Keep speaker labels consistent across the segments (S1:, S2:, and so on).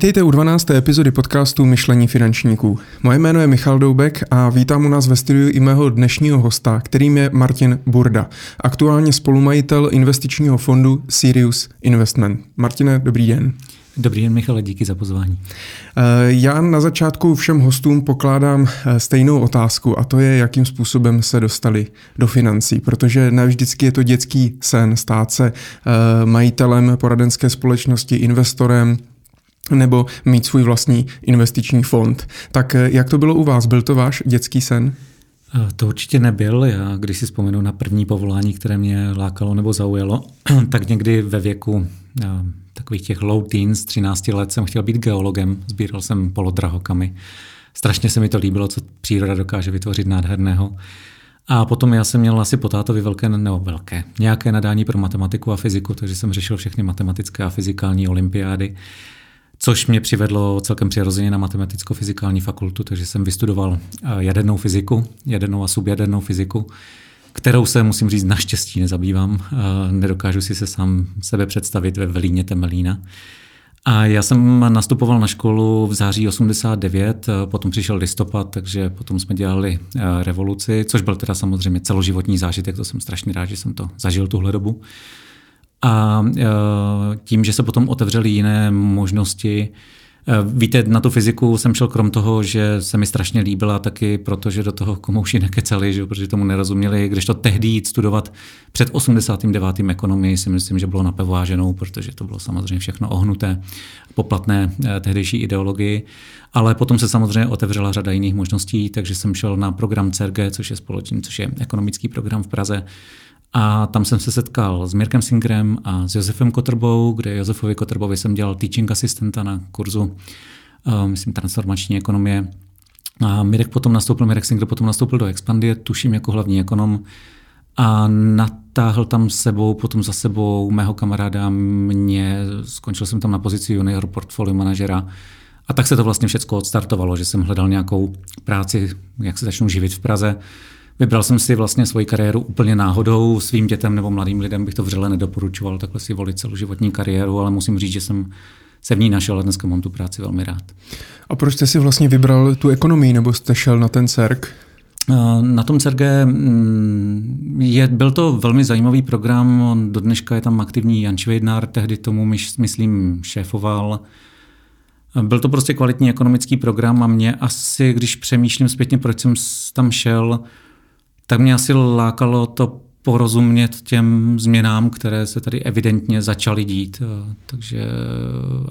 S1: Vítejte u 12. epizody podcastu Myšlení finančníků. Moje jméno je Michal Doubek a vítám u nás ve studiu i mého dnešního hosta, kterým je Martin Burda, aktuálně spolumajitel investičního fondu Sirius Investment. Martine, dobrý den.
S2: Dobrý den, Michale, díky za pozvání.
S1: Eh, já na začátku všem hostům pokládám eh, stejnou otázku a to je, jakým způsobem se dostali do financí, protože ne vždycky je to dětský sen stát se eh, majitelem poradenské společnosti, investorem, nebo mít svůj vlastní investiční fond. Tak jak to bylo u vás? Byl to váš dětský sen?
S2: To určitě nebyl. Já, když si vzpomenu na první povolání, které mě lákalo nebo zaujalo, tak někdy ve věku takových těch low teens, 13 let jsem chtěl být geologem, sbíral jsem polodrahokamy. Strašně se mi to líbilo, co příroda dokáže vytvořit nádherného. A potom já jsem měl asi po tátovi velké, nebo velké, nějaké nadání pro matematiku a fyziku, takže jsem řešil všechny matematické a fyzikální olympiády, což mě přivedlo celkem přirozeně na matematicko-fyzikální fakultu, takže jsem vystudoval eh, jadernou fyziku, jadernou a subjadernou fyziku, kterou se, musím říct, naštěstí nezabývám. Nedokážu si se sám sebe představit ve Velíně Temelína. A já jsem nastupoval na školu v září 89, potom přišel listopad, takže potom jsme dělali eh, revoluci, což byl teda samozřejmě celoživotní zážitek, to jsem strašně rád, že jsem to zažil tuhle dobu. A eh, tím, že se potom otevřely jiné možnosti, Eh, víte, na tu fyziku jsem šel krom toho, že se mi strašně líbila taky, protože do toho komouši nekecali, že, protože tomu nerozuměli, když to tehdy jít studovat před 89. ekonomii si myslím, že bylo napeváženou, protože to bylo samozřejmě všechno ohnuté, poplatné eh, tehdejší ideologii. Ale potom se samozřejmě otevřela řada jiných možností, takže jsem šel na program CERG, což je společný, což je ekonomický program v Praze, a tam jsem se setkal s Mirkem Singrem a s Josefem Kotrbou, kde Josefovi Kotrbovi jsem dělal teaching asistenta na kurzu, uh, myslím, transformační ekonomie. A Mirek potom nastoupil, Mirek Singer potom nastoupil do Expandie, tuším jako hlavní ekonom, a natáhl tam sebou, potom za sebou mého kamaráda mě, skončil jsem tam na pozici junior portfolio manažera a tak se to vlastně všechno odstartovalo, že jsem hledal nějakou práci, jak se začnu živit v Praze. Vybral jsem si vlastně svoji kariéru úplně náhodou. Svým dětem nebo mladým lidem bych to vřele nedoporučoval takhle si volit celoživotní kariéru, ale musím říct, že jsem se v ní našel a dneska mám tu práci velmi rád.
S1: A proč jste si vlastně vybral tu ekonomii nebo jste šel na ten CERG?
S2: Na tom CERG mm, je, byl to velmi zajímavý program, on do dneška je tam aktivní Jan Švejdnár, tehdy tomu, myslím, šéfoval. Byl to prostě kvalitní ekonomický program a mě asi, když přemýšlím zpětně, proč jsem tam šel, tak mě asi lákalo to porozumět těm změnám, které se tady evidentně začaly dít. Takže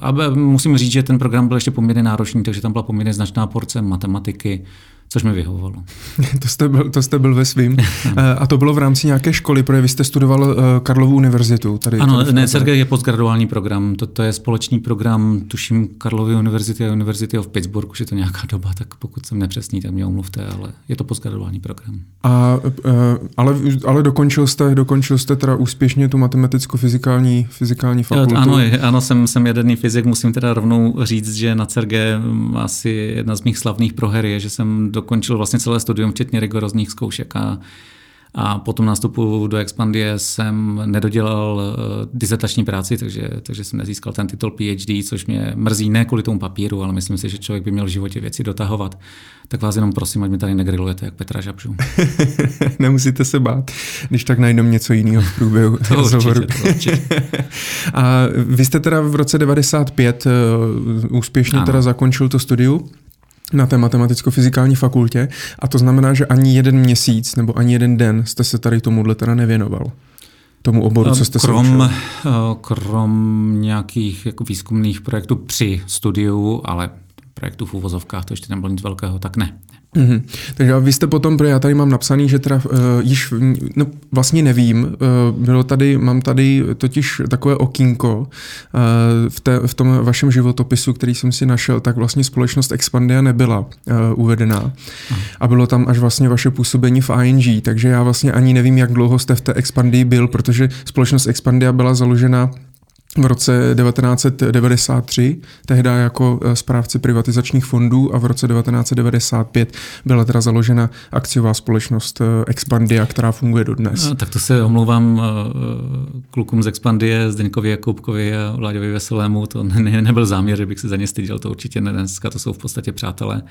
S2: a musím říct, že ten program byl ještě poměrně náročný, takže tam byla poměrně značná porce matematiky, což mi vyhovovalo.
S1: to, jste byl, to jste byl ve svým. Eh, a to bylo v rámci nějaké školy, protože vy jste studoval uh, Karlovu univerzitu. Tady,
S2: ano,
S1: tady
S2: ne, Sergej je postgraduální program. To, to je společný program, tuším, Karlovy univerzity a University of Pittsburgh, už je to nějaká doba, tak pokud jsem nepřesný, tak mě omluvte, ale je to postgraduální program.
S1: A, uh, ale, ale dokončil jste, dokončil jste teda úspěšně tu matematicko-fyzikální fyzikální fakultu?
S2: Ano, ano jsem, jsem jaderný fyzik, musím teda rovnou říct, že na CERGE asi jedna z mých slavných proher je, že jsem dokončil vlastně celé studium, včetně rigorózních zkoušek a a po tom nástupu do Expandie jsem nedodělal uh, dizertační práci, takže, takže jsem nezískal ten titul PhD, což mě mrzí ne kvůli tomu papíru, ale myslím si, že člověk by měl v životě věci dotahovat. Tak vás jenom prosím, ať mi tady negrilujete jak Petra Žabžu.
S1: Nemusíte se bát, když tak najdem něco jiného v průběhu
S2: to rozhovoru. Určitě, to určitě.
S1: A vy jste teda v roce 95 uh, úspěšně ano. teda zakončil to studium na té matematicko-fyzikální fakultě a to znamená, že ani jeden měsíc nebo ani jeden den jste se tady tomuhle teda nevěnoval tomu oboru, co jste
S2: krom,
S1: se
S2: eh, Krom nějakých jako výzkumných projektů při studiu, ale projektů v uvozovkách, to ještě nebylo nic velkého, tak ne.
S1: Mm-hmm. Takže vy jste potom, protože já tady mám napsaný, že teda uh, již, no vlastně nevím, uh, bylo tady, mám tady totiž takové okýnko uh, v, té, v tom vašem životopisu, který jsem si našel, tak vlastně společnost Expandia nebyla uh, uvedená. Aha. A bylo tam až vlastně vaše působení v ING, takže já vlastně ani nevím, jak dlouho jste v té Expandii byl, protože společnost Expandia byla založena v roce 1993, tehdy jako eh, správce privatizačních fondů a v roce 1995 byla teda založena akciová společnost eh, Expandia, která funguje dodnes.
S2: No, tak to se omlouvám eh, klukům z Expandie, Zdeňkovi Jakubkovi a Vláďovi Veselému, to ne, nebyl záměr, že bych se za ně styděl, to určitě ne, dneska to jsou v podstatě přátelé.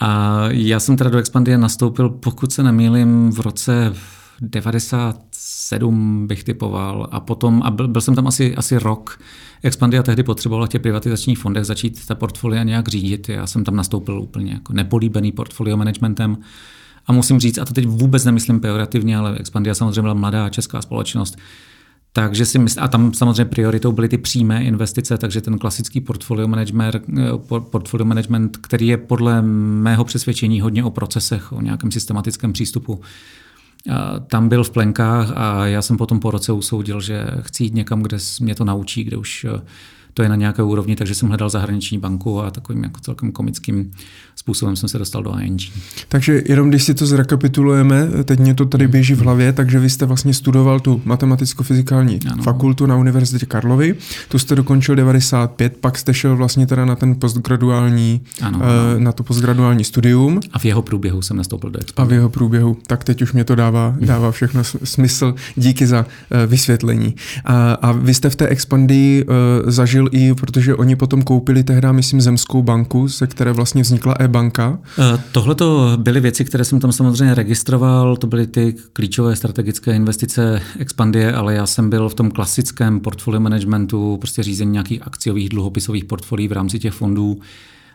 S2: A já jsem teda do Expandie nastoupil, pokud se nemýlím, v roce 97 bych typoval a potom, a byl, byl jsem tam asi, asi rok, Expandia tehdy potřebovala v těch privatizačních fondech začít ta portfolia nějak řídit. Já jsem tam nastoupil úplně jako nepolíbený portfolio managementem. A musím říct, a to teď vůbec nemyslím pejorativně, ale Expandia samozřejmě byla mladá česká společnost, takže si myslím, a tam samozřejmě prioritou byly ty přímé investice, takže ten klasický portfolio management, portfolio management, který je podle mého přesvědčení hodně o procesech, o nějakém systematickém přístupu, tam byl v plenkách a já jsem potom po roce usoudil, že chci jít někam, kde mě to naučí, kde už to je na nějaké úrovni, takže jsem hledal zahraniční banku a takovým jako celkem komickým způsobem jsem se dostal do ING.
S1: Takže jenom když si to zrekapitulujeme, teď mě to tady mhm. běží v hlavě, takže vy jste vlastně studoval tu matematicko-fyzikální ano. fakultu na Univerzitě Karlovy, tu jste dokončil 95, pak jste šel vlastně teda na ten postgraduální, ano, ano. Eh, na to postgraduální studium.
S2: A v jeho průběhu jsem nastoupil do
S1: A v jeho průběhu, tak teď už mě to dává, mhm. dává všechno smysl, díky za uh, vysvětlení. A, a vy jste v té expandii uh, i, protože oni potom koupili tehdy, myslím, Zemskou banku, se které vlastně vznikla e-banka.
S2: Eh, tohle to byly věci, které jsem tam samozřejmě registroval, to byly ty klíčové strategické investice Expandie, ale já jsem byl v tom klasickém portfolio managementu, prostě řízení nějakých akciových dluhopisových portfolií v rámci těch fondů.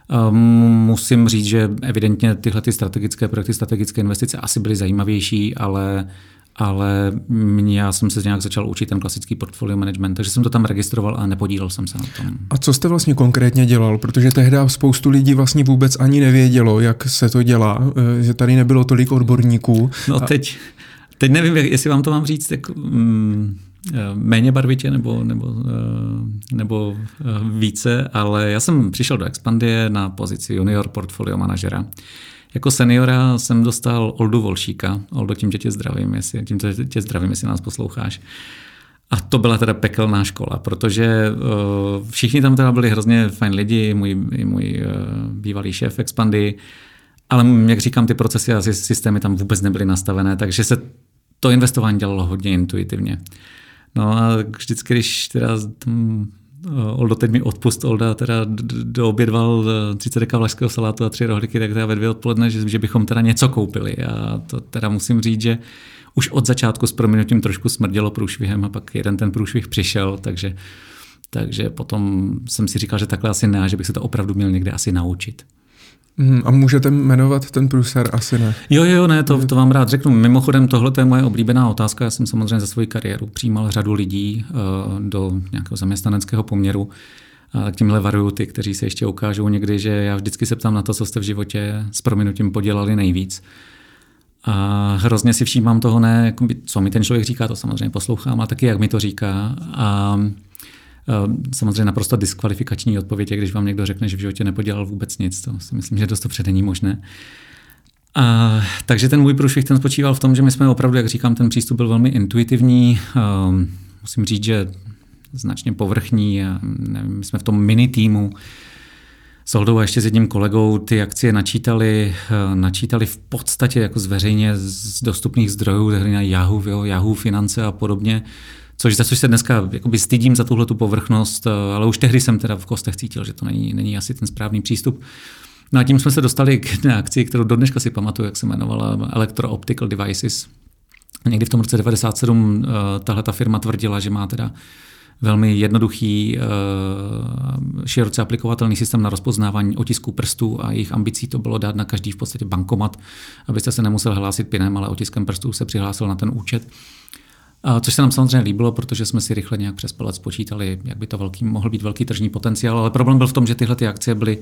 S2: Ehm, musím říct, že evidentně tyhle ty strategické projekty, strategické investice asi byly zajímavější, ale ale mě, já jsem se nějak začal učit ten klasický portfolio management, takže jsem to tam registroval a nepodílel jsem se na tom.
S1: A co jste vlastně konkrétně dělal? Protože tehdy spoustu lidí vlastně vůbec ani nevědělo, jak se to dělá, eh, že tady nebylo tolik odborníků.
S2: No teď, teď nevím, jestli vám to mám říct, tak mm, eh, méně barvitě nebo, nebo, eh, nebo více, ale já jsem přišel do Expandie na pozici junior portfolio manažera. Jako seniora jsem dostal Oldu Volšíka. Oldo, tím tě zdravím, jestli, tím tě zdravím, jestli nás posloucháš. A to byla teda pekelná škola, protože uh, všichni tam teda byli hrozně fajn lidi, můj, můj uh, bývalý šéf Expandy, ale jak říkám, ty procesy a systémy tam vůbec nebyly nastavené, takže se to investování dělalo hodně intuitivně. No a vždycky, když teda Oldo, teď mi odpust, Olda teda doobědval 30 deka vlašského salátu a tři rohlíky, tak teda ve dvě odpoledne, že, že bychom teda něco koupili. A to teda musím říct, že už od začátku s proměnutím trošku smrdělo průšvihem a pak jeden ten průšvih přišel, takže, takže potom jsem si říkal, že takhle asi ne, že bych se to opravdu měl někde asi naučit.
S1: Hmm, a můžete jmenovat ten průser? Asi ne.
S2: Jo, jo, ne, to, to vám rád řeknu. Mimochodem, tohle je moje oblíbená otázka. Já jsem samozřejmě za svoji kariéru přijímal řadu lidí uh, do nějakého zaměstnaneckého poměru. A tak tímhle varuju ty, kteří se ještě ukážou někdy, že já vždycky se ptám na to, co jste v životě s prominutím podělali nejvíc. A hrozně si všímám toho ne, co mi ten člověk říká, to samozřejmě poslouchám, a taky jak mi to říká. A samozřejmě naprosto diskvalifikační odpověď když vám někdo řekne, že v životě nepodělal vůbec nic. To si myslím, že dost dobře není možné. A, takže ten můj průšvih ten spočíval v tom, že my jsme opravdu, jak říkám, ten přístup byl velmi intuitivní. Um, musím říct, že značně povrchní. A nevím, my jsme v tom mini týmu s Oldou a ještě s jedním kolegou ty akcie načítali, eh, načítali v podstatě jako zveřejně z dostupných zdrojů, tehdy na Yahoo, jo, Yahoo finance a podobně což za což se dneska jakoby stydím za tuhle tu povrchnost, eh, ale už tehdy jsem teda v kostech cítil, že to není, není asi ten správný přístup. No a tím jsme se dostali k jedné akci, kterou do dneška si pamatuju, jak se jmenovala Electro Optical Devices. Někdy v tom roce 97 eh, tahle ta firma tvrdila, že má teda velmi jednoduchý, eh, široce aplikovatelný systém na rozpoznávání otisků prstů a jejich ambicí to bylo dát na každý v podstatě bankomat, abyste se nemusel hlásit pinem, ale otiskem prstů se přihlásil na ten účet. Což se nám samozřejmě líbilo, protože jsme si rychle nějak přes palec spočítali, jak by to velký, mohl být velký tržní potenciál, ale problém byl v tom, že tyhle ty akcie byly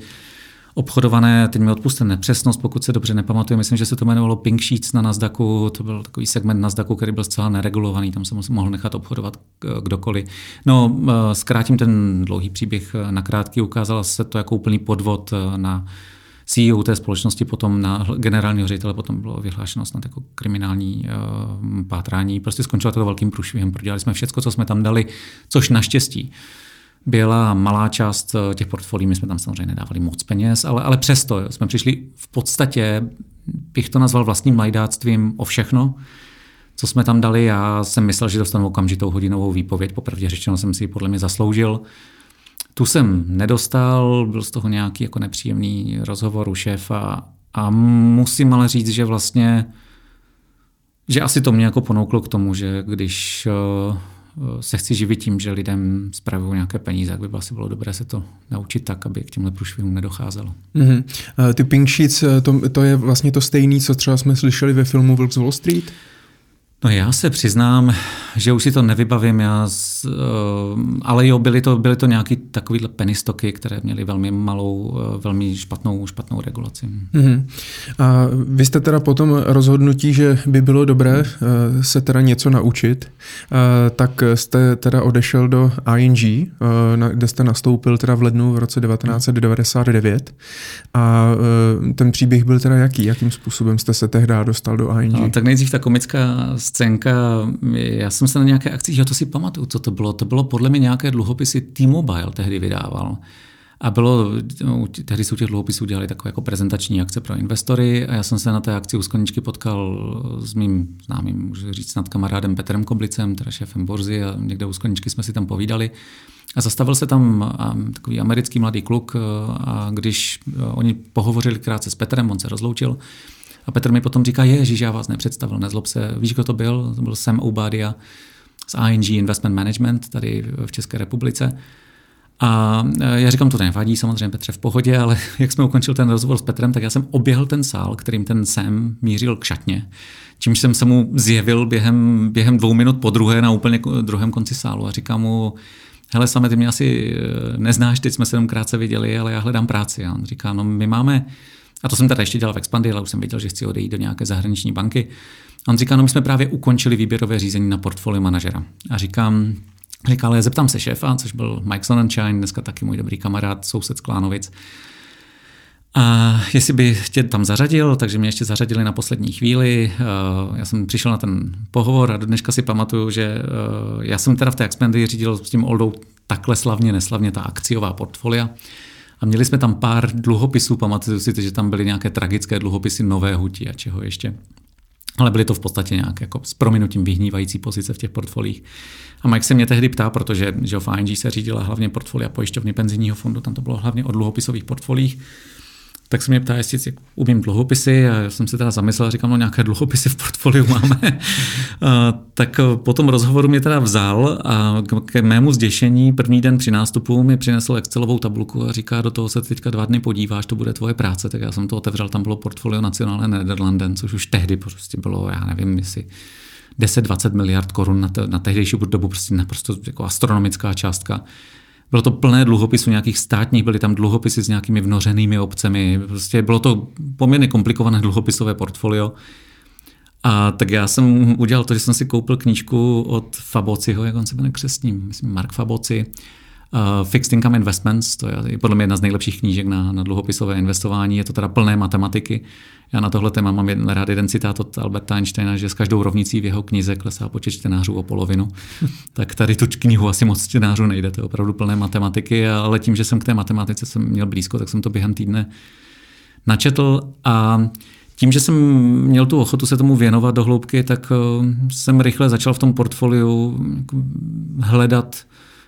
S2: obchodované, teď mi odpuste nepřesnost, pokud se dobře nepamatuju, myslím, že se to jmenovalo Pink Sheets na Nasdaqu, to byl takový segment Nasdaqu, který byl zcela neregulovaný, tam se mohl nechat obchodovat kdokoliv. No, zkrátím ten dlouhý příběh na krátký, ukázalo se to jako úplný podvod na CEO té společnosti potom na generálního ředitele potom bylo vyhlášeno snad jako kriminální uh, pátrání. Prostě skončilo to velkým průšvihem. Prodělali jsme všechno, co jsme tam dali, což naštěstí byla malá část eh, těch portfolií, my jsme tam samozřejmě nedávali moc peněz, ale, ale přesto jsme přišli v podstatě, bych to nazval vlastním lajdáctvím o všechno, co jsme tam dali. Já jsem myslel, že dostanu okamžitou hodinovou výpověď, popravdě řečeno jsem si ji podle mě zasloužil. Tu jsem nedostal, byl z toho nějaký jako nepříjemný rozhovor u šéfa a musím ale říct, že vlastně že asi to mě jako ponouklo k tomu, že když eh, se chci živit tím, že lidem spravují nějaké peníze, tak by asi bylo dobré se to naučit tak, aby k těmhle průšvihům nedocházelo.
S1: Mm-hmm. Ty pink sheets, eh, to, to je vlastně to stejné, co třeba jsme slyšeli ve filmu Wilkes Wall Street?
S2: No já se přiznám, že už si to nevybavím, já, z, uh, ale jo, byly to, byly to nějaký takovýhle penistoky, které měly velmi malou, uh, velmi špatnou, špatnou regulaci. Mm-hmm.
S1: A vy jste teda potom rozhodnutí, že by bylo dobré uh, se teda něco naučit, uh, tak jste teda odešel do ING, uh, na, kde jste nastoupil teda v lednu v roce 1999 a uh, ten příběh byl teda jaký? Jakým způsobem jste se tehdy dostal do ING?
S2: No, tak nejdřív ta komická scénka, já jsem se na nějaké akci, že to si pamatuju, co to bylo. To bylo podle mě nějaké dluhopisy T-Mobile tehdy vydával. A bylo, tehdy jsou těch dluhopisů dělali takové jako prezentační akce pro investory a já jsem se na té akci u skleničky potkal s mým známým, můžu říct snad kamarádem Petrem Koblicem, teda šéfem Borzy a někde u skleničky jsme si tam povídali. A zastavil se tam takový americký mladý kluk a když oni pohovořili krátce s Petrem, on se rozloučil, a Petr mi potom říká, ježiš, já vás nepředstavil, nezlob se. Víš, kdo to byl? To byl Sam Obadia z ING Investment Management tady v České republice. A e, já říkám, to nevadí, samozřejmě Petře v pohodě, ale jak jsme ukončil ten rozhovor s Petrem, tak já jsem oběhl ten sál, kterým ten Sam mířil k šatně, čímž jsem se mu zjevil během, během dvou minut po druhé na úplně druhém konci sálu a říkám mu, hele Same, ty mě asi e, neznáš, teď jsme se jenom krátce viděli, ale já hledám práci. A on říká, no my máme a to jsem teda ještě dělal v Expandy, ale už jsem věděl, že chci odejít do nějaké zahraniční banky. A on říká, no my jsme právě ukončili výběrové řízení na portfolio manažera. A říkám, říká, ale zeptám se šéfa, což byl Mike Sonnenschein, dneska taky můj dobrý kamarád, soused z Klánovic. A jestli by tě tam zařadil, takže mě ještě zařadili na poslední chvíli. Já jsem přišel na ten pohovor a do dneška si pamatuju, že já jsem teda v té Expandy řídil s tím Oldou takhle slavně, neslavně ta akciová portfolia. A měli jsme tam pár dluhopisů, pamatuju si, že tam byly nějaké tragické dluhopisy nové hutí a čeho ještě. Ale byly to v podstatě nějak jako s prominutím vyhnívající pozice v těch portfolích. A Mike se mě tehdy ptá, protože že v ING se řídila hlavně portfolia pojišťovny penzijního fondu, tam to bylo hlavně o dluhopisových portfolích tak se mě ptá, jestli umím dluhopisy a já jsem si teda zamyslel a říkám, no nějaké dluhopisy v portfoliu máme. a, tak po tom rozhovoru mě teda vzal a k mému zděšení první den při nástupu mi přinesl Excelovou tabulku a říká, do toho se teďka dva dny podíváš, to bude tvoje práce. Tak já jsem to otevřel, tam bylo portfolio Nacionále Nederlanden, což už tehdy prostě bylo, já nevím, jestli 10-20 miliard korun na, te, na tehdejší dobu, prostě naprosto jako astronomická částka. Bylo to plné dluhopisů nějakých státních, byly tam dluhopisy s nějakými vnořenými obcemi. Prostě bylo to poměrně komplikované dluhopisové portfolio. A tak já jsem udělal to, že jsem si koupil knížku od Fabociho, jak on se jmenuje křesním, myslím Mark Faboci, Uh, Fixed Income Investments, to je podle mě jedna z nejlepších knížek na, na dluhopisové investování, je to teda plné matematiky. Já na tohle téma mám jeden, rád jeden citát od Alberta Einsteina, že s každou rovnicí v jeho knize klesá počet čtenářů o polovinu. tak tady tu knihu asi moc čtenářů nejde, to je opravdu plné matematiky, ale tím, že jsem k té matematice jsem měl blízko, tak jsem to během týdne načetl a tím, že jsem měl tu ochotu se tomu věnovat do hloubky, tak eh, jsem rychle začal v tom portfoliu hledat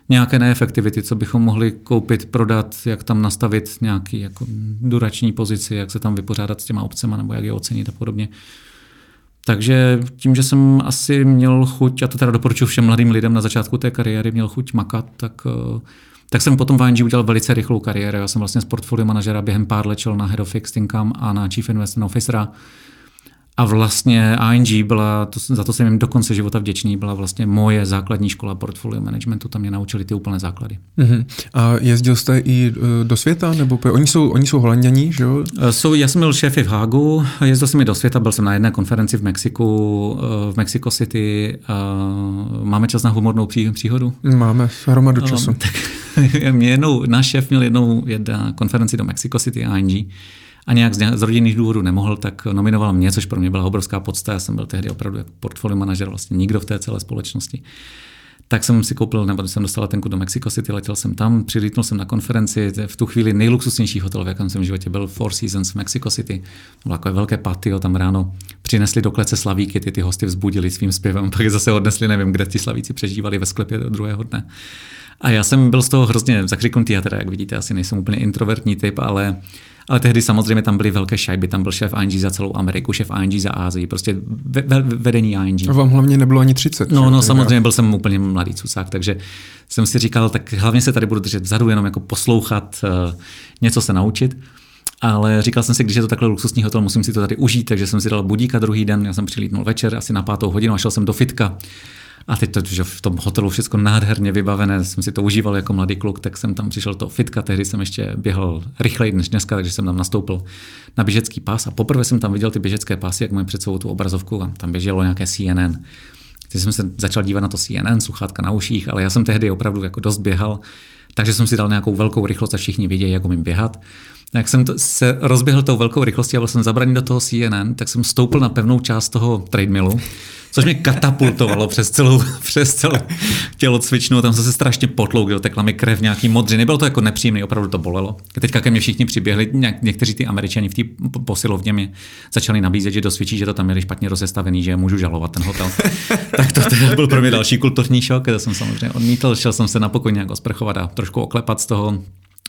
S2: nějaké neefektivity, co bychom mohli koupit, prodat, jak tam nastavit nějaký jako durační pozici, jak se tam vypořádat s těma obcema nebo jak je ocenit a podobně. Takže tím, že jsem asi měl chuť, a to teda doporučuji všem mladým lidem na začátku té kariéry, měl chuť makat, tak, eh, tak jsem potom v ING udělal velice rychlou kariéru. Já jsem vlastně z portfolio manažera během pár let na Head of Fixed Income a na Chief Investment Officera a vlastně ING byla, to, za to jsem jim do konce života vděčný, byla vlastně moje základní škola portfolio managementu, tam mě naučili ty úplné základy. Uh-huh.
S1: A jezdil jste i e, do světa? nebo Oni jsou, oni jsou holanděni, že jo?
S2: E, jsou, já jsem byl šéfy v Hágu, jezdil jsem i do světa, byl jsem na jedné konferenci v Mexiku, e, v Mexico City. Máme čas na humornou pří, příhodu?
S1: Máme, hromadu času.
S2: tak, mě jednou, náš šéf měl jednou jedna konferenci do Mexico City ING a nějak z, rodinných důvodů nemohl, tak nominoval mě, což pro mě byla obrovská podsta. Já jsem byl tehdy opravdu jako portfolio manažer, vlastně nikdo v té celé společnosti tak jsem si koupil, nebo jsem dostal tenku do Mexico City, letěl jsem tam, přilítnul jsem na konferenci, v tu chvíli nejluxusnější hotel, v jakém jsem v životě byl, Four Seasons v Mexico City. Bylo takové velké patio, tam ráno přinesli do klece slavíky, ty, ty hosty vzbudili svým zpěvem, pak je zase odnesli, nevím, kde ty slavíci přežívali ve sklepě do druhého dne. A já jsem byl z toho hrozně zakřiknutý, a teda, jak vidíte, asi nejsem úplně introvertní typ, ale ale tehdy samozřejmě tam byly velké šajby, tam byl šéf ING za celou Ameriku, šéf ING za Ázii, prostě ve, ve, vedení ING.
S1: A vám hlavně nebylo ani 30.
S2: No, no samozřejmě byl jsem úplně mladý cusák, takže jsem si říkal, tak hlavně se tady budu držet vzadu, jenom jako poslouchat, uh, něco se naučit. Ale říkal jsem si, když je to takhle luxusní hotel, musím si to tady užít, takže jsem si dal budíka druhý den, já jsem přilítnul večer, asi na pátou hodinu a šel jsem do fitka. A teď to, že v tom hotelu všechno nádherně vybavené, jsem si to užíval jako mladý kluk, tak jsem tam přišel to fitka, tehdy jsem ještě běhal rychleji než dneska, takže jsem tam nastoupil na běžecký pás a poprvé jsem tam viděl ty běžecké pásy, jak mají před sebou tu obrazovku a tam běželo nějaké CNN. Teď jsem se začal dívat na to CNN, sluchátka na uších, ale já jsem tehdy opravdu jako dost běhal, takže jsem si dal nějakou velkou rychlost a všichni vidějí, jak umím běhat. Jak jsem to, se rozběhl tou velkou rychlostí a byl jsem zabraný do toho CNN, tak jsem stoupil na pevnou část toho treadmillu což mě katapultovalo přes celou, přes celou tělocvičnu, tam jsem se strašně potloukil, tekla mi krev nějaký modřiny, nebylo to jako nepříjemné, opravdu to bolelo. Teďka ke mně všichni přiběhli, někteří ty američani v té posilovně mi začali nabízet, že dosvědčí, že to tam měli špatně rozestavený, že můžu žalovat ten hotel. tak to teda byl pro mě další kulturní šok, to jsem samozřejmě odmítl, šel jsem se na pokoj nějak osprchovat a trošku oklepat z toho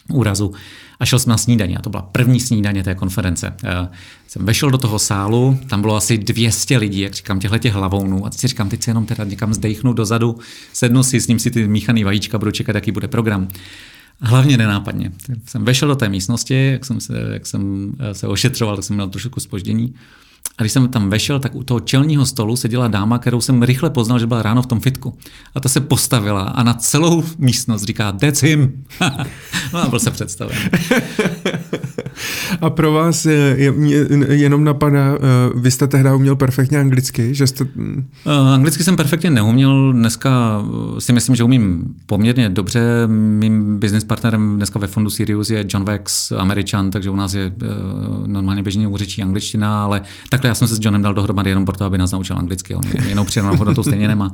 S2: úrazu a šel jsem na snídaní. A to byla první snídaně té konference. Já jsem vešel do toho sálu, tam bylo asi 200 lidí, jak říkám, těchto těch hlavounů. A si říkám, teď si jenom teda někam zdechnu dozadu, sednu si, s ním si ty míchaný vajíčka, budu čekat, jaký bude program. Hlavně nenápadně. Jsem vešel do té místnosti, jak jsem se, jak jsem se ošetřoval, tak jsem měl trošku spoždění. A když jsem tam vešel, tak u toho čelního stolu seděla dáma, kterou jsem rychle poznal, že byla ráno v tom fitku. A ta se postavila a na celou místnost říká, that's him. no a byl se představen.
S1: A pro vás je, je, jenom napadá, uh, vy jste tehdy uměl perfektně anglicky, že jste... Uh,
S2: anglicky jsem perfektně neuměl, dneska eh, si myslím, že umím poměrně dobře. Mým business partnerem dneska ve fondu Sirius je John Vex, američan, takže u nás je normálně běžně uřečí angličtina, ale takhle já jsem se s Johnem dal dohromady jenom proto, aby nás naučil anglicky, on jenom přidanou hodnotu stejně nemá.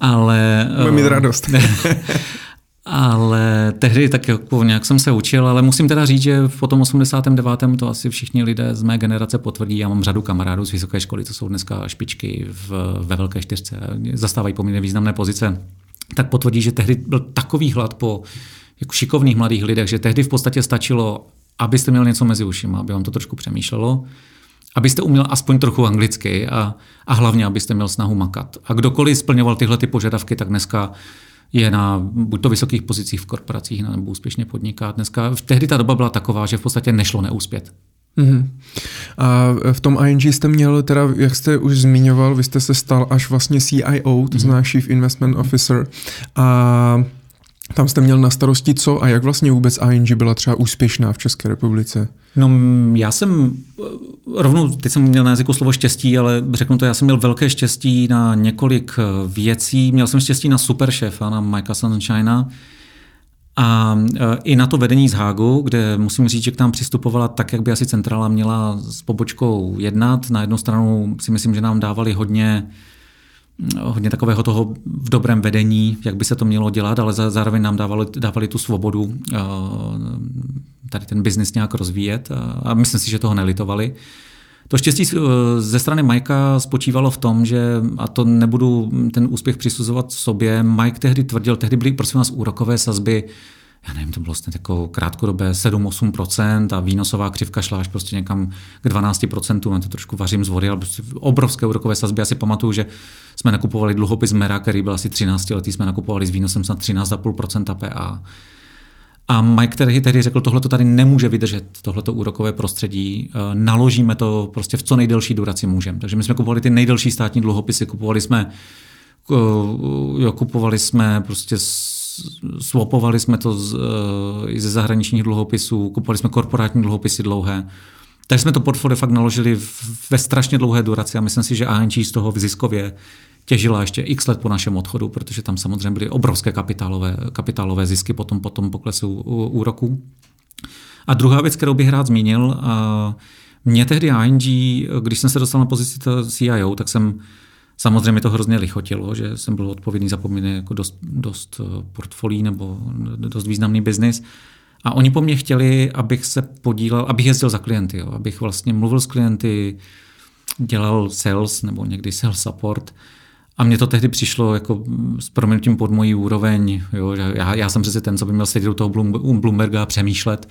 S2: Ale...
S1: Bude mít radost.
S2: Ale tehdy tak jako nějak jsem se učil, ale musím teda říct, že v tom 89. to asi všichni lidé z mé generace potvrdí. Já mám řadu kamarádů z vysoké školy, co jsou dneska špičky v, ve velké čtyřce, zastávají poměrně významné pozice, tak potvrdí, že tehdy byl takový hlad po jako šikovných mladých lidech, že tehdy v podstatě stačilo, abyste měl něco mezi ušima, aby vám to trošku přemýšlelo, abyste uměl aspoň trochu anglicky a, a hlavně, abyste měl snahu makat. A kdokoliv splňoval tyhle ty požadavky, tak dneska je na buď to vysokých pozicích v korporacích nebo úspěšně podniká. Dneska, v tehdy ta doba byla taková, že v podstatě nešlo neúspět. Mm-hmm.
S1: A v tom ING jste měl, teda, jak jste už zmiňoval, vy jste se stal až vlastně CIO, to mm-hmm. znamená Chief Investment Officer. A tam jste měl na starosti co a jak vlastně vůbec ING byla třeba úspěšná v České republice?
S2: No já jsem rovnou, teď jsem měl na jazyku slovo štěstí, ale řeknu to, já jsem měl velké štěstí na několik eh, věcí. Měl jsem štěstí na super šéfa, na Mikea Sunshina, a eh, i na to vedení z Hágu, kde musím říct, že k nám přistupovala tak, jak by asi centrála měla s pobočkou jednat. Na jednu stranu si myslím, že nám dávali hodně hodně takového toho v dobrém vedení, jak by se to mělo dělat, ale zároveň nám dávali, dávali tu svobodu eh, tady ten biznis nějak rozvíjet a myslím si, že toho nelitovali. To štěstí eh, ze strany Majka spočívalo v tom, že, a to nebudu ten úspěch přisuzovat sobě, Mike tehdy tvrdil, tehdy byly prosím vás úrokové sazby já nevím, to bylo vlastně jako krátkodobé 7-8% a výnosová křivka šla až prostě někam k 12%, já to trošku vařím z vody, ale prostě obrovské úrokové sazby. Já si pamatuju, že jsme nakupovali dluhopis Mera, který byl asi 13 letý, jsme nakupovali s výnosem snad 13,5% PA. A Mike tehdy, tehdy řekl, tohle to tady nemůže vydržet, tohleto úrokové prostředí, eh, naložíme to prostě v co nejdelší duraci můžeme. Takže my jsme kupovali ty nejdelší státní dluhopisy, kupovali jsme, eh, jo, kupovali jsme prostě swapovali jsme to z, eh, i ze zahraničních dluhopisů, kupovali jsme korporátní dluhopisy dlouhé. Takže jsme to portfolio fakt naložili ve strašně dlouhé duraci a myslím si, že ANG z toho v ziskově těžila ještě x let po našem odchodu, protože tam samozřejmě byly obrovské kapitálové, kapitálové zisky potom, potom poklesu úroků. A druhá věc, kterou bych rád zmínil, mě tehdy ING, když jsem se dostal na pozici CIO, tak jsem Samozřejmě to hrozně lichotilo, že jsem byl odpovědný za poměrně jako dost, dost eh, portfolí nebo dost významný biznis. A oni po mně chtěli, abych se podílel, abych jezdil za klienty, jo, abych vlastně mluvil s klienty, dělal sales nebo někdy sales support. A mně to tehdy přišlo jako s proměnutím pod mojí úroveň. Jo, já, já jsem přece ten, co by měl sedět u toho Bloomberga a přemýšlet,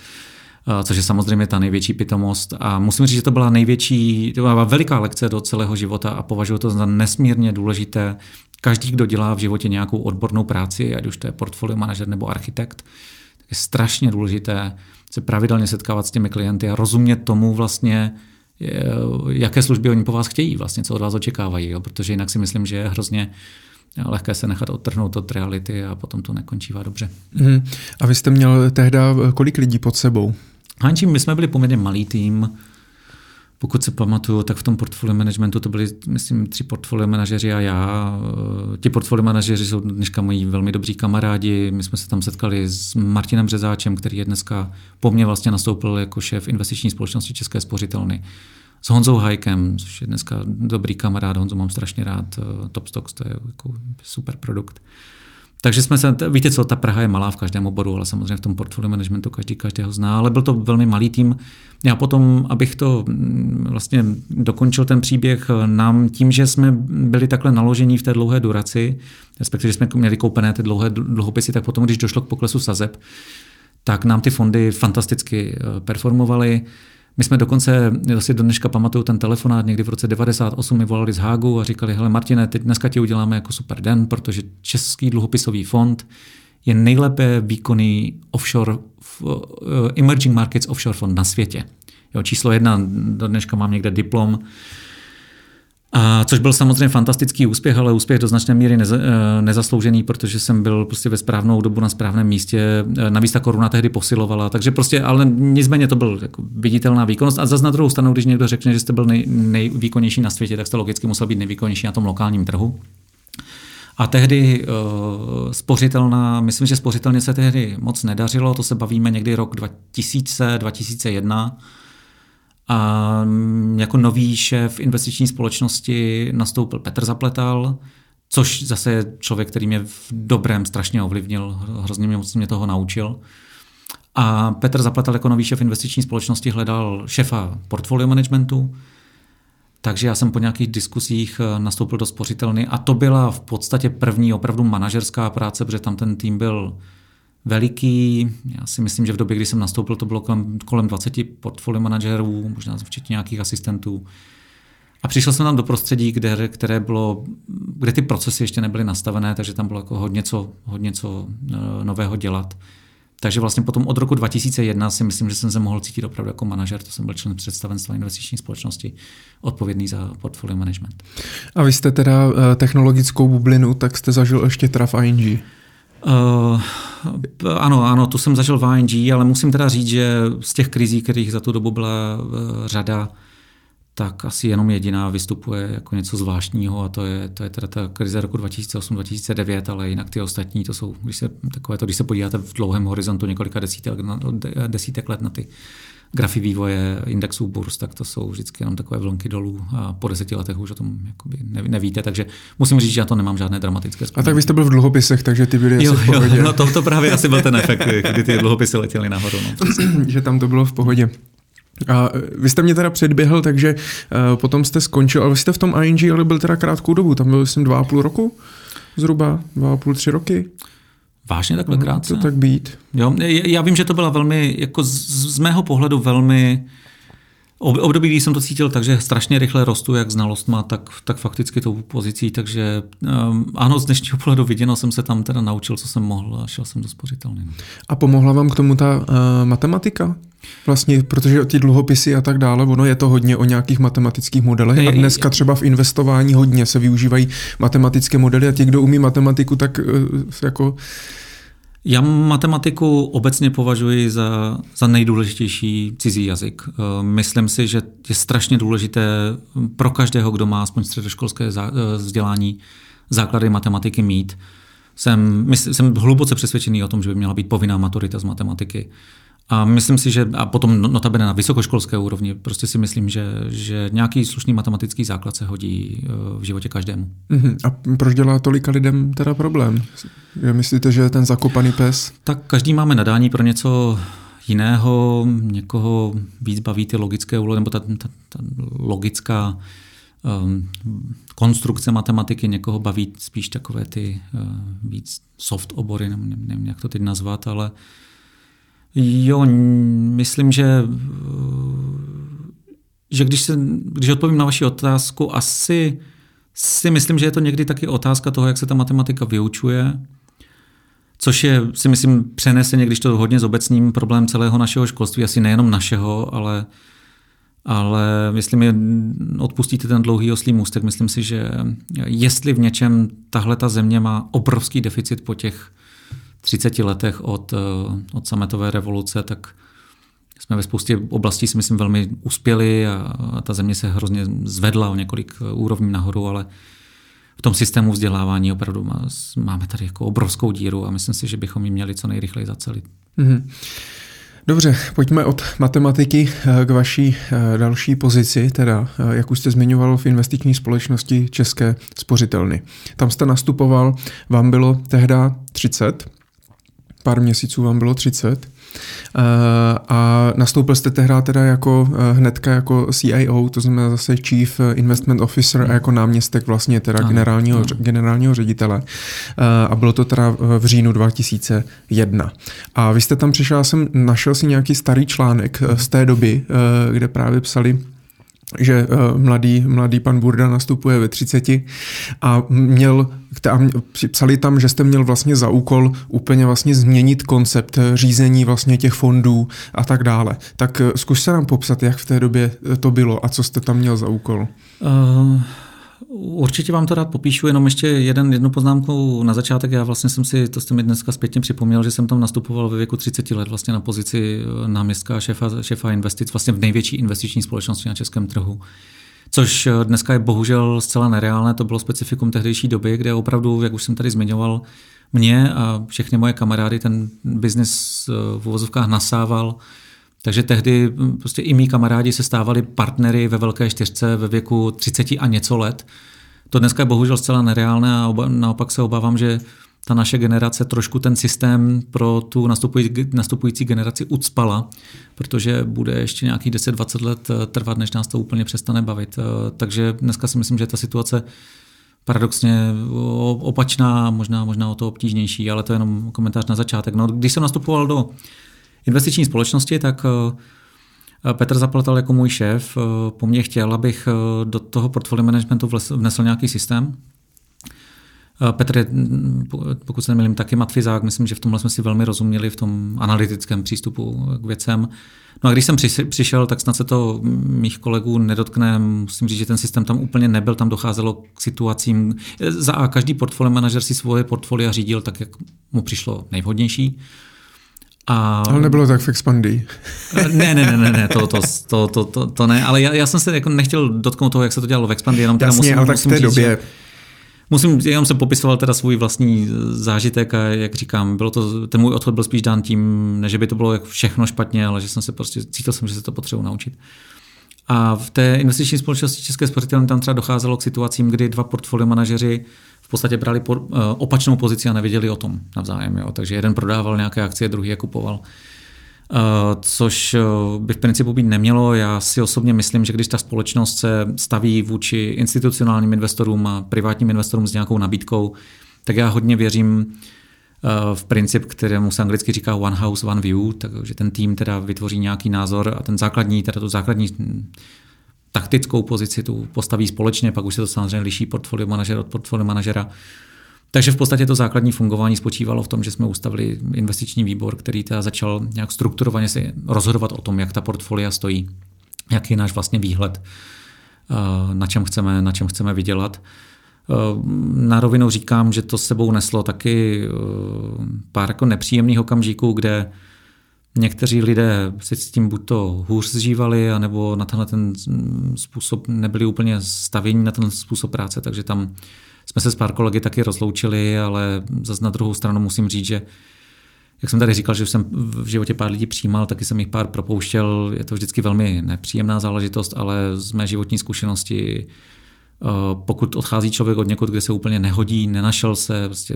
S2: Eh, což je samozřejmě ta největší pitomost. A musím říct, že to byla největší, to byla veliká lekce do celého života a považuji to za nesmírně důležité. Každý, kdo dělá v životě nějakou odbornou práci, ať už to je portfolio manažer nebo architekt, je strašně důležité se pravidelně setkávat s těmi klienty a rozumět tomu vlastně, jaké služby oni po vás chtějí, vlastně, co od vás očekávají, jo? protože jinak si myslím, že je hrozně lehké se nechat odtrhnout od reality a potom to nekončívá dobře.
S1: Hmm. A vy jste měl tehdy kolik lidí pod sebou?
S2: Hanči, my jsme byli poměrně malý tým. Pokud se pamatuju, tak v tom portfolio managementu to byli, myslím, tři portfolio manažeři a já. Ti portfolio manažeři jsou dneska moji velmi dobří kamarádi. My jsme se tam setkali s Martinem Březáčem, který je dneska po mně vlastně nastoupil jako šéf investiční společnosti České spořitelny. S Honzou Hajkem, což je dneska dobrý kamarád, Honzo mám strašně rád, Top Stocks, to je jako super produkt. Takže jsme se, víte co, ta Praha je malá v každém oboru, ale samozřejmě v tom portfolio managementu každý každého zná, ale byl to velmi malý tým. Já potom, abych to mm, vlastně dokončil ten příběh, nám tím, že jsme byli takhle naložení v té dlouhé duraci, respektive jsme měli koupené ty dlouhé dluhopisy, tak potom, když došlo k poklesu sazeb, tak nám ty fondy fantasticky eh, performovaly. My jsme dokonce, já si do dneška pamatuju ten telefonát, někdy v roce 98 mi volali z Hágu a říkali, hele Martine, teď dneska ti uděláme jako super den, protože Český dluhopisový fond je nejlépe výkonný offshore, uh, emerging markets offshore fond na světě. Jo, číslo jedna, do dneška mám někde diplom, a což byl samozřejmě fantastický úspěch, ale úspěch do značné míry neza, eh, nezasloužený, protože jsem byl prostě ve správnou dobu na správném místě. Eh, navíc ta koruna tehdy posilovala, takže prostě, ale nicméně to byl jako viditelná výkonnost. A zase na druhou stranu, když někdo řekne, že jste byl nej, nejvýkonnější na světě, tak jste logicky musel být nejvýkonnější na tom lokálním trhu. A tehdy uh, spořitelná, myslím, že spořitelně se tehdy moc nedařilo, to se bavíme někdy rok 2000, 2001. A mm, jako nový šéf investiční společnosti nastoupil Petr Zapletal, což zase je člověk, který mě v dobrém strašně ovlivnil, hrozně mě, mě toho naučil. A Petr Zapletal jako nový šéf investiční společnosti hledal šefa portfolio managementu, takže já jsem po nějakých diskusích eh, nastoupil do spořitelny a to byla v podstatě první opravdu manažerská práce, protože tam ten tým byl veliký. Já si myslím, že v době, kdy jsem nastoupil, to bylo kolem, kolem 20 portfolio manažerů, možná včetně nějakých asistentů. A přišel jsem tam do prostředí, kde, které bylo, kde ty procesy ještě nebyly nastavené, takže tam bylo jako hodně co, hodně co uh, nového dělat. Takže vlastně potom od roku 2001 si myslím, že jsem se mohl cítit opravdu jako manažer, to jsem byl člen představenstva investiční společnosti, odpovědný za portfolio management.
S1: A vy jste teda uh, technologickou bublinu, tak jste zažil ještě traf ING. Uh,
S2: ano, ano, to jsem zažil v ING, ale musím teda říct, že z těch krizí, kterých za tu dobu byla uh, řada, tak asi jenom jediná vystupuje jako něco zvláštního a to je, to je teda ta krize roku 2008-2009, ale jinak ty ostatní, to jsou, když se, takové to, když se podíváte v dlouhém horizontu několika desítek, desítek let na ty grafy vývoje indexů burs, tak to jsou vždycky jenom takové vlnky dolů a po deseti letech už o tom jakoby nevíte, takže musím říct, že já to nemám žádné dramatické
S1: vzpomínky. A tak vy jste byl v dluhopisech, takže ty byly jo, asi v pohodě.
S2: Jo, no to, to právě asi byl ten efekt, kdy ty dluhopisy letěly nahoru. No.
S1: že tam to bylo v pohodě. A vy jste mě teda předběhl, takže uh, potom jste skončil, ale vy jste v tom ING ale byl teda krátkou dobu, tam byl jsem dva a půl roku zhruba, dva a půl, tři roky.
S2: Vážně takhle krátce?
S1: To tak být.
S2: Jo, já vím, že to byla velmi, jako z, z mého pohledu velmi Období, kdy jsem to cítil takže strašně rychle rostu, jak znalostma, tak, tak fakticky tou pozicí, takže um, ano, z dnešního pohledu viděno jsem se tam teda naučil, co jsem mohl a šel jsem do spořitelny.
S1: A pomohla vám k tomu ta uh, matematika? Vlastně, protože ty dluhopisy a tak dále, ono je to hodně o nějakých matematických modelech a dneska třeba v investování hodně se využívají matematické modely a ti, kdo umí matematiku, tak uh, jako
S2: já matematiku obecně považuji za, za nejdůležitější cizí jazyk. Eh, myslím si, že je strašně důležité pro každého, kdo má aspoň středoškolské eh, vzdělání, základy matematiky mít. Jsem, jsem hluboce přesvědčený o tom, že by měla být povinná maturita z matematiky. A myslím si, že a potom no, notabene na vysokoškolské úrovni, prostě si myslím, že, že nějaký slušný matematický základ se hodí v životě každému.
S1: Uh-huh. A proč dělá tolika lidem teda problém? Myslíte, že je ten zakopaný pes?
S2: Tak každý máme nadání pro něco jiného, někoho víc baví ty logické úlohy, nebo ta, ta, ta logická um, konstrukce matematiky, někoho baví spíš takové ty uh, víc soft obory, nevím, nevím, jak to teď nazvat, ale jo, myslím, že, uh, že když, se, když odpovím na vaši otázku, asi si myslím, že je to někdy taky otázka toho, jak se ta matematika vyučuje, což je, si myslím, přeneseně, když to hodně zobecním problém celého našeho školství, asi nejenom našeho, ale, ale myslím, že odpustíte ten dlouhý oslý můstek, myslím si, že jestli v něčem tahle ta země má obrovský deficit po těch 30 letech od, od sametové revoluce, tak jsme ve spoustě oblastí si myslím velmi uspěli a, a ta země se hrozně zvedla o několik úrovní nahoru, ale v tom systému vzdělávání opravdu má, máme tady jako obrovskou díru a myslím si, že bychom ji měli co nejrychleji zacelit. Mm-hmm.
S1: Dobře, pojďme od matematiky eh, k vaší eh, další pozici, teda eh, jak už jste zmiňoval v investiční společnosti České spořitelny. Tam jste nastupoval, vám bylo tehda 30, pár měsíců vám bylo 30. Eh, a nastoupil jste tehdy teda jako eh, hnedka jako CIO, to znamená zase Chief Investment Officer a jako náměstek vlastně teda ano, generálního, ano. generálního ředitele. Eh, a bylo to teda v říjnu 2001. A vy jste tam přišel, já jsem našel si nějaký starý článek z té doby, kde právě psali že uh, mladý, mladý pan Burda nastupuje ve 30 a měl, a psali tam, že jste měl vlastně za úkol úplně vlastně změnit koncept řízení vlastně těch fondů a tak dále. Tak uh, zkus se nám popsat, jak v té době to bylo a co jste tam měl za úkol. Uh...
S2: Určitě vám to rád popíšu, jenom ještě jeden, jednu poznámku na začátek. Já vlastně jsem si, to jste mi dneska zpětně připomněl, že jsem tam nastupoval ve věku 30 let vlastně na pozici eh, náměstka šefa, šefa investic vlastně v největší investiční společnosti na českém trhu. Což eh, dneska je bohužel zcela nereálné, to bylo specifikum tehdejší doby, kde opravdu, jak už jsem tady zmiňoval, mě a všechny moje kamarády ten biznis eh, v uvozovkách nasával. Takže tehdy hm, prostě i mý kamarádi se stávali partnery ve velké čtyřce ve věku 30 a něco let. To dneska je bohužel zcela nereálné a oba, naopak se obávám, že ta naše generace trošku ten systém pro tu nastupující, nastupující generaci ucpala, protože bude ještě nějakých 10-20 let eh, trvat, než nás to úplně přestane bavit. Eh, takže dneska si myslím, že ta situace paradoxně opačná, možná, možná o to obtížnější, ale to je jenom komentář na začátek. No, když jsem nastupoval do investiční společnosti, tak eh, Petr Zaplatal jako můj šéf eh, po mně chtěl, abych eh, do toho portfolio managementu vnesl nějaký systém. Petr je, mm, pokud se nemýlím, taky matfizák. Myslím, že v tomhle jsme si velmi rozuměli v tom analytickém přístupu k věcem. No a když jsem přišel, tak snad se to mých kolegů nedotkne. Musím říct, že ten systém tam úplně nebyl, tam docházelo k situacím. Za a každý portfolio manažer si svoje portfolia řídil tak, jak mu přišlo nejvhodnější.
S1: A... Ale nebylo tak v Expandy.
S2: ne, ne, ne, ne, ne to, to, to, to, to, to ne, ale já, já jsem se jako nechtěl dotknout toho, jak se to dělalo v Expandy, jenom teda
S1: Jasně, musím, ale tak v té říct, době...
S2: Musím, jenom jsem popisoval teda svůj vlastní zážitek a jak říkám, bylo to, ten můj odchod byl spíš dán tím, ne že by to bylo jak všechno špatně, ale že jsem se prostě, cítil jsem, že se to potřebuji naučit. A v té investiční společnosti České spořitelny tam třeba docházelo k situacím, kdy dva portfolio manažeři podstatě brali po, uh, opačnou pozici a nevěděli o tom navzájem. Jo. Takže jeden prodával nějaké akcie, druhý je kupoval. Uh, což uh, by v principu být nemělo. Já si osobně myslím, že když ta společnost se staví vůči institucionálním investorům a privátním investorům s nějakou nabídkou, tak já hodně věřím v princip, kterému se anglicky říká one house, one view, takže ten tým teda vytvoří nějaký názor a ten základní, teda tu základní taktickou pozici tu postaví společně, pak už se to samozřejmě liší portfolio manažer od portfolio manažera. Takže v podstatě to základní fungování spočívalo v tom, že jsme ustavili investiční výbor, který teda začal nějak strukturovaně si rozhodovat o tom, jak ta portfolia stojí, jaký je náš vlastně výhled, eh, na čem chceme, na čem chceme vydělat. Eh, na rovinu říkám, že to s sebou neslo taky eh, pár jako nepříjemných okamžiků, kde Někteří lidé si s tím buď to hůř zžívali, anebo na tenhle ten způsob nebyli úplně stavění na ten způsob práce, takže tam jsme se s pár kolegy taky rozloučili, ale zase na druhou stranu musím říct, že jak jsem tady říkal, že jsem v životě pár lidí přijímal, taky jsem jich pár propouštěl. Je to vždycky velmi nepříjemná záležitost, ale z mé životní zkušenosti eh, pokud odchází člověk od někud, kde se úplně nehodí, nenašel se, prostě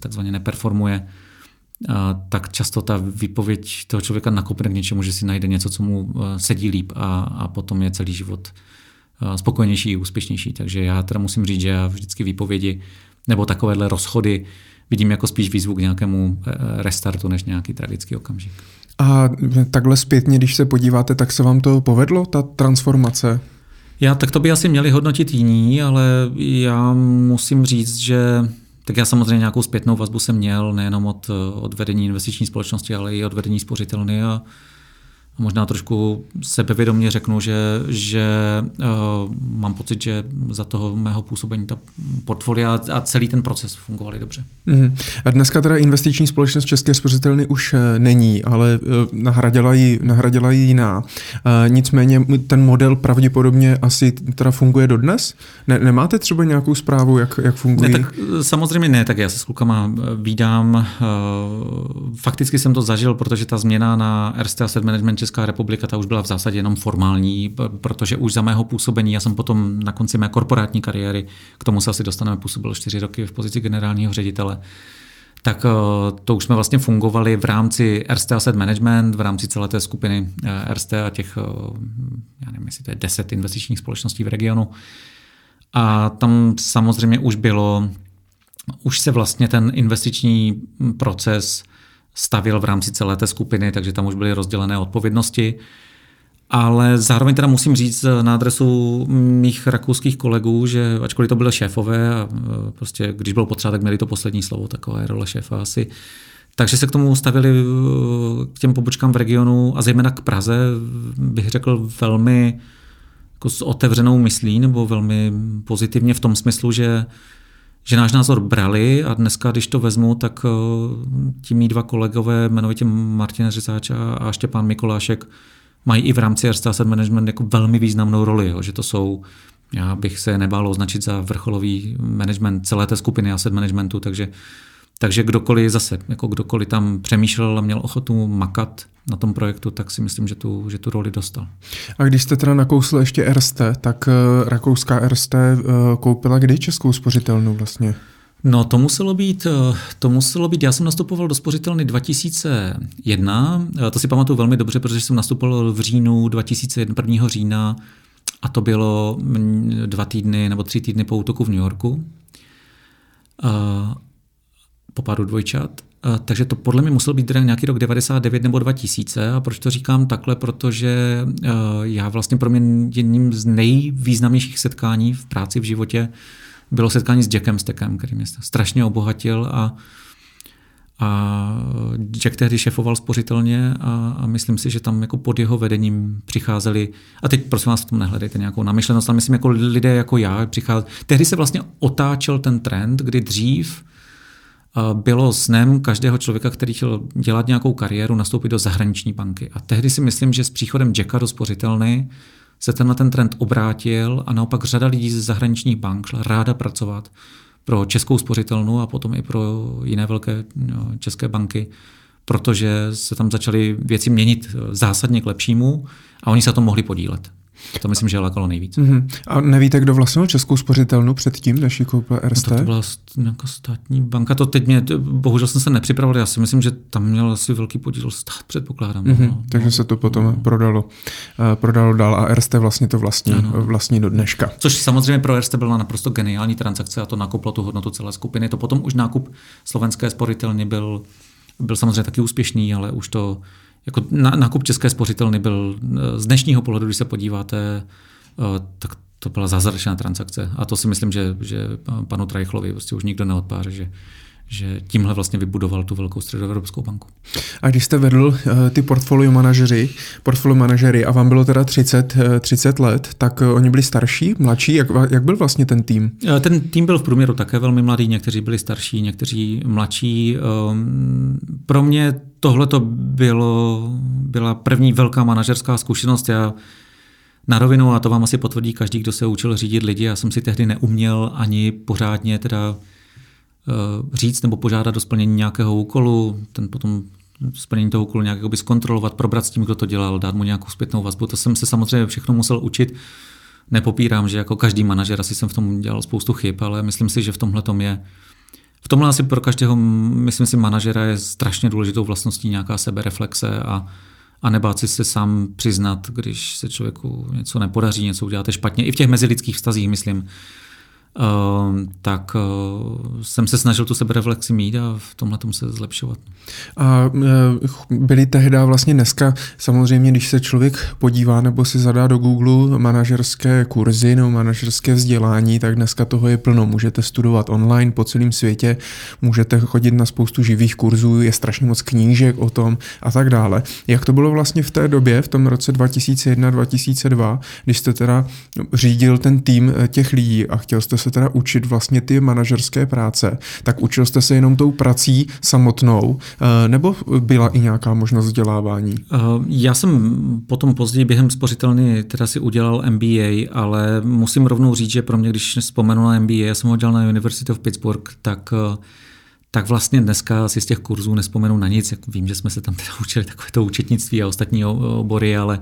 S2: takzvaně neperformuje, tak často ta výpověď toho člověka nakopne k něčemu, že si najde něco, co mu eh, sedí líp a, a potom je celý život eh, spokojenější, úspěšnější. Takže já teda musím říct, že já vždycky výpovědi nebo takovéhle rozchody vidím jako spíš výzvu k nějakému eh, restartu, než nějaký tragický okamžik.
S1: A takhle zpětně, když se podíváte, tak se vám to povedlo, ta transformace?
S2: Já, tak to by asi měli hodnotit jiní, ale já musím říct, že tak já samozřejmě nějakou zpětnou vazbu jsem měl, nejenom od, od vedení investiční společnosti, ale i od vedení spořitelny a a možná trošku sebevědomě řeknu, že, že uh, mám pocit, že za toho mého působení ta portfolia a celý ten proces fungovaly dobře.
S1: Mm-hmm. A dneska teda investiční společnost České spořitelny už eh, není, ale uh, nahradila ji, nahradila ji jiná. Uh, nicméně ten model pravděpodobně asi teda funguje dodnes? Ne, nemáte třeba nějakou zprávu, jak, jak funguje?
S2: Ne, tak samozřejmě ne, tak já se s klukama vídám. Uh, fakticky jsem to zažil, protože ta změna na RST Asset Management Česká republika ta už byla v zásadě jenom formální, protože už za mého působení, já jsem potom na konci mé korporátní kariéry, k tomu se asi dostaneme, působil čtyři roky v pozici generálního ředitele, tak eh, to už jsme vlastně fungovali v rámci RST Asset Management, v rámci celé té skupiny eh, RST a těch, eh, já nevím, jestli to je deset investičních společností v regionu. A tam samozřejmě už bylo, už se vlastně ten investiční proces stavil v rámci celé té skupiny, takže tam už byly rozdělené odpovědnosti. Ale zároveň teda musím říct na adresu mých rakouských kolegů, že ačkoliv to byly šéfové a e, prostě když bylo potřeba, tak měli to poslední slovo, takové role šéfa asi, takže se k tomu stavili e, k těm pobočkám v regionu a zejména k Praze, bych řekl velmi jako s otevřenou myslí nebo velmi pozitivně v tom smyslu, že že náš názor brali a dneska, když to vezmu, tak eh, ti mý dva kolegové, jmenovitě Martin Řezáč a Štěpán Mikolášek, mají i v rámci Erste Asset Management jako velmi významnou roli, jo, že to jsou, já bych se nebál označit za vrcholový management celé té skupiny asset managementu, takže takže kdokoliv zase, jako kdokoliv tam přemýšlel a měl ochotu makat na tom projektu, tak si myslím, že tu, že tu roli dostal.
S1: A když jste teda nakousl ještě RST, tak uh, rakouská RST uh, koupila kdy českou spořitelnu vlastně?
S2: No to muselo být, eh, to muselo být, já jsem nastupoval do spořitelny 2001, to si pamatuju velmi dobře, protože jsem nastupoval v říjnu 2001, 1. října a to bylo dva týdny nebo tři týdny po útoku v New Yorku po pádu dvojčat. Takže to podle mě musel být nějaký rok 99 nebo 2000. A proč to říkám takhle? Protože já vlastně pro mě jedním z nejvýznamnějších setkání v práci v životě bylo setkání s Jackem Steckem, který mě strašně obohatil a a Jack tehdy šefoval spořitelně a, a myslím si, že tam jako pod jeho vedením přicházeli, a teď prosím vás v tom nehledejte nějakou namyšlenost, ale myslím jako lidé jako já přicházeli. Tehdy se vlastně otáčel ten trend, kdy dřív bylo snem každého člověka, který chtěl dělat nějakou kariéru, nastoupit do zahraniční banky. A tehdy si myslím, že s příchodem Jacka do spořitelny se tenhle ten trend obrátil a naopak řada lidí ze zahraničních bank šla ráda pracovat pro českou spořitelnu a potom i pro jiné velké no, české banky, protože se tam začaly věci měnit zásadně k lepšímu a oni se to mohli podílet. To myslím, že lákalo nejvíc.
S1: Mm-hmm. A nevíte, kdo vlastně českou spořitelnu předtím, než ji koupil RST?
S2: No to byla nějaká státní banka. To teď mě, bohužel jsem se nepřipravil, já si myslím, že tam měl asi velký podíl stát, předpokládám.
S1: Mm-hmm. No. Takže se to potom no. prodalo, uh, prodalo dál a RST vlastně to vlastní, ano. vlastní do dneška.
S2: Což samozřejmě pro RST byla naprosto geniální transakce a to nakoplo tu hodnotu celé skupiny. To potom už nákup slovenské spořitelny byl, byl samozřejmě taky úspěšný, ale už to jako nákup české spořitelny byl eh, z dnešního pohledu, když se podíváte, eh, tak to byla zázračná transakce. A to si myslím, že, že panu Trajchlovi prostě už nikdo neodpáře, že, že tímhle vlastně vybudoval tu velkou středoevropskou banku.
S1: A když jste vedl uh, ty portfolio manažery, portfolio manažery a vám bylo teda 30, uh, 30 let, tak uh, oni byli starší, mladší? Jak, jak byl vlastně ten tým?
S2: Ten tým byl v průměru také velmi mladý, někteří byli starší, někteří mladší. Um, pro mě tohle to bylo, byla první velká manažerská zkušenost. Já na rovinu, a to vám asi potvrdí každý, kdo se učil řídit lidi, já jsem si tehdy neuměl ani pořádně teda Eh, říct nebo požádat o splnění nějakého úkolu. Ten potom splnění toho úkolu nějak zkontrolovat, probrat s tím, kdo to dělal, dát mu nějakou zpětnou vazbu. To jsem se samozřejmě všechno musel učit. Nepopírám, že jako každý manažer asi jsem v tom dělal spoustu chyb, ale myslím si, že v tomhle tom je v tomhle asi pro každého, myslím si, manažera je strašně důležitou vlastností nějaká sebereflexe a, a nebát si se sám přiznat, když se člověku něco nepodaří, něco uděláte špatně. I v těch mezilidských vztazích, myslím, tak eh, jsem se snažil tu sebereflexi mít a v tomhle tomu se zlepšovat.
S1: A eh, byly tehdy vlastně dneska, samozřejmě, když se člověk podívá nebo si zadá do Google manažerské kurzy nebo manažerské vzdělání, tak dneska toho je plno. Můžete studovat online po celém světě, můžete chodit na spoustu živých kurzů, je strašně moc knížek o tom a tak dále. Jak to bylo vlastně v té době, v tom roce 2001-2002, když jste teda řídil ten tým eh, těch lidí a chtěl jste se teda učit vlastně ty manažerské práce, tak učil jste se jenom tou prací samotnou, eh, nebo byla i nějaká možnost vzdělávání? Eh,
S2: já jsem potom později během spořitelny teda si udělal MBA, ale musím rovnou říct, že pro mě, když vzpomenu na MBA, já jsem ho dělal na University of Pittsburgh, tak eh, tak vlastně dneska si z těch kurzů nespomenu na nic. vím, že jsme se tam teda učili takové to účetnictví a ostatní obory, ale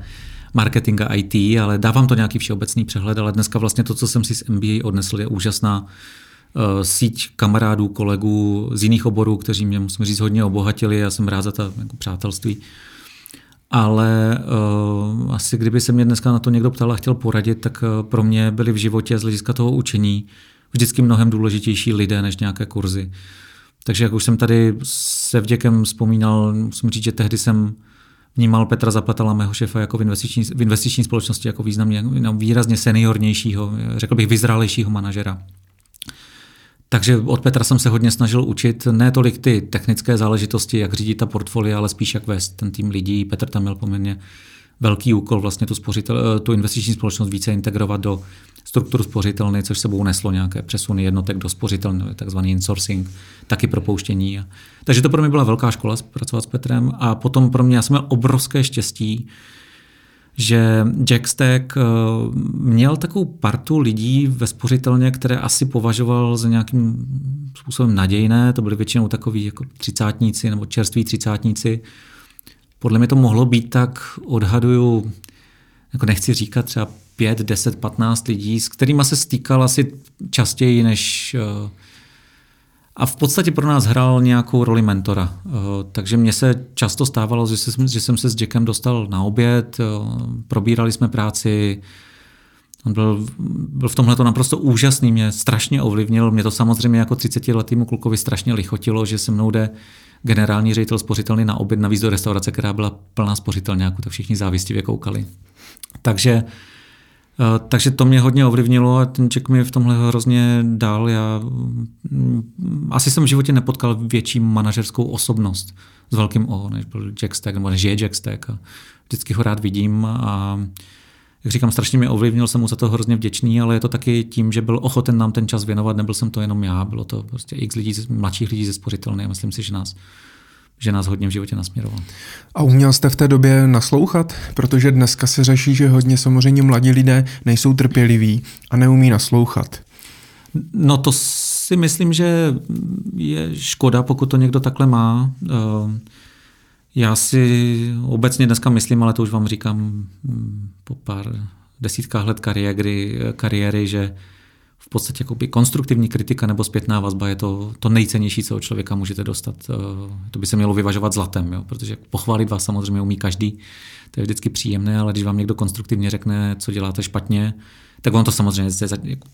S2: marketing a IT, ale dávám to nějaký všeobecný přehled, ale dneska vlastně to, co jsem si z MBA odnesl, je úžasná uh, síť kamarádů, kolegů z jiných oborů, kteří mě, musím říct, hodně obohatili. Já jsem rád za to jako přátelství. Ale uh, asi kdyby se mě dneska na to někdo ptal a chtěl poradit, tak uh, pro mě byly v životě z hlediska toho učení vždycky mnohem důležitější lidé než nějaké kurzy. Takže jak už jsem tady se vděkem vzpomínal, musím říct, že tehdy jsem vnímal Petra Zapatala, mého šefa, jako v investiční, v investiční společnosti jako významně, no, výrazně seniornějšího, řekl bych vyzrálejšího manažera. Takže od Petra jsem se hodně snažil učit ne tolik ty technické záležitosti, jak řídit ta portfolia, ale spíš jak vést ten tým lidí. Petr tam měl poměrně velký úkol vlastně tu, spořitel, tu investiční společnost více integrovat do strukturu spořitelny, což sebou neslo nějaké přesuny jednotek do spořitelny, takzvaný insourcing, taky propouštění. Takže to pro mě byla velká škola pracovat s Petrem a potom pro mě, já jsem měl obrovské štěstí, že Jackstack eh, měl takovou partu lidí ve spořitelně, které asi považoval za nějakým způsobem nadějné. To byly většinou takový jako třicátníci nebo čerství třicátníci. Podle mě to mohlo být tak, odhaduju, jako nechci říkat třeba 5, 10, 15 lidí, s kterými se stýkal asi častěji než eh, a v podstatě pro nás hrál nějakou roli mentora. Eh, takže mně se často stávalo, že jsem, že jsem se s Jackem dostal na oběd, eh, probírali jsme práci, On byl, byl v tomhle to naprosto úžasný, mě strašně ovlivnil. Mě to samozřejmě jako 30 letýmu klukovi strašně lichotilo, že se mnou jde generální ředitel spořitelný na oběd, navíc do restaurace, která byla plná spořitelňáků, to všichni závistivě koukali. Takže Eh, takže to mě hodně ovlivnilo a ten Jack mi v tomhle hrozně dál. Já mm, asi jsem v životě nepotkal větší manažerskou osobnost s velkým O, než byl Jack Stack, nebo než je Jack Stack. A vždycky ho rád vidím a jak říkám, strašně mě ovlivnil, jsem mu za to hrozně vděčný, ale je to taky tím, že byl ochoten nám ten čas věnovat, nebyl jsem to jenom já, bylo to prostě x lidí, mladších lidí ze spořitelny a myslím si, že nás že nás hodně v životě nasměroval.
S1: A uměl jste v té době naslouchat? Protože dneska se řeší, že hodně samozřejmě mladí lidé nejsou trpěliví a neumí naslouchat.
S2: No to si myslím, že je škoda, pokud to někdo takhle má. Eh, já si obecně dneska myslím, ale to už vám říkám hm, po pár desítkách let kariéry, kariéry že v podstatě jakoby konstruktivní kritika nebo zpětná vazba je to, to nejcennější, co od člověka můžete dostat. Eh, to by se mělo vyvažovat zlatem, jo? protože pochválit vás samozřejmě umí každý, to je vždycky příjemné, ale když vám někdo konstruktivně řekne, co děláte špatně, tak on to samozřejmě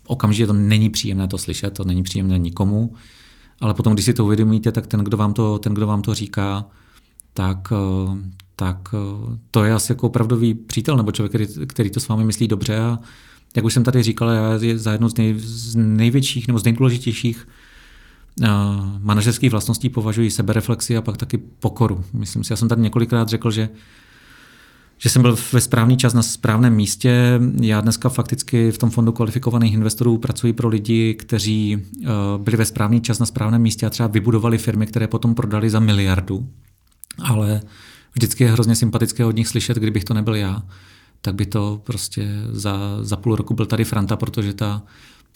S2: okamžitě to není příjemné to slyšet, to není příjemné nikomu, ale potom, když si to uvědomíte, tak ten, kdo vám to, ten, kdo vám to říká, tak, eh, tak eh, to je asi jako opravdový přítel nebo člověk, který, který to s vámi myslí dobře a jak už jsem tady říkal, já je za jednu z, nej, z největších nebo z nejdůležitějších uh, manažerských vlastností považuji sebereflexi a pak taky pokoru. Myslím si, já jsem tady několikrát řekl, že že jsem byl ve správný čas na správném místě. Já dneska fakticky v tom fondu kvalifikovaných investorů pracuji pro lidi, kteří byli ve správný čas na správném místě a třeba vybudovali firmy, které potom prodali za miliardu. Ale vždycky je hrozně sympatické od nich slyšet, kdybych to nebyl já tak by to prostě za, za půl roku byl tady Franta, protože ta,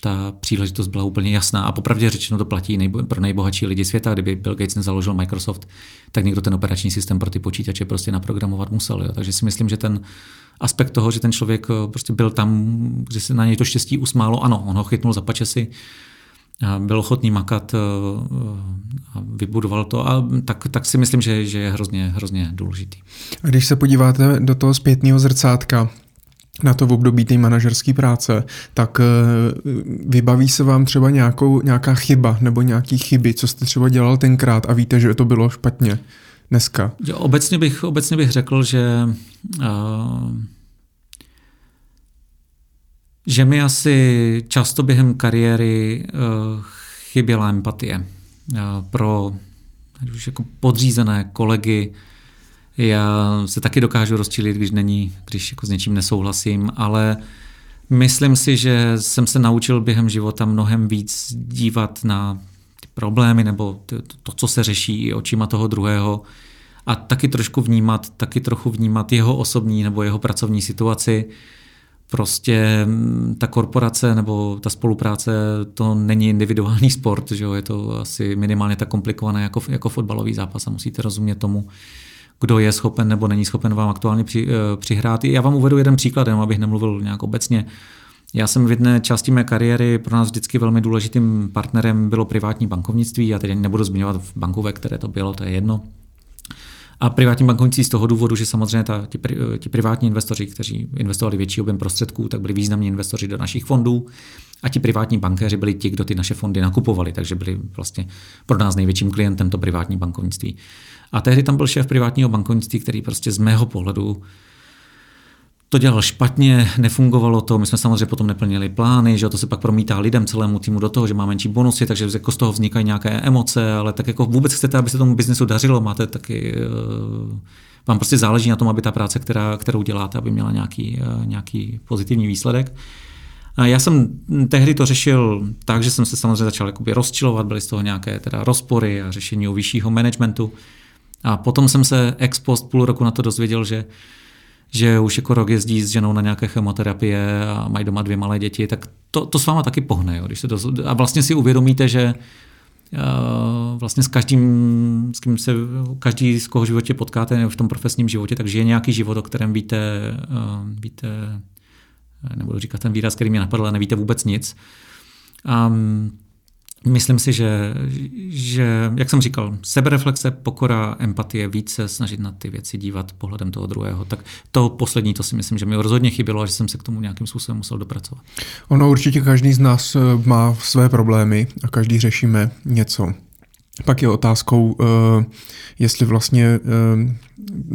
S2: ta příležitost byla úplně jasná. A popravdě řečeno to platí nejbo, pro nejbohatší lidi světa. Kdyby Bill Gates nezaložil Microsoft, tak někdo ten operační systém pro ty počítače prostě naprogramovat musel. Jo. Takže si myslím, že ten aspekt toho, že ten člověk prostě byl tam, kde se na něj to štěstí usmálo, ano, on ho chytnul za pačesy, byl ochotný makat eh, a vybudoval to, a tak, tak si myslím, že, že je hrozně, hrozně důležitý.
S1: A když se podíváte do toho zpětného zrcátka, na to v období té manažerské práce, tak eh, vybaví se vám třeba nějakou, nějaká chyba nebo nějaký chyby, co jste třeba dělal tenkrát a víte, že to bylo špatně dneska?
S2: Obecně bych, obecně bych řekl, že uh, že mi asi často během kariéry uh, chyběla empatie uh, pro už jako podřízené kolegy. Já se taky dokážu rozčilit, když není, když jako s něčím nesouhlasím, ale myslím si, že jsem se naučil během života mnohem víc dívat na ty problémy nebo to, co se řeší očima toho druhého a taky trošku vnímat, taky trochu vnímat jeho osobní nebo jeho pracovní situaci prostě mm, ta korporace nebo ta spolupráce to není individuální sport, že jo? je to asi minimálně tak komplikované jako, jako fotbalový zápas a musíte rozumět tomu, kdo je schopen nebo není schopen vám aktuálně při, uh, přihrát. Já vám uvedu jeden příklad, jenom abych nemluvil nějak obecně. Já jsem v jedné části mé kariéry pro nás vždycky velmi důležitým partnerem bylo privátní bankovnictví. Já teď nebudu zmiňovat v banku, ve které to bylo, to je jedno. A privátní bankovnictví z toho důvodu, že samozřejmě ta, ti, ti privátní investoři, kteří investovali větší objem prostředků, tak byli významní investoři do našich fondů. A ti privátní bankéři byli ti, kdo ty naše fondy nakupovali, takže byli vlastně pro nás největším klientem to privátní bankovnictví. A tehdy tam byl šéf privátního bankovnictví, který prostě z mého pohledu to dělal špatně, nefungovalo to, my jsme samozřejmě potom neplnili plány, že to se pak promítá lidem, celému týmu do toho, že má menší bonusy, takže jako z toho vznikají nějaké emoce, ale tak jako vůbec chcete, aby se tomu biznesu dařilo, máte taky, eh, vám prostě záleží na tom, aby ta práce, která, kterou děláte, aby měla nějaký, eh, nějaký pozitivní výsledek. A já jsem tehdy to řešil tak, že jsem se samozřejmě začal rozčilovat, byly z toho nějaké teda rozpory a řešení o vyššího managementu. A potom jsem se ex post půl roku na to dozvěděl, že že už jako rok jezdí s ženou na nějaké chemoterapie a mají doma dvě malé děti, tak to, to s váma taky pohne. Jo, když se doz... A vlastně si uvědomíte, že uh, vlastně s každým, s kým se, každý z koho životě potkáte v tom profesním životě, takže je nějaký život, o kterém víte, uh, víte nebudu říkat ten výraz, který mě napadl, ale nevíte vůbec nic. Um, Myslím si, že, že, jak jsem říkal, sebereflexe, pokora, empatie, více snažit na ty věci dívat pohledem toho druhého. Tak to poslední, to si myslím, že mi rozhodně chybělo a že jsem se k tomu nějakým způsobem musel dopracovat.
S1: Ono určitě každý z nás eh, má své problémy a každý řešíme něco. Pak je otázkou, eh, jestli vlastně eh,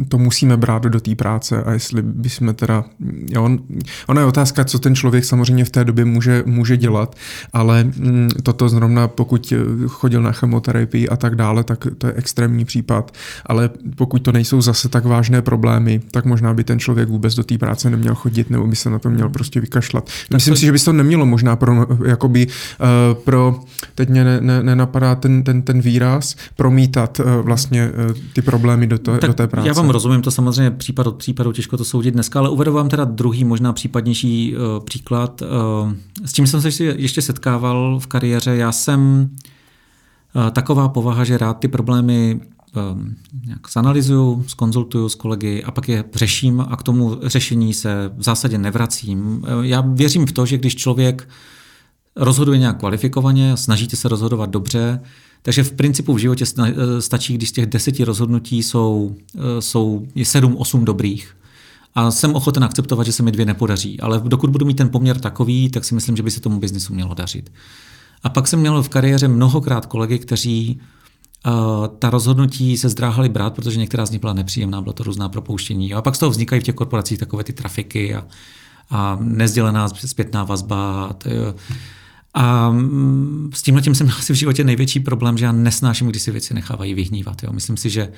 S1: to musíme brát do té práce a jestli bychom teda, jo, ona je otázka, co ten člověk samozřejmě v té době může, může dělat, ale mm, toto zrovna pokud chodil na chemoterapii a tak dále, tak to je extrémní případ, ale pokud to nejsou zase tak vážné problémy, tak možná by ten člověk vůbec do té práce neměl chodit nebo by se na to měl prostě vykašlat. Myslím to... si, že by to nemělo možná pro, jakoby, uh, pro teď mě nenapadá ten, ten, ten výraz, promítat uh, vlastně uh, ty problémy do, to, do té práce.
S2: Já vám rozumím, to samozřejmě případ od případu těžko to soudit dneska, ale uvedu vám teda druhý, možná případnější uh, příklad. Uh, s tím jsem se ještě, ještě setkával v kariéře. Já jsem uh, taková povaha, že rád ty problémy nějak zanalizuju, skonzultuju s kolegy a pak je řeším a k tomu řešení se v zásadě nevracím. Já věřím v to, že když člověk rozhoduje nějak kvalifikovaně, snažíte se rozhodovat dobře, takže v principu v životě eh, stačí, když z těch deseti rozhodnutí jsou, eh, jsou je sedm, osm dobrých. A jsem ochoten akceptovat, že se mi dvě nepodaří. Ale dokud budu mít ten poměr takový, tak si myslím, že by se tomu biznisu mělo dařit. A pak jsem měl v kariéře mnohokrát kolegy, kteří uh, ta rozhodnutí se zdráhali brát, protože některá z nich byla nepříjemná, byla to různá propouštění. A pak z toho vznikají v těch korporacích takové ty trafiky a, a nezdělená zpětná vazba. To, a mm, s tímhle tím jsem asi v životě největší problém, že já nesnáším, když si věci nechávají vyhnívat. Jo. Myslím si, že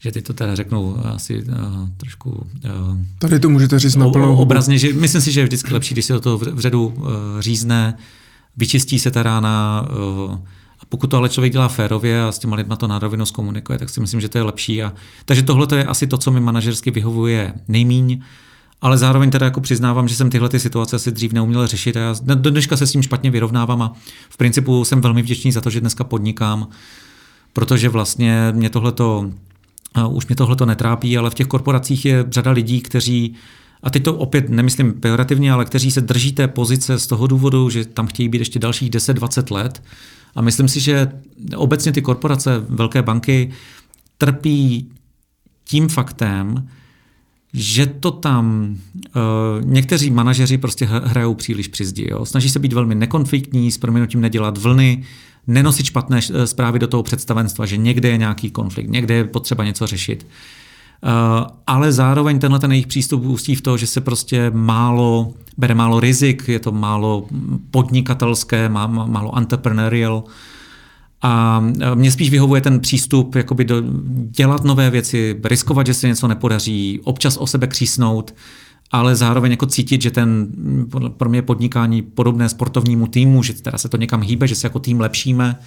S2: že teď to teda řeknu asi uh, trošku... Uh,
S1: Tady to můžete říct na plnou
S2: Obrazně, že myslím si, že je vždycky lepší, když se do toho vředu uh, řízne, vyčistí se ta rána, uh, a pokud to ale člověk dělá férově a s těma lidma to na rovinu zkomunikuje, tak si myslím, že to je lepší. A, takže tohle je asi to, co mi manažersky vyhovuje nejmíň. Ale zároveň teda jako přiznávám, že jsem tyhle ty situace asi dřív neuměl řešit a já do dneška se s tím špatně vyrovnávám a v principu jsem velmi vděčný za to, že dneska podnikám, protože vlastně mě tohleto, už mě tohleto netrápí, ale v těch korporacích je řada lidí, kteří a teď to opět nemyslím pejorativně, ale kteří se drží té pozice z toho důvodu, že tam chtějí být ještě dalších 10-20 let. A myslím si, že obecně ty korporace, velké banky trpí tím faktem, že to tam uh, někteří manažeři prostě hrajou příliš při zdi. Jo? Snaží se být velmi nekonfliktní, s proměnutím nedělat vlny, nenosit špatné eh, zprávy do toho představenstva, že někde je nějaký konflikt, někde je potřeba něco řešit. Uh, ale zároveň tenhle ten jejich přístup ústí v to, že se prostě málo, bere málo rizik, je to málo podnikatelské, má, málo entrepreneurial. A mně spíš vyhovuje ten přístup jakoby do, dělat nové věci, riskovat, že se něco nepodaří, občas o sebe křísnout, ale zároveň jako cítit, že ten pro mě podnikání podobné sportovnímu týmu, že teda se to někam hýbe, že se jako tým lepšíme,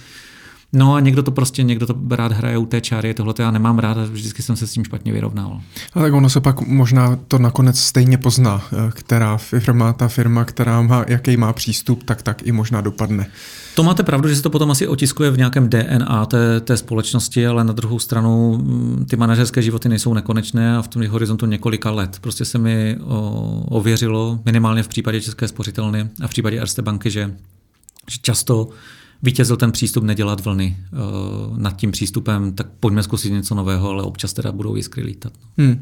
S2: No a někdo to prostě, někdo to rád hraje u té čáry, tohle já nemám rád a vždycky jsem se s tím špatně vyrovnával.
S1: A tak ono se pak možná to nakonec stejně pozná, eh, která firma, ta firma, která má, jaký má přístup, tak tak i možná dopadne.
S2: To máte pravdu, že se to potom asi otiskuje v nějakém DNA té, té společnosti, ale na druhou stranu mm, ty manažerské životy nejsou nekonečné a v tom horizontu několika let. Prostě se mi o, ověřilo, minimálně v případě České spořitelny a v případě Erste banky, že, že často vítězil ten přístup nedělat vlny uh, nad tím přístupem, tak pojďme zkusit něco nového, ale občas teda budou jiskry lítat.
S1: No. Hmm. Uh,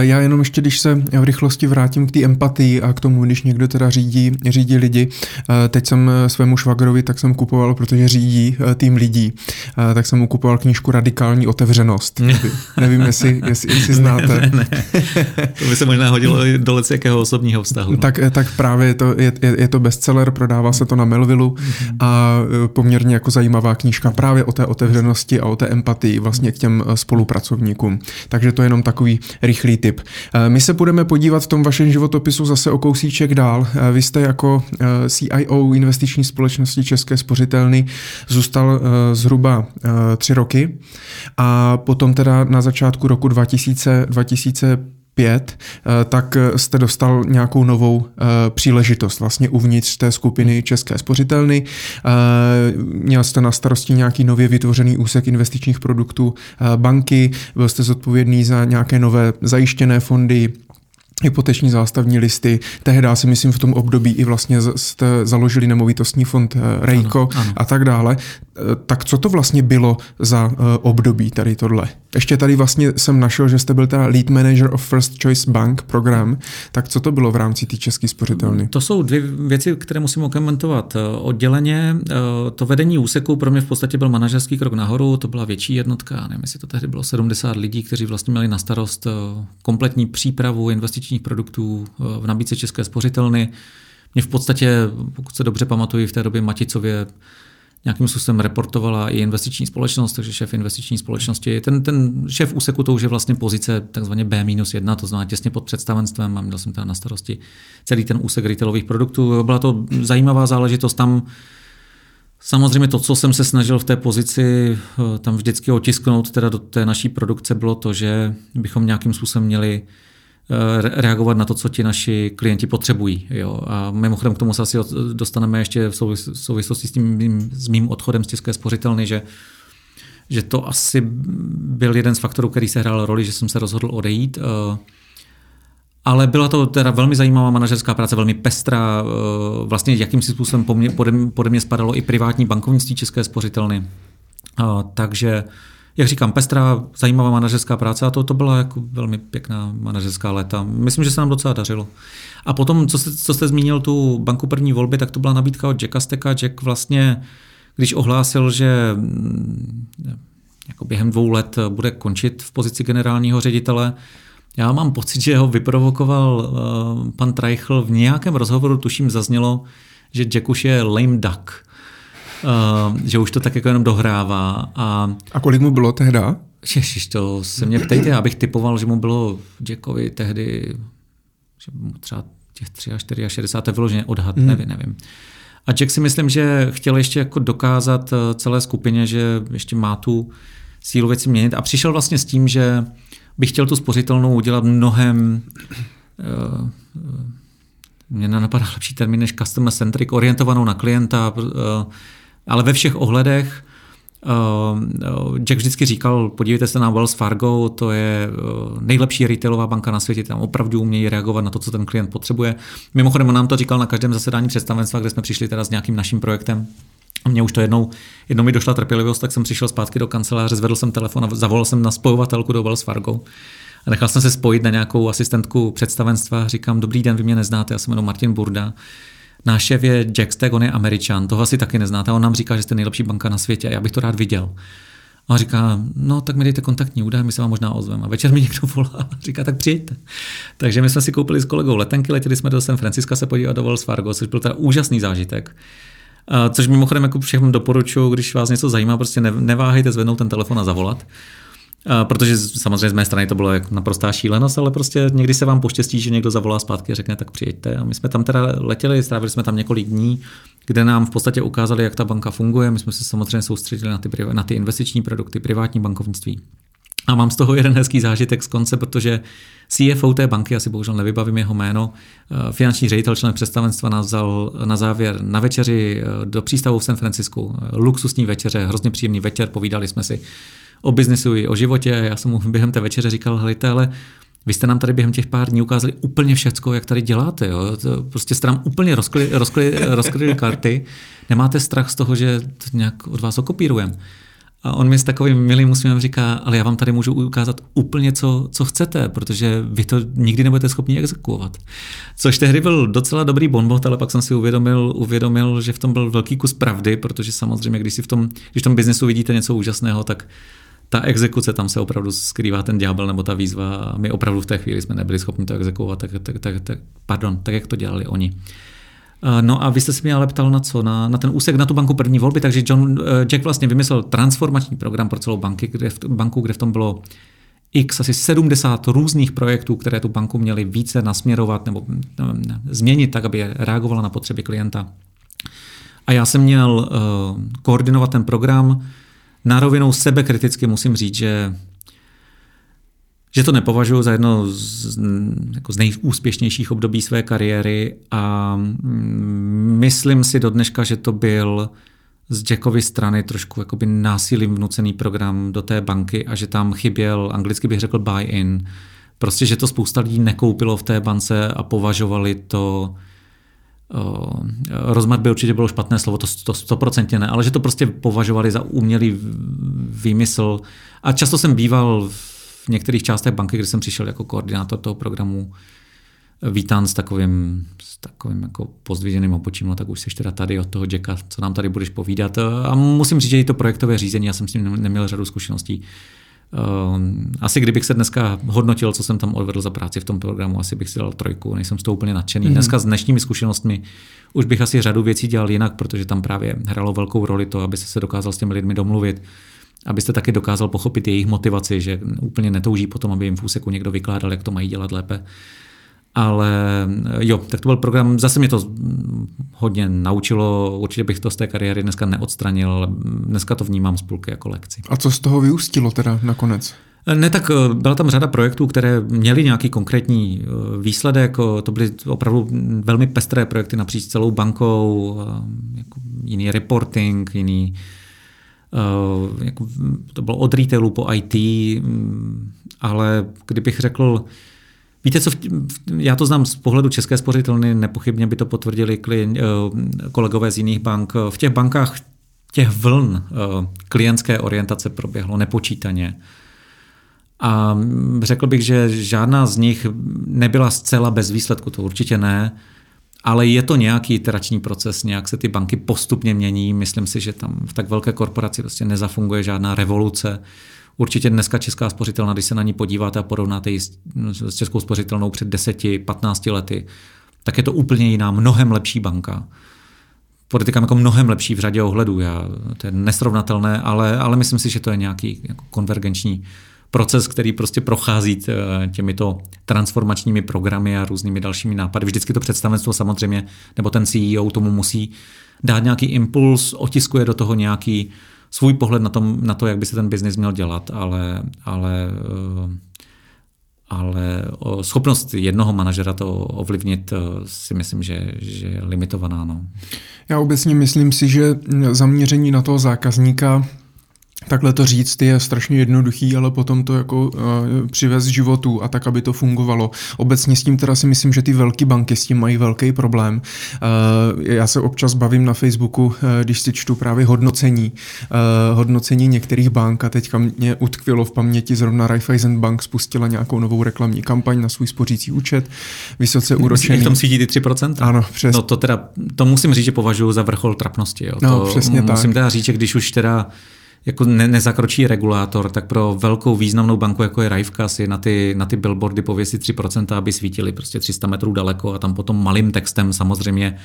S1: já jenom ještě, když se v rychlosti vrátím k té empatii a k tomu, když někdo teda řídí, řídí lidi, uh, teď jsem svému švagrovi, tak jsem kupoval, protože řídí tým lidí, tak jsem mu kupoval knížku Radikální otevřenost. Nevím, jestli, jestli, jestli znáte.
S2: ne, ne, ne. To by se možná hodilo do jakého osobního vztahu. No.
S1: Tak, tak právě je to, je, je to bestseller, prodává se to na Melvillu mm-hmm. a poměrně jako zajímavá knížka právě o té otevřenosti a o té empatii vlastně k těm eh, spolupracovníkům. Takže to je jenom takový rychlý tip. Eh, my se budeme podívat v tom vašem životopisu zase o kousíček dál. Eh, vy jste jako CIO investiční společnosti České spořitelny zůstal zhruba tři roky a potom teda na začátku roku 2000, 2000 pět, eh, tak jste dostal nějakou novou eh, příležitost vlastně uvnitř té skupiny České spořitelny. Eh, měl jste na starosti nějaký nově vytvořený úsek investičních produktů banky, byl jste zodpovědný za nějaké nové zajištěné fondy, hypoteční zástavní listy. Tehdy si myslím v tom období i vlastně jste založili nemovitostní fond Rejko ano, ano. a tak dále. Tak co to vlastně bylo za období tady tohle? Ještě tady vlastně jsem našel, že jste byl teda lead manager of First Choice Bank program. Tak co to bylo v rámci té české spořitelny?
S2: To jsou dvě věci, které musím okomentovat odděleně. To vedení úseku pro mě v podstatě byl manažerský krok nahoru, to byla větší jednotka, nevím, jestli to tehdy bylo 70 lidí, kteří vlastně měli na starost kompletní přípravu investičních produktů v nabídce české spořitelny. Mě v podstatě, pokud se dobře pamatuju, v té době Maticově nějakým způsobem reportovala i investiční společnost, takže šéf investiční společnosti. Ten, ten šéf úseku to už je vlastně pozice takzvaně B-1, to znamená těsně pod představenstvem a měl jsem tam na starosti celý ten úsek retailových produktů. Byla to zajímavá záležitost tam, Samozřejmě to, co jsem se snažil v té pozici eh, tam vždycky otisknout teda do té naší produkce, bylo to, že bychom nějakým způsobem měli Eh, reagovat na to, co ti naši klienti potřebují. Jo. A mimochodem k tomu se asi dostaneme ještě v souvislosti s, tím, s mým odchodem z České spořitelny, že že to asi byl jeden z faktorů, který se hrál roli, že jsem se rozhodl odejít. Eh, ale byla to teda velmi zajímavá manažerská práce, velmi pestrá. Eh, vlastně jakým způsobem pode mě, pode mě spadalo i privátní bankovnictví České spořitelny. Takže jak říkám, pestrá, zajímavá manažerská práce a to, to byla jako velmi pěkná manažerská léta. Myslím, že se nám docela dařilo. A potom, co jste, co jste zmínil tu banku první volby, tak to byla nabídka od Jacka Steka. Jack vlastně, když ohlásil, že mm, jako během dvou let bude končit v pozici generálního ředitele, já mám pocit, že ho vyprovokoval uh, pan Treichl v nějakém rozhovoru, tuším zaznělo, že Jack už je lame duck že už to tak jako jenom dohrává. A,
S1: a kolik mu bylo tehda?
S2: Ježiš, to se mě ptejte, abych typoval, že mu bylo Jackovi tehdy že mu třeba těch 3 až 4 až 60, to je vyloženě odhad, mm. nevím, nevím. A Jack si myslím, že chtěl ještě jako dokázat eh, celé skupině, že ještě má tu sílu věci měnit a přišel vlastně s tím, že bych chtěl tu spořitelnou udělat mnohem mě napadá lepší termín než customer centric, orientovanou na klienta, ale ve všech ohledech Jack vždycky říkal, podívejte se na Wells Fargo, to je nejlepší retailová banka na světě, tam opravdu umějí reagovat na to, co ten klient potřebuje. Mimochodem, on nám to říkal na každém zasedání představenstva, kde jsme přišli teda s nějakým naším projektem, mně už to jednou, jednou mi došla trpělivost, tak jsem přišel zpátky do kanceláře, zvedl jsem telefon a zavolal jsem na spojovatelku do Wells Fargo. A nechal jsem se spojit na nějakou asistentku představenstva. Říkám, dobrý den, vy mě neznáte, já jsem jmenuji Martin Burda. Náš šéf je Jack Steg, on je američan, toho asi taky neznáte. On nám říká, že jste nejlepší banka na světě a já bych to rád viděl. A říká, no tak mi dejte kontaktní údaje, my se vám možná ozveme. A večer mi někdo volá a říká, tak přijďte. Takže my jsme si koupili s kolegou letenky, letěli jsme do San Francisca se podívat do Wells Fargo, což byl teda úžasný zážitek. Což mimochodem jako všem doporučuji, když vás něco zajímá, prostě neváhejte zvednout ten telefon a zavolat. Protože samozřejmě z mé strany to bylo jako naprostá šílenost, ale prostě někdy se vám poštěstí, že někdo zavolá zpátky a řekne, tak přijďte. A my jsme tam teda letěli, strávili jsme tam několik dní, kde nám v podstatě ukázali, jak ta banka funguje. My jsme se samozřejmě soustředili na ty, na ty investiční produkty, privátní bankovnictví. A mám z toho jeden hezký zážitek z konce, protože CFO té banky, asi bohužel nevybavím jeho jméno, eh, finanční ředitel člen představenstva nás vzal na závěr na večeři eh, do přístavu v San Francisku. Luxusní večeře, hrozně příjemný večer, povídali jsme si o biznesu i o životě. Já jsem mu během té večeře říkal, helejte, ale vy jste nám tady během těch pár dní ukázali úplně všecko, jak tady děláte. Jo? To prostě jste nám úplně rozkryli, rozkryli, rozkryli karty. Nemáte strach z toho, že to nějak od vás okopírujeme. A on mi s takovým milým úsměvem říká, ale já vám tady můžu ukázat úplně, co, co chcete, protože vy to nikdy nebudete schopni exekuovat. Což tehdy byl docela dobrý bonbot, ale pak jsem si uvědomil, uvědomil, že v tom byl velký kus pravdy, protože samozřejmě, když si v tom, když v tom biznesu vidíte něco úžasného, tak ta exekuce, tam se opravdu skrývá ten ďábel nebo ta výzva my opravdu v té chvíli jsme nebyli schopni to exekuovat, tak, tak, tak, tak, pardon, tak jak to dělali oni. Eh, no a vy jste se mě ale ptal na co? Na, na ten úsek na tu banku první volby, takže John, eh, Jack vlastně vymyslel transformační program pro celou banky, kde v, banku, kde v tom bylo x, asi 70 různých projektů, které tu banku měly více nasměrovat nebo ne, ne, změnit tak, aby reagovala na potřeby klienta. A já jsem měl uh, koordinovat ten program. Na rovinou sebekriticky musím říct, že že to nepovažuji za jedno z, jako z nejúspěšnějších období své kariéry a mm, myslím si do dneška, že to byl z Jackovy strany trošku jakoby násilím vnucený program do té banky a že tam chyběl, anglicky bych řekl buy-in, prostě, že to spousta lidí nekoupilo v té bance a považovali to Uh, rozmar by určitě bylo špatné slovo, to stoprocentně ne, ale že to prostě považovali za umělý výmysl. A často jsem býval v některých částech banky, kde jsem přišel jako koordinátor toho programu, vítán s takovým, s takovým jako pozdviženým obočím, no tak už jsi teda tady od toho Jacka, co nám tady budeš povídat. A musím říct, že i to projektové řízení, já jsem s tím neměl řadu zkušeností. Ehm, asi kdybych se dneska hodnotil, co jsem tam odvedl za práci v tom programu, asi bych si dal trojku, nejsem z toho úplně nadšený. Mm-hmm. Dneska s dnešními zkušenostmi už bych asi řadu věcí dělal jinak, protože tam právě hralo velkou roli to, aby se dokázal s těmi lidmi domluvit, abyste taky dokázal pochopit jejich motivaci, že úplně netouží potom, aby jim v úseku někdo vykládal, jak to mají dělat lépe. Ale jo, tak to byl program, zase mě to hodně naučilo, určitě bych to z té kariéry dneska neodstranil, ale dneska to vnímám z půlky jako lekci.
S1: A co z toho vyústilo teda nakonec?
S2: Ne, tak eh, byla tam řada projektů, které měly nějaký konkrétní eh, výsledek. To byly opravdu velmi pestré projekty napříč celou bankou, eh, jako jiný reporting, jiný Eh, jako, to bylo od retailu po IT, mm, ale kdybych řekl, Víte co, já to znám z pohledu České spořitelny, nepochybně by to potvrdili klien, eh, kolegové z jiných bank. V těch bankách těch vln eh, klientské orientace proběhlo nepočítaně. A řekl bych, že žádná z nich nebyla zcela bez výsledku, to určitě ne ale je to nějaký iterační proces, nějak se ty banky postupně mění. Myslím si, že tam v tak velké korporaci prostě nezafunguje žádná revoluce. Určitě dneska Česká spořitelna, když se na ní podíváte a porovnáte ji s Českou spořitelnou před 10-15 lety, tak je to úplně jiná, mnohem lepší banka. Podotýkám jako mnohem lepší v řadě ohledů. Já, to je nesrovnatelné, ale, ale myslím si, že to je nějaký jako konvergenční proces, který prostě prochází eh, těmito transformačními programy a různými dalšími nápady. Vždycky to představenstvo samozřejmě, nebo ten CEO tomu musí dát nějaký impuls, otiskuje do toho nějaký svůj pohled na, tom, na to, jak by se ten biznis měl dělat, ale, ale, eh, ale schopnost jednoho manažera to ovlivnit si myslím, že, že je limitovaná. No.
S1: Já obecně myslím si, že zaměření na toho zákazníka Takhle to říct je strašně jednoduchý, ale potom to jako uh, přivez životu a tak, aby to fungovalo. Obecně s tím teda si myslím, že ty velké banky s tím mají velký problém. Uh, já se občas bavím na Facebooku, uh, když si čtu právě hodnocení, uh, hodnocení některých bank a teďka mě utkvělo v paměti zrovna Raiffeisen Bank spustila nějakou novou reklamní kampaň na svůj spořící účet, vysoce úročený.
S2: V tom svítí ty 3%?
S1: Ano, přesně.
S2: No to teda, to musím říct, že považuji za vrchol trapnosti. Jo.
S1: No,
S2: to
S1: přesně
S2: musím
S1: tak.
S2: teda říct, že když už teda jako ne, nezakročí regulátor, tak pro velkou významnou banku, jako je Rajvka, si na ty, na ty billboardy pověsit 3%, aby svítili prostě 300 metrů daleko a tam potom malým textem samozřejmě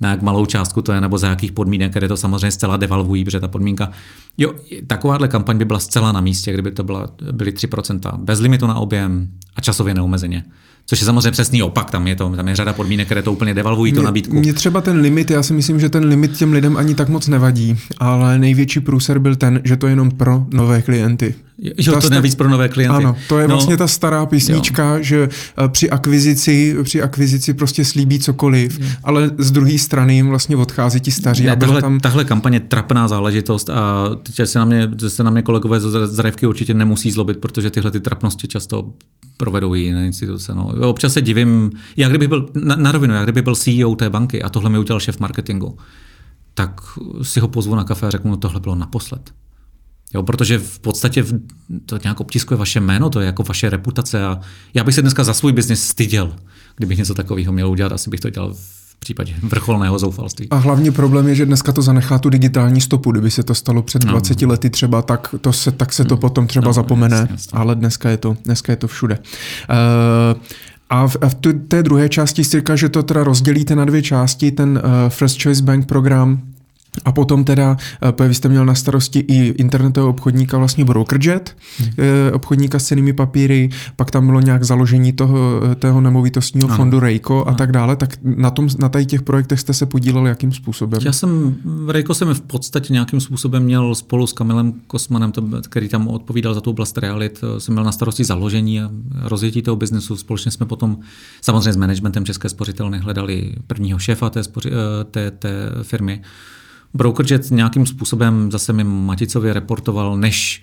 S2: na jak malou částku to je, nebo za jakých podmínek, které to samozřejmě zcela devalvují, protože ta podmínka. Jo, takováhle kampaň by byla zcela na místě, kdyby to byla, byly 3%, bez limitu na objem a časově neomezeně. Což je samozřejmě přesný opak, tam je, to, tam je řada podmínek, které to úplně devalvují,
S1: mě,
S2: tu nabídku.
S1: Mně třeba ten limit, já si myslím, že ten limit těm lidem ani tak moc nevadí, ale největší průser byl ten, že to je jenom pro nové klienty.
S2: Jo, ta to navíc pro nové klienty.
S1: Ano, to je no, vlastně ta stará písnička, jo. že eh, při akvizici, při akvizici prostě slíbí cokoliv, jo. ale z druhé strany jim vlastně odchází ti staří.
S2: Ne,
S1: a
S2: tahle,
S1: tam...
S2: tahle kampaně je trapná záležitost a teď se na mě, se na mě kolegové z Zrevky určitě nemusí zlobit, protože tyhle ty trapnosti často provedou i jiné instituce. No. Občas se divím, já kdybych byl, na, na rovinu, já kdybych byl CEO té banky a tohle mi udělal šéf marketingu, tak si ho pozvu na kafe a řeknu, no tohle bylo naposled. Jo, protože v podstatě to nějak obtiskuje vaše jméno, to je jako vaše reputace a já bych se dneska za svůj biznis styděl, kdybych něco takového měl udělat, asi bych to dělal případě vrcholného zoufalství.
S1: A hlavní problém je, že dneska to zanechá tu digitální stopu. Kdyby se to stalo před 20 no. lety třeba, tak, to se, tak se to no. potom třeba no, zapomene, jasně, jasně. ale dneska je to, dneska je to všude. Uh, a v, v té druhé části jsi říkal, že to teda rozdělíte na dvě části, ten uh, First Choice Bank program a potom teda, eh, vy jste měl na starosti i internetového obchodníka vlastně Brokerjet, hmm. obchodníka s cenými papíry, pak tam bylo nějak založení toho, eh, tého nemovitostního ano. fondu Rejko a ano. tak dále, tak na, tom, na tady těch projektech jste se podílel jakým způsobem?
S2: Já jsem, Rejko jsem v podstatě nějakým způsobem měl spolu s Kamilem Kosmanem, který tam odpovídal za tu oblast realit, jsem měl na starosti založení a rozjetí toho biznesu. Společně jsme potom samozřejmě s managementem České spořitelny hledali prvního šéfa té, spoři, té, té firmy. Brokerjet nějakým způsobem zase mi Maticově reportoval, než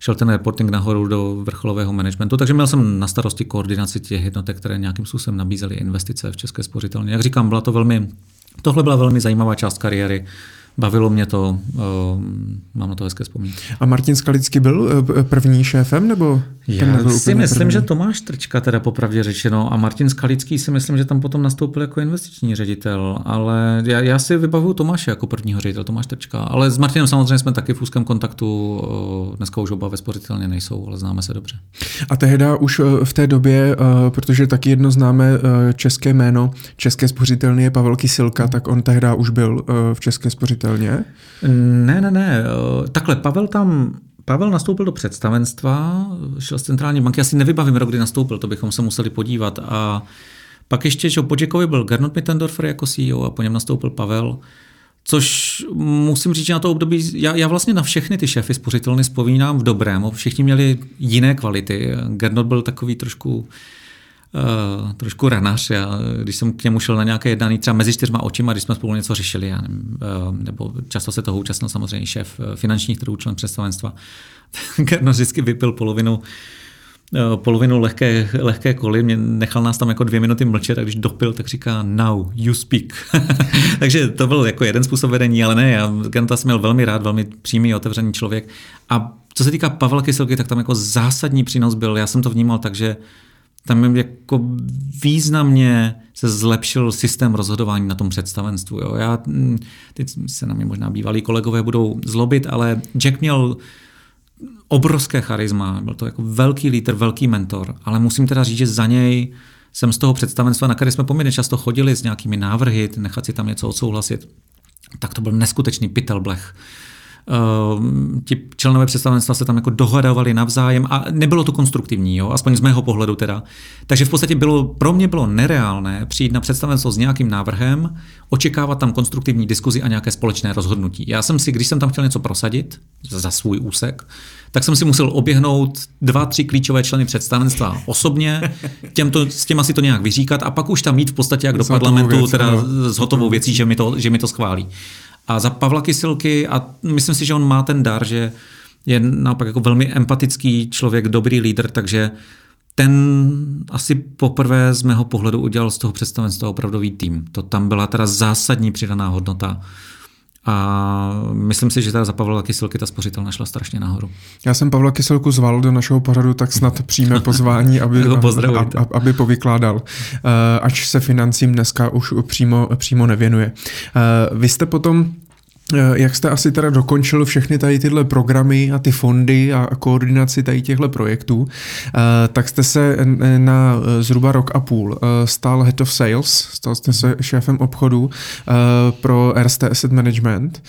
S2: šel ten reporting nahoru do vrcholového managementu, takže měl jsem na starosti koordinaci těch jednotek, které nějakým způsobem nabízely investice v České spořitelně. Jak říkám, byla to velmi, tohle byla velmi zajímavá část kariéry. Bavilo mě to, uh, mám na to hezké vzpomínky.
S1: A Martin Skalický byl eh, první šéfem, nebo
S2: Já si myslím, první? že Tomáš Trčka teda popravdě řečeno a Martin Skalický si myslím, že tam potom nastoupil jako investiční ředitel, ale já, já si vybavuju Tomáše jako prvního ředitel, Tomáš Trčka, ale s Martinem samozřejmě jsme taky v úzkém kontaktu, uh, dneska už oba ve spořitelně nejsou, ale známe se dobře.
S1: A tehda už v té době, protože taky jedno známe české jméno, české spořitelny je Pavel Kysilka, tak on tehda už byl v české spořitelně pochopitelně?
S2: Ne, ne, ne. Takhle, Pavel tam Pavel nastoupil do představenstva, šel z centrální banky, asi nevybavím rok, kdy nastoupil, to bychom se museli podívat. A pak ještě, že po Jackovi byl Gernot Mittendorfer jako CEO a po něm nastoupil Pavel. Což musím říct, že na to období, já, já vlastně na všechny ty šéfy spořitelny vzpomínám v dobrém, všichni měli jiné kvality. Gernot byl takový trošku uh, trošku ranař. Já, když jsem k němu šel na nějaké jednání třeba mezi čtyřma očima, když jsme spolu něco řešili, já nevím, uh, nebo často se toho účastnil samozřejmě šéf finančních trhů, člen představenstva, tak no, vždycky vypil polovinu polovinu lehké, lehké koly, mě nechal nás tam jako dvě minuty mlčet a když dopil, tak říká now, you speak. Takže to byl jako jeden způsob vedení, ale ne, já Genta jsem měl velmi rád, velmi přímý, otevřený člověk. A co se týká Pavla Kyselky, tak tam jako zásadní přínos byl, já jsem to vnímal tak, že tam jako významně se zlepšil systém rozhodování na tom představenstvu. Jo. Já, hm, teď se na mě možná bývalí kolegové budou zlobit, ale Jack měl obrovské charisma, byl to jako velký lídr, velký mentor, ale musím teda říct, že za něj jsem z toho představenstva, na které jsme poměrně často chodili s nějakými návrhy, nechat si tam něco odsouhlasit, tak to byl neskutečný pytel blech Uh, ti členové představenstva se tam jako dohadovali navzájem a nebylo to konstruktivní, jo? aspoň z mého pohledu teda. Takže v podstatě bylo, pro mě bylo nereálné přijít na představenstvo s nějakým návrhem, očekávat tam konstruktivní diskuzi a nějaké společné rozhodnutí. Já jsem si, když jsem tam chtěl něco prosadit za svůj úsek, tak jsem si musel oběhnout dva, tři klíčové členy představenstva osobně, těmto, s těma si to nějak vyříkat a pak už tam mít v podstatě jak do parlamentu věc, teda s hotovou věcí, že mi, to, že mi to schválí. A za Pavla Kysilky, a myslím si, že on má ten dar, že je naopak jako velmi empatický člověk, dobrý lídr, takže ten asi poprvé z mého pohledu udělal z toho představenstva opravdový tým. To tam byla teda zásadní přidaná hodnota a myslím si, že teda za Pavla Kyselky ta spořitelna šla strašně nahoru.
S1: Já jsem Pavla Kyselku zval do našeho pořadu, tak snad přijme pozvání, aby, aby, aby povykládal, eh, ač se financím dneska už přímo, přímo nevěnuje. Eh, vy jste potom jak jste asi teda dokončil všechny tady tyhle programy a ty fondy a koordinaci tady těchto projektů, eh, tak jste se na eh, zhruba rok a půl stal Head of Sales, stal jste se šéfem obchodu pro RST Asset Management.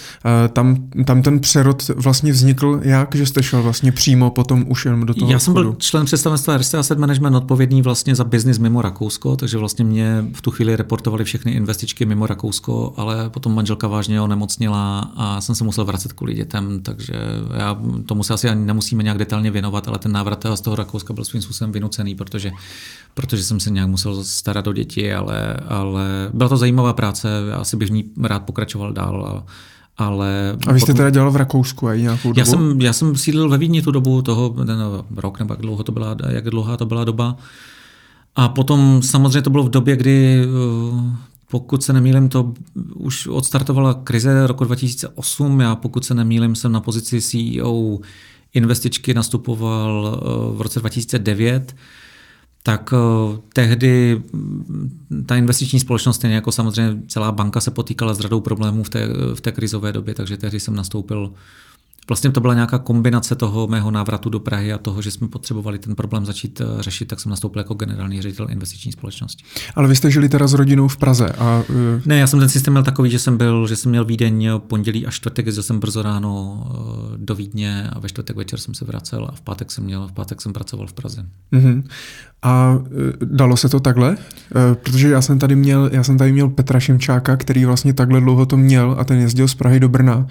S1: Tam, tam ten přerod vlastně vznikl jak, že jste šel vlastně přímo potom už jenom do toho
S2: Já jsem byl člen představenstva RST Asset Management odpovědný vlastně za biznis mimo Rakousko, takže vlastně mě v tu chvíli reportovali všechny investičky mimo Rakousko, ale potom manželka vážně onemocnila a jsem se musel vracet kvůli dětem, takže já tomu se asi ani nemusíme nějak detailně věnovat, ale ten návrat z toho Rakouska byl svým způsobem vynucený, protože, protože jsem se nějak musel starat o děti, ale, ale byla to zajímavá práce, já asi bych v ní rád pokračoval dál. A, ale
S1: a vy jste teda dělal v Rakousku a nějakou dobu?
S2: Já jsem, já jsem sídlil ve Vídni tu dobu, toho ten rok nebo jak dlouho to byla, jak dlouhá to byla doba. A potom samozřejmě to bylo v době, kdy pokud se nemýlim, to už odstartovala krize roku 2008. Já pokud se nemýlim, jsem na pozici CEO investičky nastupoval eh, v roce 2009 tak eh, tehdy mm, ta investiční společnost, jako samozřejmě celá banka, se potýkala s řadou problémů v té, v té krizové době, takže tehdy jsem nastoupil Vlastně to byla nějaká kombinace toho mého návratu do Prahy a toho, že jsme potřebovali ten problém začít eh, řešit, tak jsem nastoupil jako generální ředitel investiční společnosti.
S1: Ale vy jste žili teda s rodinou v Praze? A...
S2: Eh, ne, já jsem ten systém měl takový, že jsem byl, že jsem měl Vídeň pondělí a čtvrtek, jezdil jsem brzo ráno eh, do Vídně a ve čtvrtek večer jsem se vracel a v pátek jsem měl, v pátek jsem pracoval v Praze. Mm-hmm.
S1: A dalo se to takhle? Protože já jsem tady měl, já jsem tady měl Petra Šimčáka, který vlastně takhle dlouho to měl a ten jezdil z Prahy do Brna.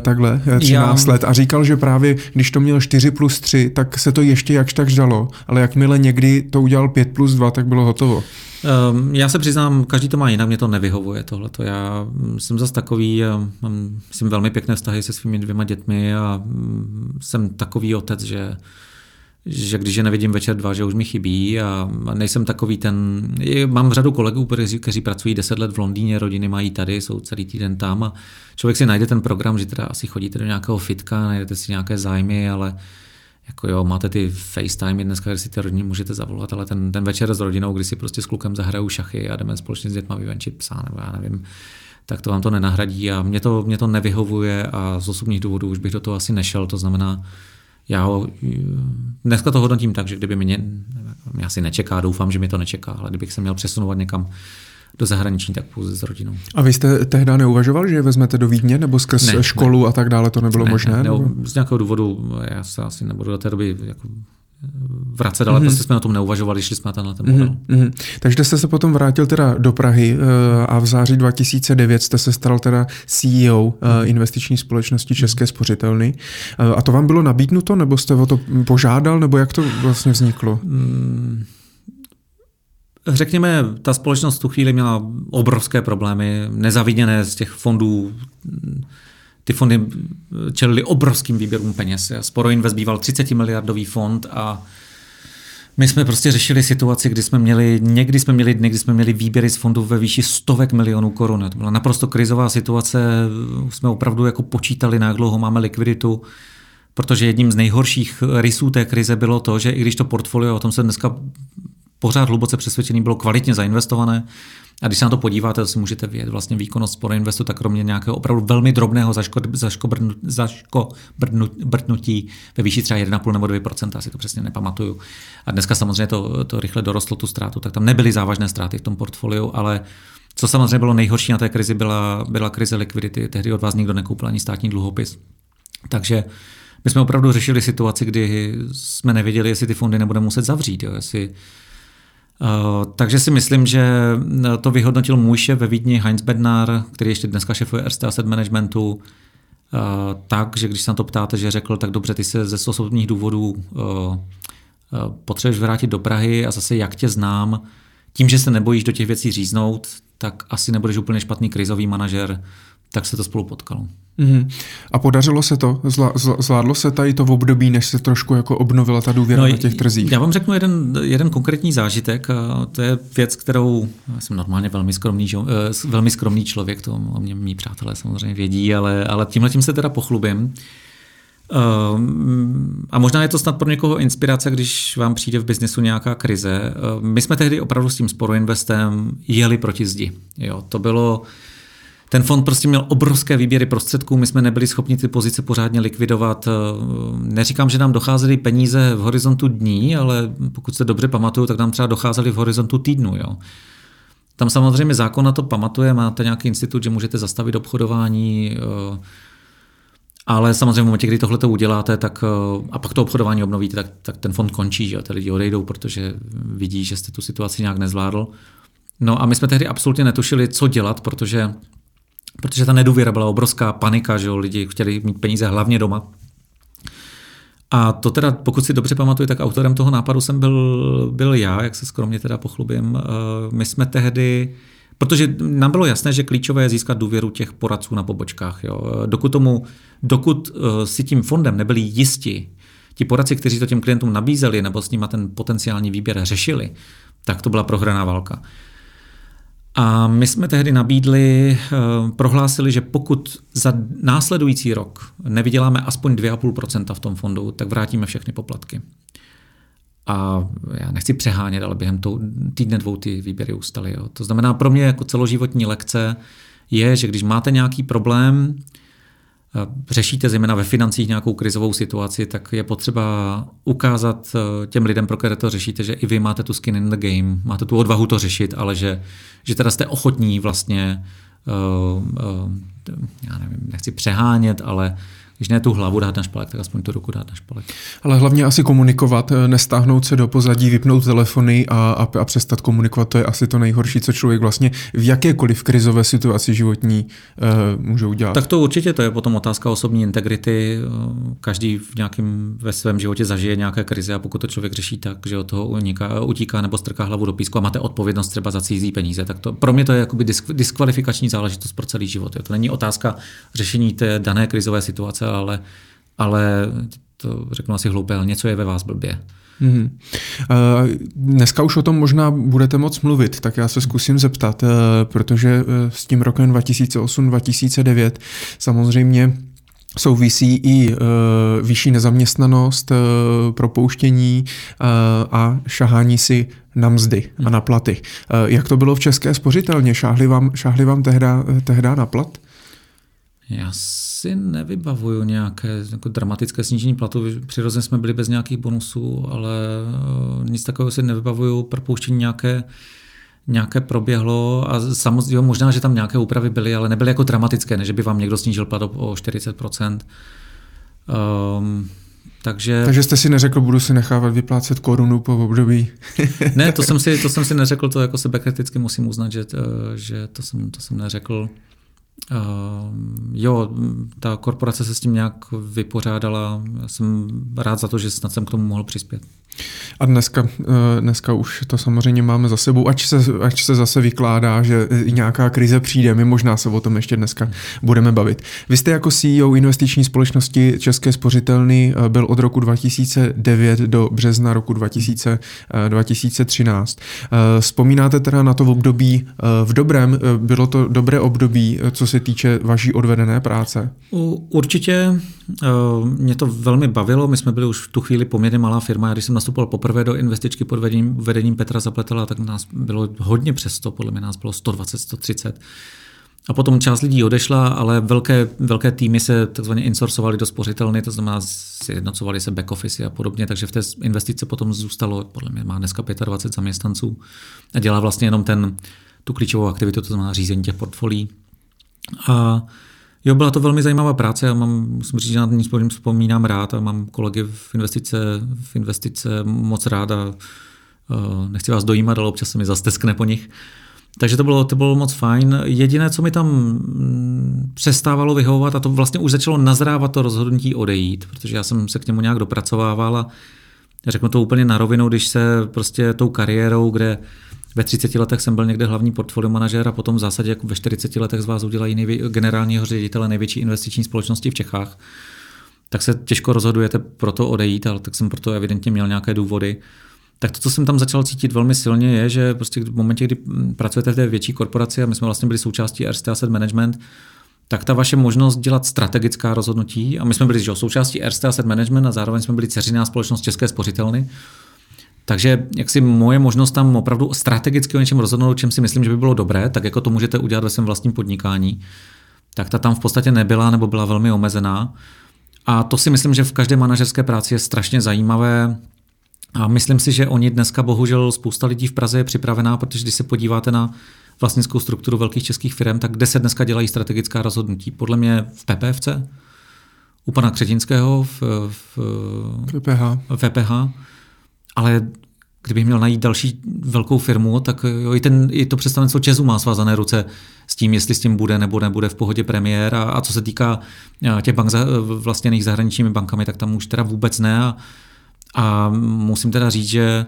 S1: Takhle, 13 já... let a říkal, že právě když to měl 4 plus 3, tak se to ještě jakž tak dalo, ale jakmile někdy to udělal 5 plus 2, tak bylo hotovo.
S2: Um, já se přiznám, každý to má jinak, mě to nevyhovuje tohleto. Já jsem zase takový, mám myslím velmi pěkné vztahy se svými dvěma dětmi a mm, jsem takový otec, že že když je nevidím večer dva, že už mi chybí a nejsem takový ten... Mám řadu kolegů, kteří, pracují 10 let v Londýně, rodiny mají tady, jsou celý týden tam a člověk si najde ten program, že teda asi chodíte do nějakého fitka, najdete si nějaké zájmy, ale jako jo, máte ty FaceTime dneska, kde si ty rodiny můžete zavolat, ale ten, ten večer s rodinou, kdy si prostě s klukem zahrajou šachy a jdeme společně s dětma vyvenčit psa, nebo já nevím, tak to vám to nenahradí a mě to, mě to nevyhovuje a z osobních důvodů už bych do toho asi nešel, to znamená, já ho, dneska to hodnotím tak, že kdyby mě, mě asi nečeká, doufám, že mi to nečeká, ale kdybych se měl přesunovat někam do zahraničí, tak pouze s rodinou.
S1: A vy jste tehdy neuvažoval, že je vezmete do Vídně nebo skrz ne, školu ne. a tak dále, to nebylo ne, možné? Ne,
S2: ne, z nějakého důvodu, já se asi nebudu do té doby jako vracet, ale mm-hmm. prostě jsme o tom neuvažovali, šli jsme na tenhle ten mhm, model. Mm-hmm.
S1: Takže jste se potom vrátil teda do Prahy uh, a v září 2009 jste se stal teda CEO uh, eh, investiční společnosti České spořitelny. Uh, a to vám bylo nabídnuto, nebo jste o to požádal, nebo jak to vlastně vzniklo? Mm.
S2: Řekněme, ta společnost v tu chvíli měla obrovské problémy, nezaviděné z těch fondů ty fondy čelili obrovským výběrům peněz. Sporo Invest býval 30 miliardový fond a my jsme prostě řešili situaci, kdy jsme měli, někdy jsme měli dny, kdy jsme měli výběry z fondů ve výši stovek milionů korun. To byla naprosto krizová situace, jsme opravdu jako počítali, na dlouho máme likviditu, protože jedním z nejhorších rysů té krize bylo to, že i když to portfolio, o tom se dneska pořád hluboce přesvědčený, bylo kvalitně zainvestované, a když se na to podíváte, to si můžete vědět, vlastně výkonnost Sporo Investu, tak kromě nějakého opravdu velmi drobného zaškobrnutí ve výši třeba 1,5 nebo 2 já si to přesně nepamatuju. A dneska samozřejmě to, to rychle dorostlo tu ztrátu, tak tam nebyly závažné ztráty v tom portfoliu, ale Co samozřejmě bylo nejhorší na té krizi, byla, byla krize likvidity. Tehdy od vás nikdo nekoupil ani státní dluhopis. Takže my jsme opravdu řešili situaci, kdy jsme nevěděli, jestli ty fondy nebudeme muset zavřít. Jo, jestli, takže si myslím, že to vyhodnotil můj šéf ve Vídni Heinz Bednar, který ještě dneska šefuje Erste Asset Managementu, uh, tak, že když se na to ptáte, že řekl, tak dobře, ty se ze osobních důvodů potřebuješ vrátit do Prahy a zase jak tě znám, tím, že se nebojíš do těch věcí říznout, tak asi nebudeš úplně špatný krizový manažer, tak se to spolu potkalo.
S1: Mm-hmm. A podařilo se to? Zla, zvládlo se tady to v období, než se trošku jako obnovila ta důvěra no, na těch trzích?
S2: Já vám řeknu jeden, jeden konkrétní zážitek. A to je věc, kterou já jsem normálně velmi skromný, eh, velmi skromný člověk, to o mě mý přátelé samozřejmě vědí, ale, ale tímhle tím se teda pochlubím. Ehm, a možná je to snad pro někoho inspirace, když vám přijde v biznesu nějaká krize. Ehm, my jsme tehdy opravdu s tím sporoinvestem jeli proti zdi. Jo, to bylo, ten fond prostě měl obrovské výběry prostředků, my jsme nebyli schopni ty pozice pořádně likvidovat. Ehm, neříkám, že nám docházely peníze v horizontu dní, ale pokud se dobře pamatuju, tak nám třeba docházely v horizontu týdnu. Jo. Tam samozřejmě zákon na to pamatuje, máte nějaký institut, že můžete zastavit obchodování, ale samozřejmě v momentě, kdy tohle to uděláte, tak eh, a pak to obchodování obnovíte, tak, tak ten fond končí, že ty lidi odejdou, protože vidí, že jste tu situaci nějak nezvládl. No a my jsme tehdy absolutně netušili, co dělat, protože, protože ta nedůvěra byla obrovská panika, že lidi chtěli mít peníze hlavně doma. A to teda, pokud si dobře pamatuju, tak autorem toho nápadu jsem byl, byl já, jak se skromně teda pochlubím. Eh, my jsme tehdy Protože nám bylo jasné, že klíčové je získat důvěru těch poradců na pobočkách. Jo. Dokud, tomu, dokud eh, si tím fondem nebyli jisti, ti poradci, kteří to těm klientům nabízeli nebo s nimi ten potenciální výběr řešili, tak to byla prohraná válka. A my jsme tehdy nabídli, eh, prohlásili, že pokud za následující rok nevyděláme aspoň 2,5% v tom fondu, tak vrátíme všechny poplatky. A já nechci přehánět, ale během tou, týdne dvou ty výběry ustaly. To znamená, pro mě jako celoživotní lekce je, že když máte nějaký problém, řešíte zejména ve financích nějakou krizovou situaci, tak je potřeba ukázat eh, těm lidem, pro které to řešíte, že i vy máte tu skin in the game, máte tu odvahu to řešit, ale že, že teda jste ochotní vlastně, uh, uh, já nevím, nechci přehánět, ale když ne tu hlavu dát na špalek, tak aspoň tu ruku dát na špalek.
S1: Ale hlavně asi komunikovat, eh, nestáhnout se do pozadí, vypnout telefony a, a, a přestat komunikovat, to je asi to nejhorší, co člověk vlastně v jakékoliv krizové situaci životní uh, může udělat.
S2: Tak to určitě, to je potom otázka osobní integrity. Eh, každý v nějakém ve svém životě zažije nějaké krize a pokud to člověk řeší tak, že od toho uniká, utíká nebo strká hlavu do písku a máte odpovědnost třeba za cizí peníze, tak to pro mě to je jakoby disk, diskvalifikační záležitost pro celý život. Jo. To není otázka řešení té dané krizové situace, ale, ale to řeknu asi hloupé, ale něco je ve vás blbě. Mm-hmm.
S1: Dneska už o tom možná budete moc mluvit, tak já se zkusím zeptat, uh, protože uh, s tím rokem 2008-2009 samozřejmě souvisí i uh, vyšší nezaměstnanost, propouštění a šahání si na mzdy a na platy. Jak to bylo v České spořitelně? Šáhli vám, šáhli vám tehda, tehda na plat?
S2: Já si nevybavuju nějaké jako dramatické snížení platu. Přirozeně jsme byli bez nějakých bonusů, ale uh, nic takového si nevybavuju. Propouštění nějaké, nějaké proběhlo a samozřejmě možná, že tam nějaké úpravy byly, ale nebyly jako dramatické, než by vám někdo snížil plat o 40%. Um, takže...
S1: Takže jste si neřekl, budu si nechávat vyplácet korunu po období.
S2: ne, to jsem, si, to jsem si neřekl, to jako sebekriticky musím uznat, že, eh, že to, jsem, to jsem neřekl. Uh, jo, ta korporace se s tím nějak vypořádala. Já jsem rád za to, že snad jsem k tomu mohl přispět.
S1: A dneska, eh, dneska už to samozřejmě máme za sebou, ať se, ať se zase vykládá, že nějaká krize přijde, my možná se o tom ještě dneska budeme bavit. Vy jste jako CEO investiční společnosti České spořitelny eh, byl od roku 2009 do března roku 2000, 2013. Eh, vzpomínáte teda na to v období v dobrém, bylo to dobré období, co se týče vaší odvedené práce?
S2: Určitě mě to velmi bavilo, my jsme byli už v tu chvíli poměrně malá firma, když jsem nastupoval poprvé do investičky pod vedením, vedením Petra Zapletela, tak nás bylo hodně přes 100, podle mě nás bylo 120, 130. A potom část lidí odešla, ale velké, velké týmy se takzvaně insourcovaly do spořitelny, to znamená, sjednocovali se back office a podobně, takže v té investice potom zůstalo, podle mě má dneska 25 zaměstnanců a dělá vlastně jenom ten, tu klíčovou aktivitu, to znamená řízení těch portfolií. A jo, byla to velmi zajímavá práce, já mám, musím říct, že na ní vzpomínám rád a mám kolegy v investice, v investice moc rád a uh, nechci vás dojímat, ale občas se mi zasteskne po nich. Takže to bylo, to bylo moc fajn. Jediné, co mi tam mm, přestávalo vyhovovat, a to vlastně už začalo nazrávat to rozhodnutí odejít, protože já jsem se k němu nějak dopracovával a řeknu to úplně na rovinu, když se prostě tou kariérou, kde ve 30 letech jsem byl někde hlavní portfolio manažer a potom v zásadě jako ve 40 letech z vás udělají nejvě- generálního ředitele největší investiční společnosti v Čechách, tak se těžko rozhodujete pro to odejít, ale tak jsem proto evidentně měl nějaké důvody. Tak to, co jsem tam začal cítit velmi silně, je, že prostě v momentě, kdy pracujete v té větší korporaci, a my jsme vlastně byli součástí Erste Asset Management, tak ta vaše možnost dělat strategická rozhodnutí, a my jsme byli že, součástí Erste Asset Management a zároveň jsme byli ceřiná společnost České spořitelny, takže jak si moje možnost tam opravdu strategicky o něčem rozhodnout, čem si myslím, že by bylo dobré, tak jako to můžete udělat ve svém vlastním podnikání, tak ta tam v podstatě nebyla nebo byla velmi omezená. A to si myslím, že v každé manažerské práci je strašně zajímavé. A myslím si, že oni dneska bohužel spousta lidí v Praze je připravená, protože když se podíváte na vlastnickou strukturu velkých českých firm, tak kde se dneska dělají strategická rozhodnutí? Podle mě v PPFC, u pana Křetinského v, v, v VPH, ale kdybych měl najít další velkou firmu, tak jo, i, ten, i to představenstvo Česu má svázané ruce s tím, jestli s tím bude nebo nebude v pohodě premiér. A, a co se týká těch bank za, vlastněných zahraničními bankami, tak tam už teda vůbec ne. A, a musím teda říct, že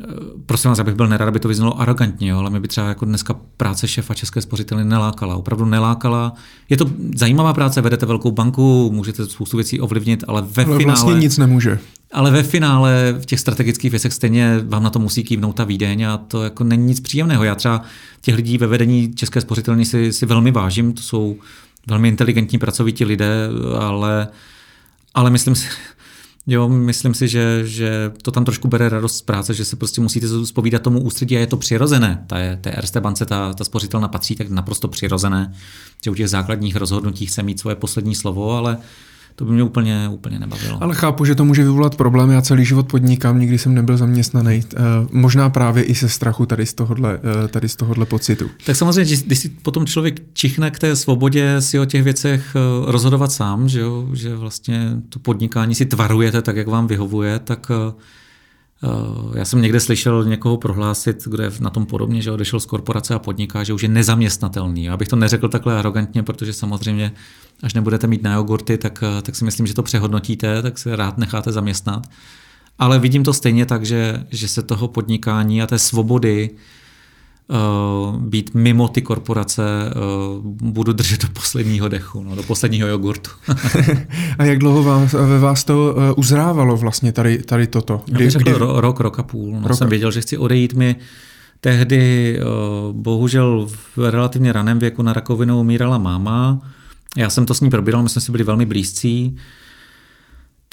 S2: Eh, prosím vás, abych byl nerad, aby to vyznělo arrogantně, jo, ale mě by třeba jako dneska práce šefa České spořitelny nelákala. Opravdu nelákala. Je to zajímavá práce, vedete velkou banku, můžete spoustu věcí ovlivnit, ale ve
S1: ale
S2: finále...
S1: vlastně nic nemůže.
S2: Ale ve finále v těch strategických věcech stejně vám na to musí kývnout ta výdeň a to jako není nic příjemného. Já třeba těch lidí ve vedení České spořitelny si, si velmi vážím, to jsou velmi inteligentní, pracovití lidé, ale, ale myslím si, Jo, myslím si, že, že to tam trošku bere radost z práce, že se prostě musíte zpovídat tomu ústředí a je to přirozené. Ta je, té Erste bance ta, ta spořitelna patří tak naprosto přirozené, že u těch základních rozhodnutí chce mít svoje poslední slovo, ale to by mě úplně, úplně nebavilo.
S1: Ale chápu, že to může vyvolat problémy. Já celý život podnikám, nikdy jsem nebyl zaměstnaný. Eh, možná právě i se strachu tady z tohohle, eh, tady z tohohle pocitu.
S2: Tak samozřejmě, když si potom člověk čichne k té svobodě si o těch věcech eh, rozhodovat sám, že, jo? že vlastně to podnikání si tvarujete tak, jak vám vyhovuje, tak já jsem někde slyšel někoho prohlásit, kde na tom podobně, že odešel z korporace a podniká, že už je nezaměstnatelný. Já bych to neřekl takhle arrogantně, protože samozřejmě až nebudete mít na jogurty, tak, eh, tak si myslím, že to přehodnotíte, tak se rád necháte zaměstnat. Ale vidím to stejně tak, že, že se toho podnikání a té svobody být mimo ty korporace uh, budu držet do posledního dechu, no, do posledního jogurtu.
S1: a jak dlouho vám, ve vás to uh, uzrávalo vlastně tady, tady toto?
S2: Kdy, řekl kdy... rok, rok a půl. No, rok. Jsem věděl, že chci odejít mi tehdy, bohužel v relativně raném věku na rakovinu umírala máma, já jsem to s ní probíral, my jsme si byli velmi blízcí.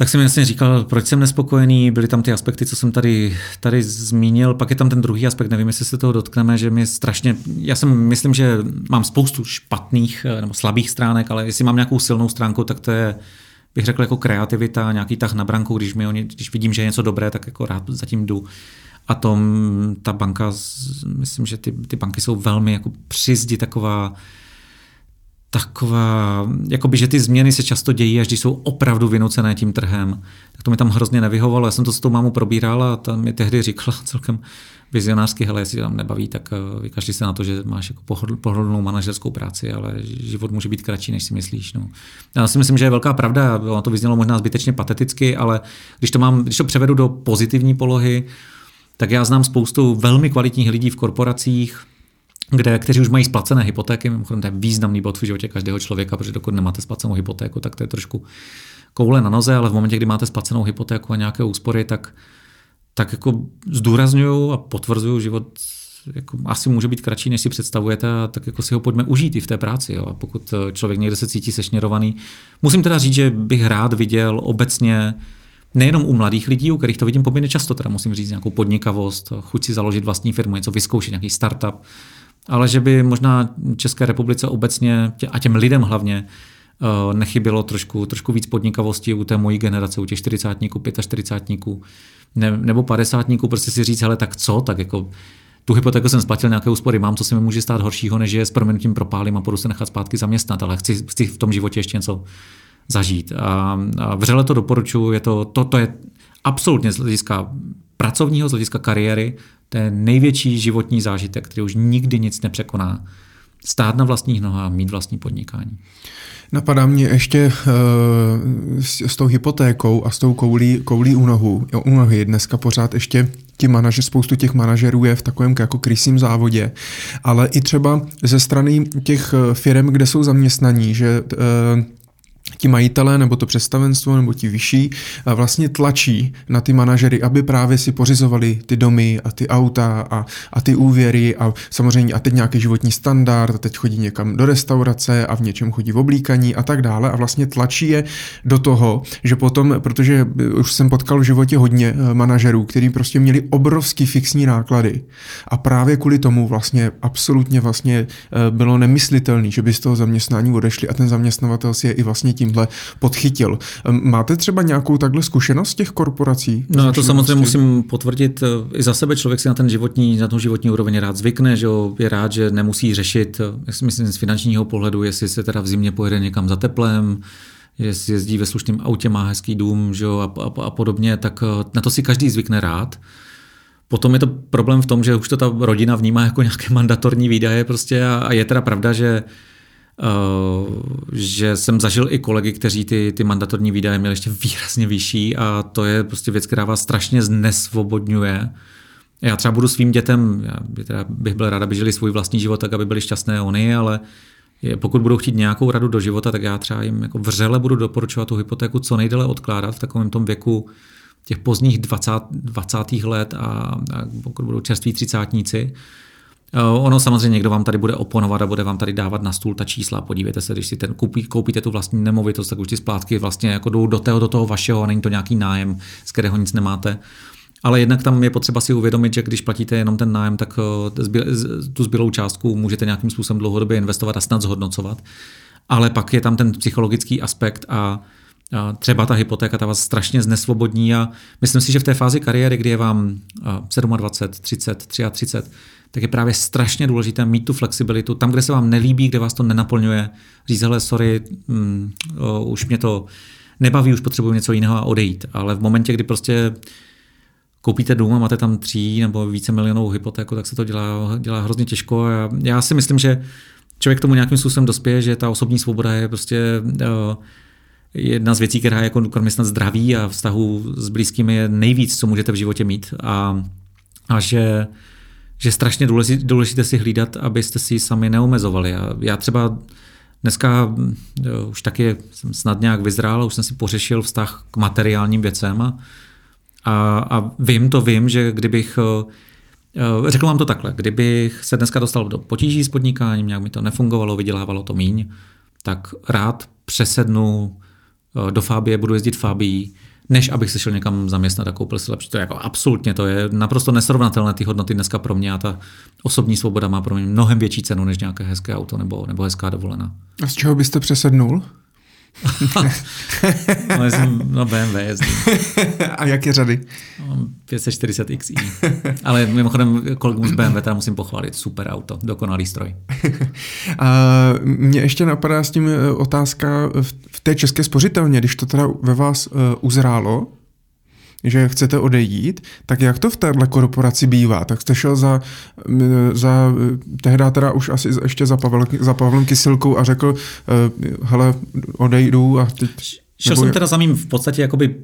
S2: Tak jsem jasně říkal, proč jsem nespokojený, byly tam ty aspekty, co jsem tady, tady zmínil, pak je tam ten druhý aspekt, nevím, jestli se toho dotkneme, že mi strašně, já jsem myslím, že mám spoustu špatných eh, nebo slabých stránek, ale jestli mám nějakou silnou stránku, tak to je, bych řekl, jako kreativita, nějaký tah na branku, když, mi, když vidím, že je něco dobré, tak jako rád zatím jdu. A tom ta banka, myslím, že ty, ty banky jsou velmi jako přizdi taková, taková, jakoby, že ty změny se často dějí, až když jsou opravdu vynucené tím trhem. Tak to mi tam hrozně nevyhovalo. Já jsem to s tou mámou probíral a tam mi tehdy říkala celkem vizionářsky, hele, jestli tam nebaví, tak eh, vykažli se na to, že máš jako pohodlnou manažerskou práci, ale život může být kratší, než si myslíš. No. Já si myslím, že je velká pravda, ono to vyznělo možná zbytečně pateticky, ale když to, mám, když to převedu do pozitivní polohy, tak já znám spoustu velmi kvalitních lidí v korporacích, kde, kteří už mají splacené hypotéky, mimochodem to je významný bod v životě každého člověka, protože dokud nemáte splacenou hypotéku, tak to je trošku koule na noze, ale v momentě, kdy máte splacenou hypotéku a nějaké úspory, tak, tak jako zdůraznuju a potvrzuju život jako asi může být kratší, než si představujete, a tak jako si ho pojďme užít i v té práci. Jo. A pokud člověk někde se cítí sešněrovaný. Musím teda říct, že bych rád viděl obecně nejenom u mladých lidí, u kterých to vidím poměrně často, teda musím říct nějakou podnikavost, chuť si založit vlastní firmu, něco vyzkoušet, nějaký startup, ale že by možná České republice obecně a těm lidem hlavně eh, nechybělo trošku, trošku víc podnikavosti u té mojí generace, u těch 40 45 ne, nebo 50 prostě si říct, hele, tak co, tak jako tu hypotéku jsem splatil, nějaké úspory mám, co se mi může stát horšího, než je s proměnutím propálím a půjdu se nechat zpátky zaměstnat, ale chci, chci v tom životě ještě něco zažít. A, a vřele to doporučuji, je to, to, to je absolutně z hlediska pracovního, z hlediska kariéry, je největší životní zážitek, který už nikdy nic nepřekoná. Stát na vlastních nohách, mít vlastní podnikání.
S1: Napadá mě ještě uh, s, s tou hypotékou a s tou koulí, koulí u, nohu, u nohy. Dneska pořád ještě ti manažer, spoustu těch manažerů je v takovém jako krysím závodě, ale i třeba ze strany těch eh, firm, kde jsou zaměstnaní, že uh, ti majitelé nebo to představenstvo nebo ti vyšší vlastně tlačí na ty manažery, aby právě si pořizovali ty domy a ty auta a, a ty úvěry a samozřejmě a teď nějaký životní standard a teď chodí někam do restaurace a v něčem chodí v oblíkaní a tak dále. A vlastně tlačí je do toho, že potom, protože už jsem potkal v životě hodně eh, manažerů, kteří prostě měli obrovský fixní náklady a právě kvůli tomu vlastně absolutně vlastně eh, bylo nemyslitelný, že by z toho zaměstnání odešli. A ten zaměstnavatel si je i vlastně tímhle podchytil. Máte třeba nějakou takhle zkušenost těch korporací?
S2: No já to samozřejmě musím potvrdit eh, i za sebe. Člověk si na ten životní, na tu životní úroveň rád zvykne, že je rád, že nemusí řešit, eh, si myslím z finančního pohledu, jestli se teda v zimě pojede někam za teplem, jestli jezdí ve slušném autě, má hezký dům že jo, a, a, a podobně, tak eh, na to si každý zvykne rád. Potom je to problém v tom, že už to ta rodina vnímá jako nějaké mandatorní výdaje prostě a, a je teda pravda, že že jsem zažil i kolegy, kteří ty, ty mandatorní výdaje měli ještě výrazně vyšší a to je prostě věc, která vás strašně znesvobodňuje. Já třeba budu svým dětem, já teda bych byl rád, aby žili svůj vlastní život tak, aby byli šťastné oni, ale pokud budou chtít nějakou radu do života, tak já třeba jim jako vřele budu doporučovat tu hypotéku co nejdéle odkládat v takovém tom věku těch pozdních 20, 20. let a, a pokud budou čerství třicátníci, Eh, ono samozřejmě někdo vám tady bude oponovat a bude vám tady dávat na stůl ta čísla. Podívejte se, když si ten koupí, koupíte tu vlastní nemovitost, tak už ty splátky vlastně jako jdou do toho, do toho vašeho a není to nějaký nájem, z kterého nic nemáte. Ale jednak tam je potřeba si uvědomit, že když platíte jenom ten nájem, tak eh, tu zbylou částku můžete nějakým způsobem dlouhodobě investovat a snad zhodnocovat. Ale pak je tam ten psychologický aspekt a a třeba ta hypotéka ta vás strašně znesvobodní a myslím si, že v té fázi kariéry, kdy je vám 27, 30, 33, tak je právě strašně důležité mít tu flexibilitu. Tam, kde se vám nelíbí, kde vás to nenaplňuje, říct, hele, sorry, mm, o, už mě to nebaví, už potřebuji něco jiného a odejít. Ale v momentě, kdy prostě koupíte dům a máte tam tří nebo více milionovou hypotéku, tak se to dělá, dělá hrozně těžko. A já si myslím, že člověk k tomu nějakým způsobem dospěje, že ta osobní svoboda je prostě o, jedna z věcí, která je jako kromě snad zdraví a vztahu s blízkými je nejvíc, co můžete v životě mít. A, a že že strašně důležité, důležité si hlídat, abyste si sami neomezovali. Já třeba dneska jo, už taky jsem snad nějak vyzrál, už jsem si pořešil vztah k materiálním věcem a, a, a vím to, vím, že kdybych Řekl vám to takhle, kdybych se dneska dostal do potíží s podnikáním, nějak mi to nefungovalo, vydělávalo to míň, tak rád přesednu do Fábie, budu jezdit Fábii, než abych se šel někam zaměstnat a koupil si lepší. To je jako absolutně, to je naprosto nesrovnatelné ty hodnoty dneska pro mě a ta osobní svoboda má pro mě mnohem větší cenu než nějaké hezké auto nebo, nebo hezká dovolená.
S1: A z čeho byste přesednul?
S2: no, jsem na BMW jezdím.
S1: A jaké řady?
S2: 540 XI. Ale mimochodem kolegům z BMW teda musím pochválit. Super auto, dokonalý stroj.
S1: A mě ještě napadá s tím eh, otázka té české spořitelně, když to teda ve vás uh, uzrálo, že chcete odejít, tak jak to v téhle korporaci bývá? Tak jste šel za, za tehdy teda už asi ještě za, Pavel, za Pavlem Kysilkou a řekl, uh, hele, odejdu a teď...
S2: Šel jsem teda za mým v podstatě jakoby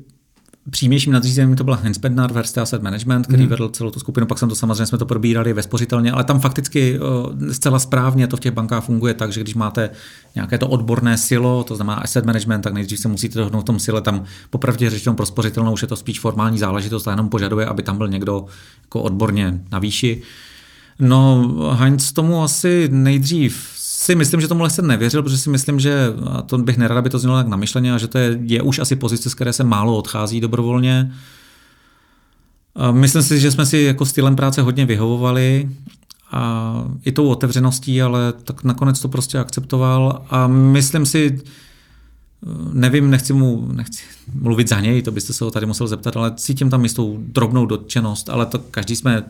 S2: přímějším nadřízeným to byla Heinz Bednar, Verste Asset Management, který hmm. vedl celou tu skupinu, pak jsem to samozřejmě jsme to probírali ve spořitelně, ale tam fakticky zcela správně to v těch bankách funguje tak, že když máte nějaké to odborné silo, to znamená asset management, tak nejdřív se musíte dohnout v tom sile, tam popravdě řečeno pro spořitelnou už je to spíš formální záležitost a jenom požaduje, aby tam byl někdo jako odborně na výši. No, Heinz tomu asi nejdřív si myslím, že tomu lehce nevěřil, protože si myslím, že a to bych nerad, aby to znělo tak namyšleně, a že to je, je už asi pozice, z které se málo odchází dobrovolně. A myslím si, že jsme si jako stylem práce hodně vyhovovali a i tou otevřeností, ale tak nakonec to prostě akceptoval a myslím si, nevím, nechci mu nechci mluvit za něj, to byste se ho tady musel zeptat, ale cítím tam jistou drobnou dotčenost, ale to každý jsme,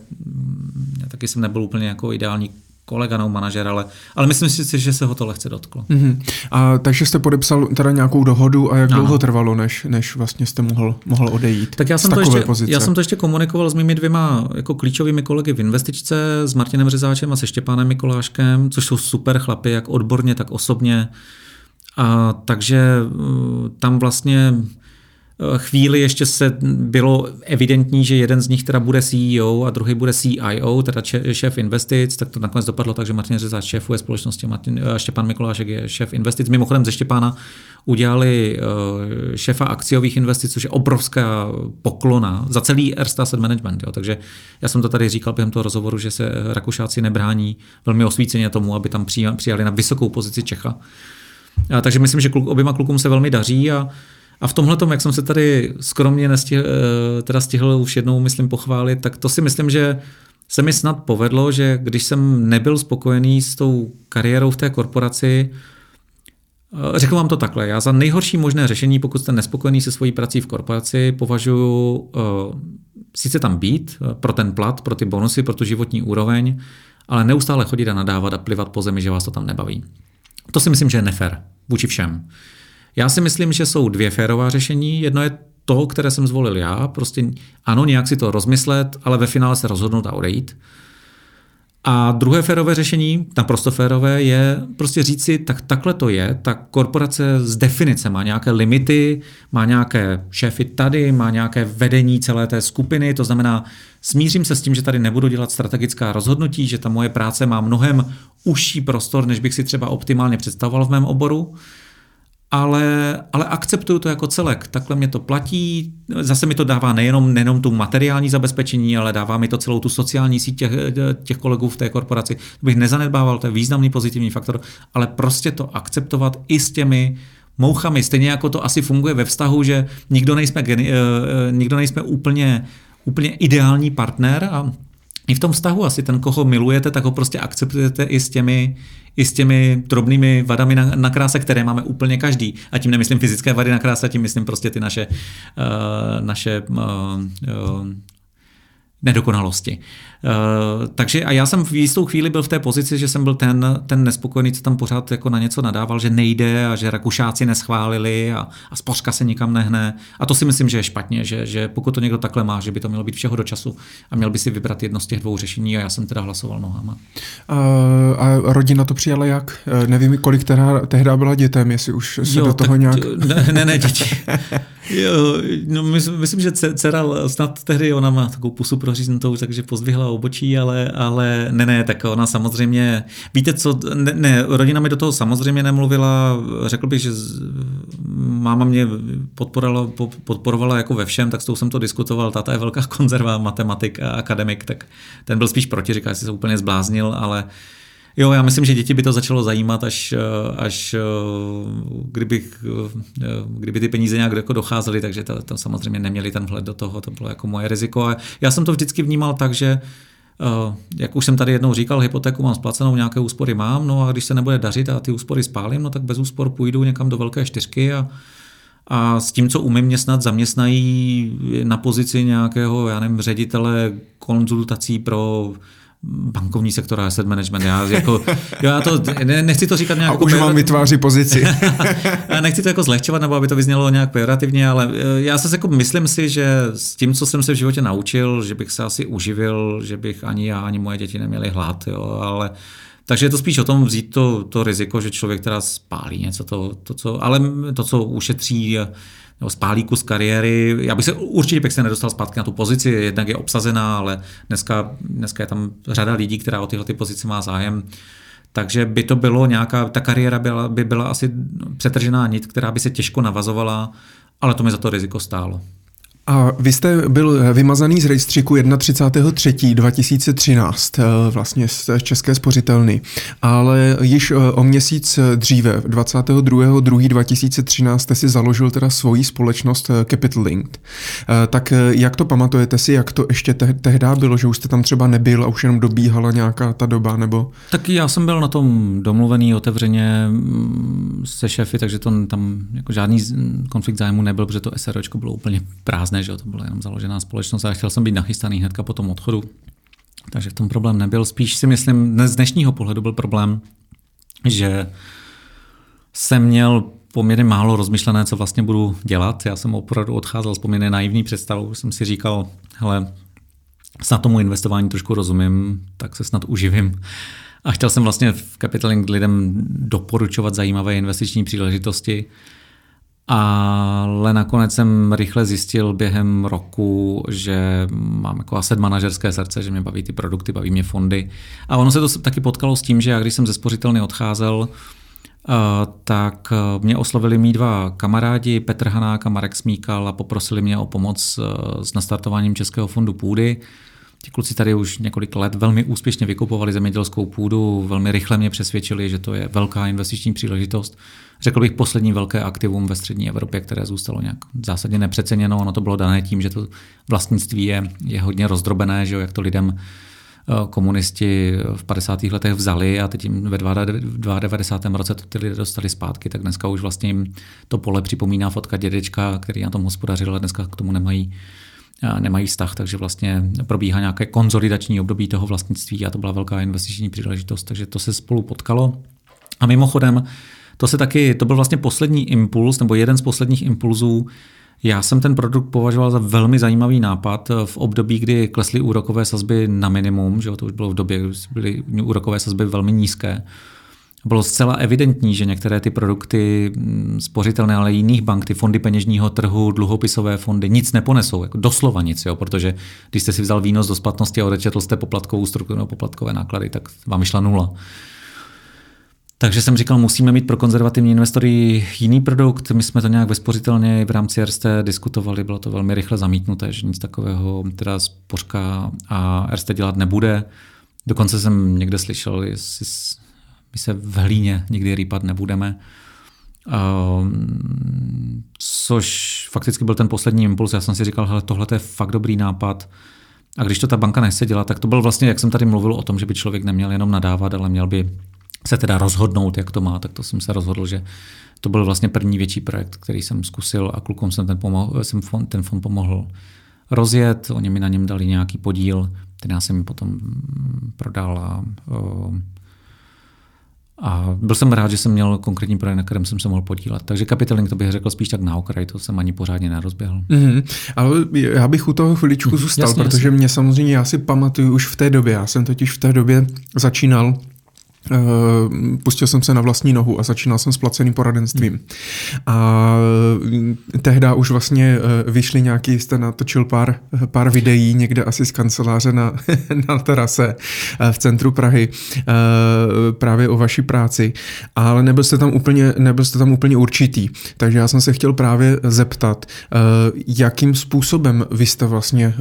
S2: já taky jsem nebyl úplně jako ideální kolega nebo manažer, ale, ale myslím si, že se ho to lehce dotklo.
S1: Mm-hmm. A takže jste podepsal teda nějakou dohodu a jak ano. dlouho trvalo, než, než vlastně jste mohl, mohl odejít
S2: tak já jsem, to ještě, pozice? já jsem to ještě komunikoval s mými dvěma jako klíčovými kolegy v investičce, s Martinem Řezáčem a se Štěpánem Mikoláškem, což jsou super chlapy, jak odborně, tak osobně. A takže uh, tam vlastně chvíli ještě se bylo evidentní, že jeden z nich teda bude CEO a druhý bude CIO, teda šéf investic, tak to nakonec dopadlo tak, že Martin Řezáč šéfuje společnosti, Martin, eh, Štěpán Mikulášek je šéf investic. Mimochodem ze Štěpána udělali eh, šéfa akciových investic, což je obrovská poklona za celý Erste Asset Management. Jo. Takže já jsem to tady říkal během toho rozhovoru, že se Rakušáci nebrání velmi osvíceně tomu, aby tam přijali na vysokou pozici Čecha. A takže myslím, že kluk, oběma klukům se velmi daří a a v tomhle tom, jak jsem se tady skromně nestihl, eh, teda stihl už jednou, myslím, pochválit, tak to si myslím, že se mi snad povedlo, že když jsem nebyl spokojený s tou kariérou v té korporaci, eh, Řeknu vám to takhle. Já za nejhorší možné řešení, pokud jste nespokojený se svojí prací v korporaci, považuji uh, sice tam být pro ten plat, pro ty bonusy, pro tu životní úroveň, ale neustále chodit a nadávat a plivat po zemi, že vás to tam nebaví. To si myslím, že je nefér vůči všem. Já si myslím, že jsou dvě férová řešení. Jedno je to, které jsem zvolil já, prostě ano, nějak si to rozmyslet, ale ve finále se rozhodnout a odejít. A druhé férové řešení, naprosto férové, je prostě říct si, tak takhle to je, tak korporace z definice má nějaké limity, má nějaké šéfy tady, má nějaké vedení celé té skupiny, to znamená, smířím se s tím, že tady nebudu dělat strategická rozhodnutí, že ta moje práce má mnohem užší prostor, než bych si třeba optimálně představoval v mém oboru ale, ale akceptuju to jako celek. Takhle mě to platí. Zase mi to dává nejenom, nejenom tu materiální zabezpečení, ale dává mi to celou tu sociální síť těch, těch kolegů v té korporaci. Bych nezanedbával, to je významný pozitivní faktor, ale prostě to akceptovat i s těmi mouchami. Stejně jako to asi funguje ve vztahu, že nikdo nejsme, geni, eh, eh, nikdo nejsme úplně, úplně ideální partner a i v tom vztahu asi ten, koho milujete, tak ho prostě akceptujete i s těmi, i s těmi drobnými vadami na, na kráse, které máme úplně každý. A tím nemyslím fyzické vady na kráse, tím myslím prostě ty naše, uh, naše uh, uh, nedokonalosti. Uh, takže a já jsem v jistou chvíli byl v té pozici, že jsem byl ten, ten nespokojený, co tam pořád jako na něco nadával, že nejde a že Rakušáci neschválili a, a spořka se nikam nehne. A to si myslím, že je špatně, že, že pokud to někdo takhle má, že by to mělo být všeho do času a měl by si vybrat jedno z těch dvou řešení a já jsem teda hlasoval nohama.
S1: Uh, a rodina to přijala jak? Uh, nevím, kolik teda, tehdy byla dětem, jestli už se jo, do toho nějak...
S2: Ne, ne, ne děti. Jo, no myslím, že dcera snad tehdy ona má takovou pusu proříznutou, takže pozdvihla obočí, ale, ale ne, ne, tak ona samozřejmě, víte co, ne, ne, rodina mi do toho samozřejmě nemluvila, řekl bych, že máma mě podporovala, podporovala jako ve všem, tak s tou jsem to diskutoval, táta je velká konzerva, matematik a akademik, tak ten byl spíš proti, říká, že se úplně zbláznil, ale Jo, já myslím, že děti by to začalo zajímat, až, až kdybych, kdyby ty peníze nějak jako docházely, takže to, to samozřejmě neměli ten vhled do toho, to bylo jako moje riziko. A já jsem to vždycky vnímal tak, že jak už jsem tady jednou říkal, hypotéku mám splacenou, nějaké úspory mám, no a když se nebude dařit a ty úspory spálím, no tak bez úspor půjdu někam do velké čtyřky a, a s tím, co umím, mě snad zaměstnají na pozici nějakého, já nevím, ředitele konzultací pro bankovní sektor a asset management. Já, jako, já to, ne, nechci to říkat nějak...
S1: A jako už vám vytváří pozici.
S2: nechci to jako zlehčovat, nebo aby to vyznělo nějak pejorativně, ale eh, já se jako myslím si, že s tím, co jsem se v životě naučil, že bych se asi uživil, že bych ani já, ani moje děti neměli hlad, jo, ale takže je to spíš o tom vzít to, to riziko, že člověk teda spálí něco, to, to, co, ale to, co ušetří nebo spálí kus kariéry. Já bych se určitě bych se nedostal zpátky na tu pozici, jednak je obsazená, ale dneska, dneska je tam řada lidí, která o tyhle ty pozice má zájem. Takže by to bylo nějaká, ta kariéra byla, by byla asi přetržená nit, která by se těžko navazovala, ale to mi za to riziko stálo.
S1: A vy jste byl vymazaný z rejstříku 31.3.2013 eh, vlastně z České spořitelny, ale již eh, o měsíc dříve, 22.2.2013 jste si založil teda svoji společnost eh, Capital Linked. Tak jak to pamatujete si, jak to ještě te- tehdy bylo, že už jste tam třeba nebyl a už jenom dobíhala nějaká ta doba, nebo?
S2: Tak já jsem byl na tom domluvený otevřeně mm, se šéfy, takže to tam jako žádný konflikt zájmu nebyl, protože to SROčko bylo úplně prázdné, že to byla jenom založená společnost a chtěl jsem být nachystaný hnedka po tom odchodu. Takže v tom problém nebyl. Spíš si myslím, z dnešního pohledu byl problém, že jsem měl poměrně málo rozmyšlené, co vlastně budu dělat. Já jsem opravdu odcházel s poměrně naivní představou. Jsem si říkal, hele, snad tomu investování trošku rozumím, tak se snad uživím. A chtěl jsem vlastně v Capitaling lidem doporučovat zajímavé investiční příležitosti. Ale nakonec jsem rychle zjistil během roku, že mám jako asset manažerské srdce, že mě baví ty produkty, baví mě fondy. A ono se to taky potkalo s tím, že já když jsem ze spořitelny odcházel, eh, tak eh, mě oslovili mý dva kamarádi, Petr Hanák a Marek Smíkal a poprosili mě o pomoc eh, s nastartováním Českého fondu půdy. Ti kluci tady už několik let velmi úspěšně vykupovali zemědělskou půdu, velmi rychle mě přesvědčili, že to je velká investiční příležitost. Řekl bych poslední velké aktivum ve střední Evropě, které zůstalo nějak zásadně nepřeceněno. Ono to bylo dané tím, že to vlastnictví je, je hodně rozdrobené, že jo, jak to lidem eh, komunisti v 50. letech vzali a teď jim ve 92. roce to ty lidé dostali zpátky, tak dneska už vlastně jim to pole připomíná fotka dědečka, který na tom hospodařil a dneska k tomu nemají nemají vztah, takže vlastně probíhá nějaké konzolidační období toho vlastnictví a to byla velká investiční příležitost, takže to se spolu potkalo. A mimochodem, to se taky, to byl vlastně poslední impuls, nebo jeden z posledních impulzů, já jsem ten produkt považoval za velmi zajímavý nápad v období, kdy klesly úrokové sazby na minimum, že to už bylo v době, kdy byly úrokové sazby velmi nízké bylo zcela evidentní, že některé ty produkty mm, spořitelné, ale jiných bank, ty fondy peněžního trhu, dluhopisové fondy, nic neponesou, jako doslova nic, jo, protože když jste si vzal výnos do splatnosti a odečetl jste poplatkovou strukturu nebo poplatkové náklady, tak vám vyšla nula. Takže jsem říkal, musíme mít pro konzervativní investory jiný produkt. My jsme to nějak vespořitelně v rámci RST diskutovali, bylo to velmi rychle zamítnuté, že nic takového teda spořka a RST dělat nebude. Dokonce jsem někde slyšel, jestli my se v hlíně nikdy rýpat nebudeme. Um, což fakticky byl ten poslední impuls. Já jsem si říkal, hele, tohle je fakt dobrý nápad. A když to ta banka nechce dělat, tak to byl vlastně, jak jsem tady mluvil o tom, že by člověk neměl jenom nadávat, ale měl by se teda rozhodnout, jak to má, tak to jsem se rozhodl, že to byl vlastně první větší projekt, který jsem zkusil a klukům jsem ten, pomohl, jsem fond, ten fond pomohl rozjet, oni mi na něm dali nějaký podíl, ten já jsem jim potom prodal a a byl jsem rád, že jsem měl konkrétní projekt, na kterém jsem se mohl podílet. Takže kapitaling to bych řekl spíš tak na okraj, to jsem ani pořádně nerozběhl.
S1: Mm-hmm. Ale já bych u toho chviličku mm, zůstal, jasně, protože jasně. mě samozřejmě, já si pamatuju už v té době, já jsem totiž v té době začínal pustil jsem se na vlastní nohu a začínal jsem s placeným poradenstvím. A eh, tehdy už vlastně eh, vyšly nějaký, jste natočil pár, pár videí někde asi z kanceláře na, na terase v centru Prahy právě o vaší práci, ale nebyl jste tam úplně, nebyl jste tam úplně určitý. Takže já jsem se chtěl právě zeptat, jakým způsobem vy jste vlastně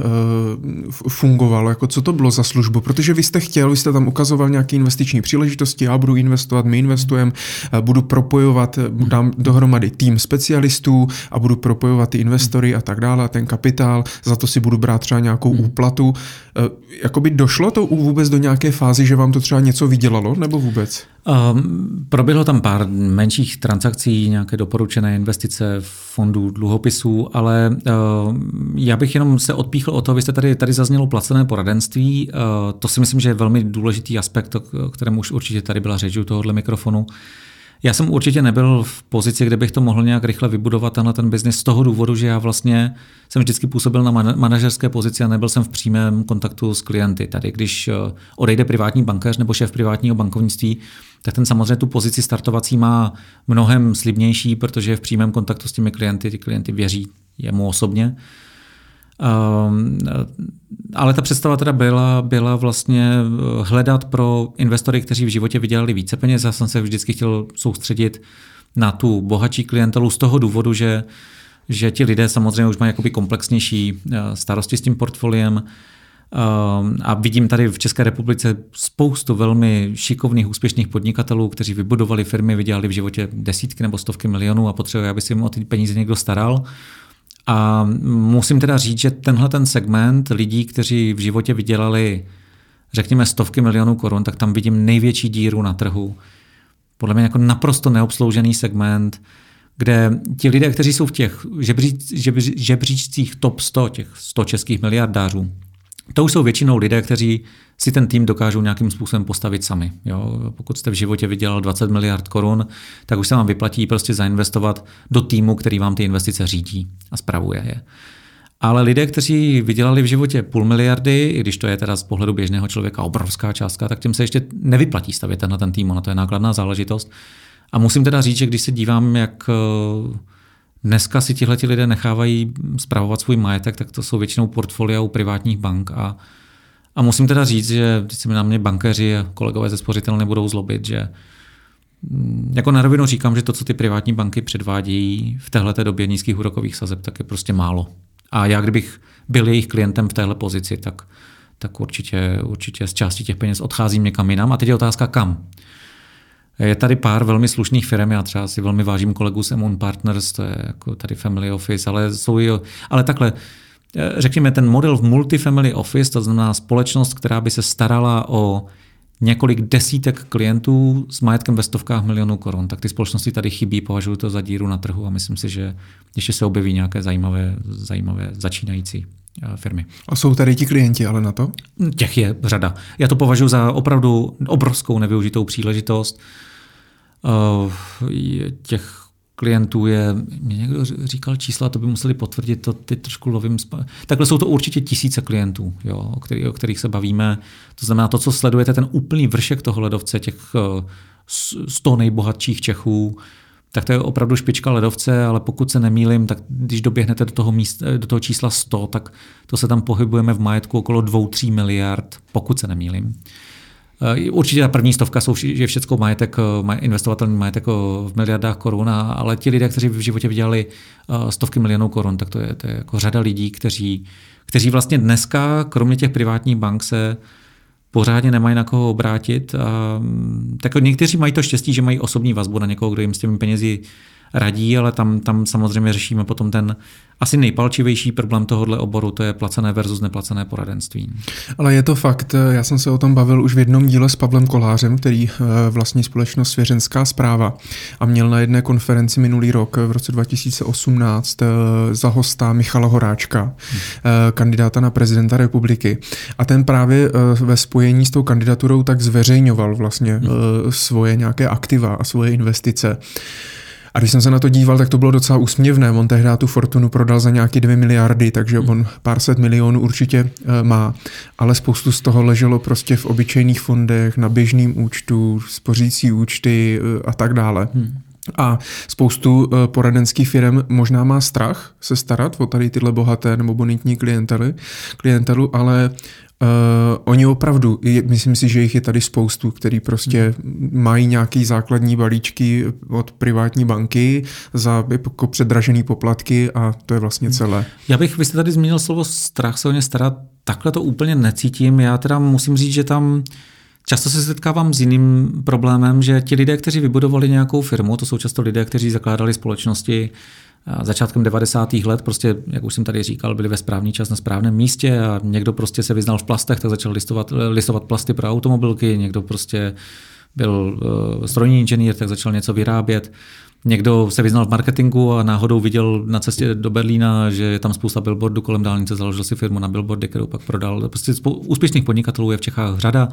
S1: fungoval, jako co to bylo za službu, protože vy jste chtěl, vy jste tam ukazoval nějaký investiční příležitosti, příležitosti, já budu investovat, my investujeme, eh, budu propojovat, eh, dám dohromady tým specialistů a budu propojovat ty investory a tak dále, a ten kapitál, za to si budu brát třeba nějakou hmm. úplatu. Eh, jakoby došlo to vůbec do nějaké fázy, že vám to třeba něco vydělalo, nebo vůbec?
S2: Um, proběhlo tam pár menších transakcí, nějaké doporučené investice fondů dluhopisů, ale uh, já bych jenom se odpíchl o to, vy jste tady, tady zaznělo placené poradenství, uh, to si myslím, že je velmi důležitý aspekt, o kterém už určitě tady byla řeč u tohohle mikrofonu. Já jsem určitě nebyl v pozici, kde bych to mohl nějak rychle vybudovat tenhle ten biznis z toho důvodu, že já vlastně jsem vždycky působil na manažerské pozici a nebyl jsem v přímém kontaktu s klienty. Tady, když eh, odejde privátní bankéř nebo šéf privátního bankovnictví, tak ten samozřejmě tu pozici startovací má mnohem slibnější, protože je v přímém kontaktu s těmi klienty, ty klienty věří jemu osobně. Ehm, ale ta představa teda byla, byla vlastně eh, hledat pro investory, kteří v životě vydělali více peněz. Já jsem se vždycky chtěl soustředit na tu bohatší klientelu z toho důvodu, že že ti lidé samozřejmě už mají jakoby komplexnější starosti s tím portfoliem, a vidím tady v České republice spoustu velmi šikovných, úspěšných podnikatelů, kteří vybudovali firmy, vydělali v životě desítky nebo stovky milionů a potřebují, aby si jim o ty peníze někdo staral. A musím teda říct, že tenhle ten segment lidí, kteří v životě vydělali, řekněme, stovky milionů korun, tak tam vidím největší díru na trhu. Podle mě jako naprosto neobsloužený segment, kde ti lidé, kteří jsou v těch žebříc, žebříčcích top 100, těch 100 českých miliardářů, to už jsou většinou lidé, kteří si ten tým dokážou nějakým způsobem postavit sami. Jo? Pokud jste v životě vydělal 20 miliard korun, tak už se vám vyplatí prostě zainvestovat do týmu, který vám ty investice řídí a spravuje je. Ale lidé, kteří vydělali v životě půl miliardy, i když to je teda z pohledu běžného člověka obrovská částka, tak těm se ještě nevyplatí stavět na ten tým, na to je nákladná záležitost. A musím teda říct, že když se dívám, jak Dneska si tihle lidé nechávají zpravovat svůj majetek, tak to jsou většinou portfolia u privátních bank a, a musím teda říct, že teď se mi na mě bankéři a kolegové ze spořitelny budou zlobit, že mm, jako na rovinu říkám, že to, co ty privátní banky předvádějí v téhle době nízkých úrokových sazeb, tak je prostě málo. A já, kdybych byl jejich klientem v téhle pozici, tak, tak určitě, určitě z části těch peněz odcházím někam jinam. A teď je otázka kam. Je tady pár velmi slušných firm, já třeba si velmi vážím kolegů z Emon Partners, to je jako tady Family Office, ale jsou i, ale takhle, eh, řekněme ten model v multifamily office, to znamená společnost, která by se starala o několik desítek klientů s majetkem ve stovkách milionů korun, tak ty společnosti tady chybí, považuji to za díru na trhu a myslím si, že ještě se objeví nějaké zajímavé, zajímavé začínající eh, firmy.
S1: A jsou tady ti klienti ale na to?
S2: Těch je řada. Já to považuji za opravdu obrovskou nevyužitou příležitost. Uh, těch klientů je, mě někdo říkal čísla, to by museli potvrdit, to ty trošku lovím. Takhle jsou to určitě tisíce klientů, jo, o, který, o kterých se bavíme. To znamená to, co sledujete, ten úplný vršek toho ledovce, těch 100 uh, nejbohatších Čechů, tak to je opravdu špička ledovce, ale pokud se nemýlim, tak když doběhnete do toho, míst, do toho čísla 100, tak to se tam pohybujeme v majetku okolo 2-3 miliard, pokud se nemýlim. Eh, určitě ta první stovka jsou, že všechno majetek, eh, investovatelný majetek eh, v miliardách korun, ale ti lidé, kteří v životě vydělali stovky milionů korun, tak to je, to je jako řada lidí, kteří, kteří vlastně dneska, kromě těch privátních bank, se pořádně nemají na koho obrátit. A, mm, tak někteří mají to štěstí, že mají osobní vazbu na někoho, kdo jim s těmi penězi radí, ale tam, tam samozřejmě řešíme potom ten asi nejpalčivější problém tohohle oboru, to je placené versus neplacené poradenství.
S1: Ale je to fakt, já jsem se o tom bavil už v jednom díle s Pavlem Kolářem, který eh, vlastní společnost Svěřenská zpráva a měl na jedné konferenci minulý rok v roce 2018 eh, za hosta Michala Horáčka, kandidáta na prezidenta republiky. A ten právě ve spojení s tou kandidaturou tak zveřejňoval vlastně hmm. svoje nějaké aktiva a svoje investice. A když jsem se na to díval, tak to bylo docela úsměvné. On tehdy tu Fortunu prodal za nějaké dvě miliardy, takže on pár set milionů určitě eh, má. Ale spoustu z toho leželo prostě v obyčejných fondech, na běžným účtu, spořící účty eh, a tak dále. Hmm. A spoustu eh, poradenských firm možná má strach se starat o tady tyhle bohaté nebo bonitní klientely, klientelu, ale Uh, oni opravdu, myslím si, že jich je tady spoustu, který prostě mají nějaký základní balíčky od privátní banky za jako předražený poplatky a to je vlastně celé.
S2: Já bych, vy jste tady zmínil slovo strach se o ně starat, takhle to úplně necítím. Já teda musím říct, že tam Často se setkávám s jiným problémem, že ti lidé, kteří vybudovali nějakou firmu, to jsou často lidé, kteří zakládali společnosti začátkem 90. let, prostě, jak už jsem tady říkal, byli ve správný čas na správném místě a někdo prostě se vyznal v plastech, tak začal listovat, listovat plasty pro automobilky, někdo prostě byl uh, strojní inženýr, tak začal něco vyrábět. Někdo se vyznal v marketingu a náhodou viděl na cestě do Berlína, že je tam spousta billboardů kolem dálnice, založil si firmu na billboardy, kterou pak prodal. Prostě úspěšných podnikatelů je v Čechách řada.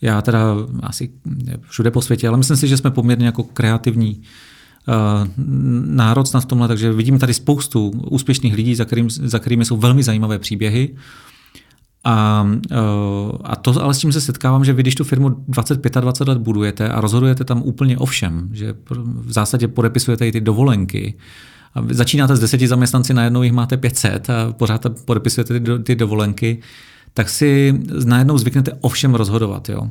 S2: Já teda asi všude po světě, ale myslím si, že jsme poměrně jako kreativní Eh, národ v tomhle, takže vidím tady spoustu úspěšných lidí, za, kterým, za kterými jsou velmi zajímavé příběhy. A, eh, a to ale s tím se setkávám, že vy, když tu firmu 20-25 let budujete a rozhodujete tam úplně o všem, že v zásadě podepisujete i ty dovolenky, a začínáte s deseti zaměstnanci, najednou jich máte 500 a pořád podepisujete ty, ty dovolenky, tak si najednou zvyknete o všem rozhodovat. Jo.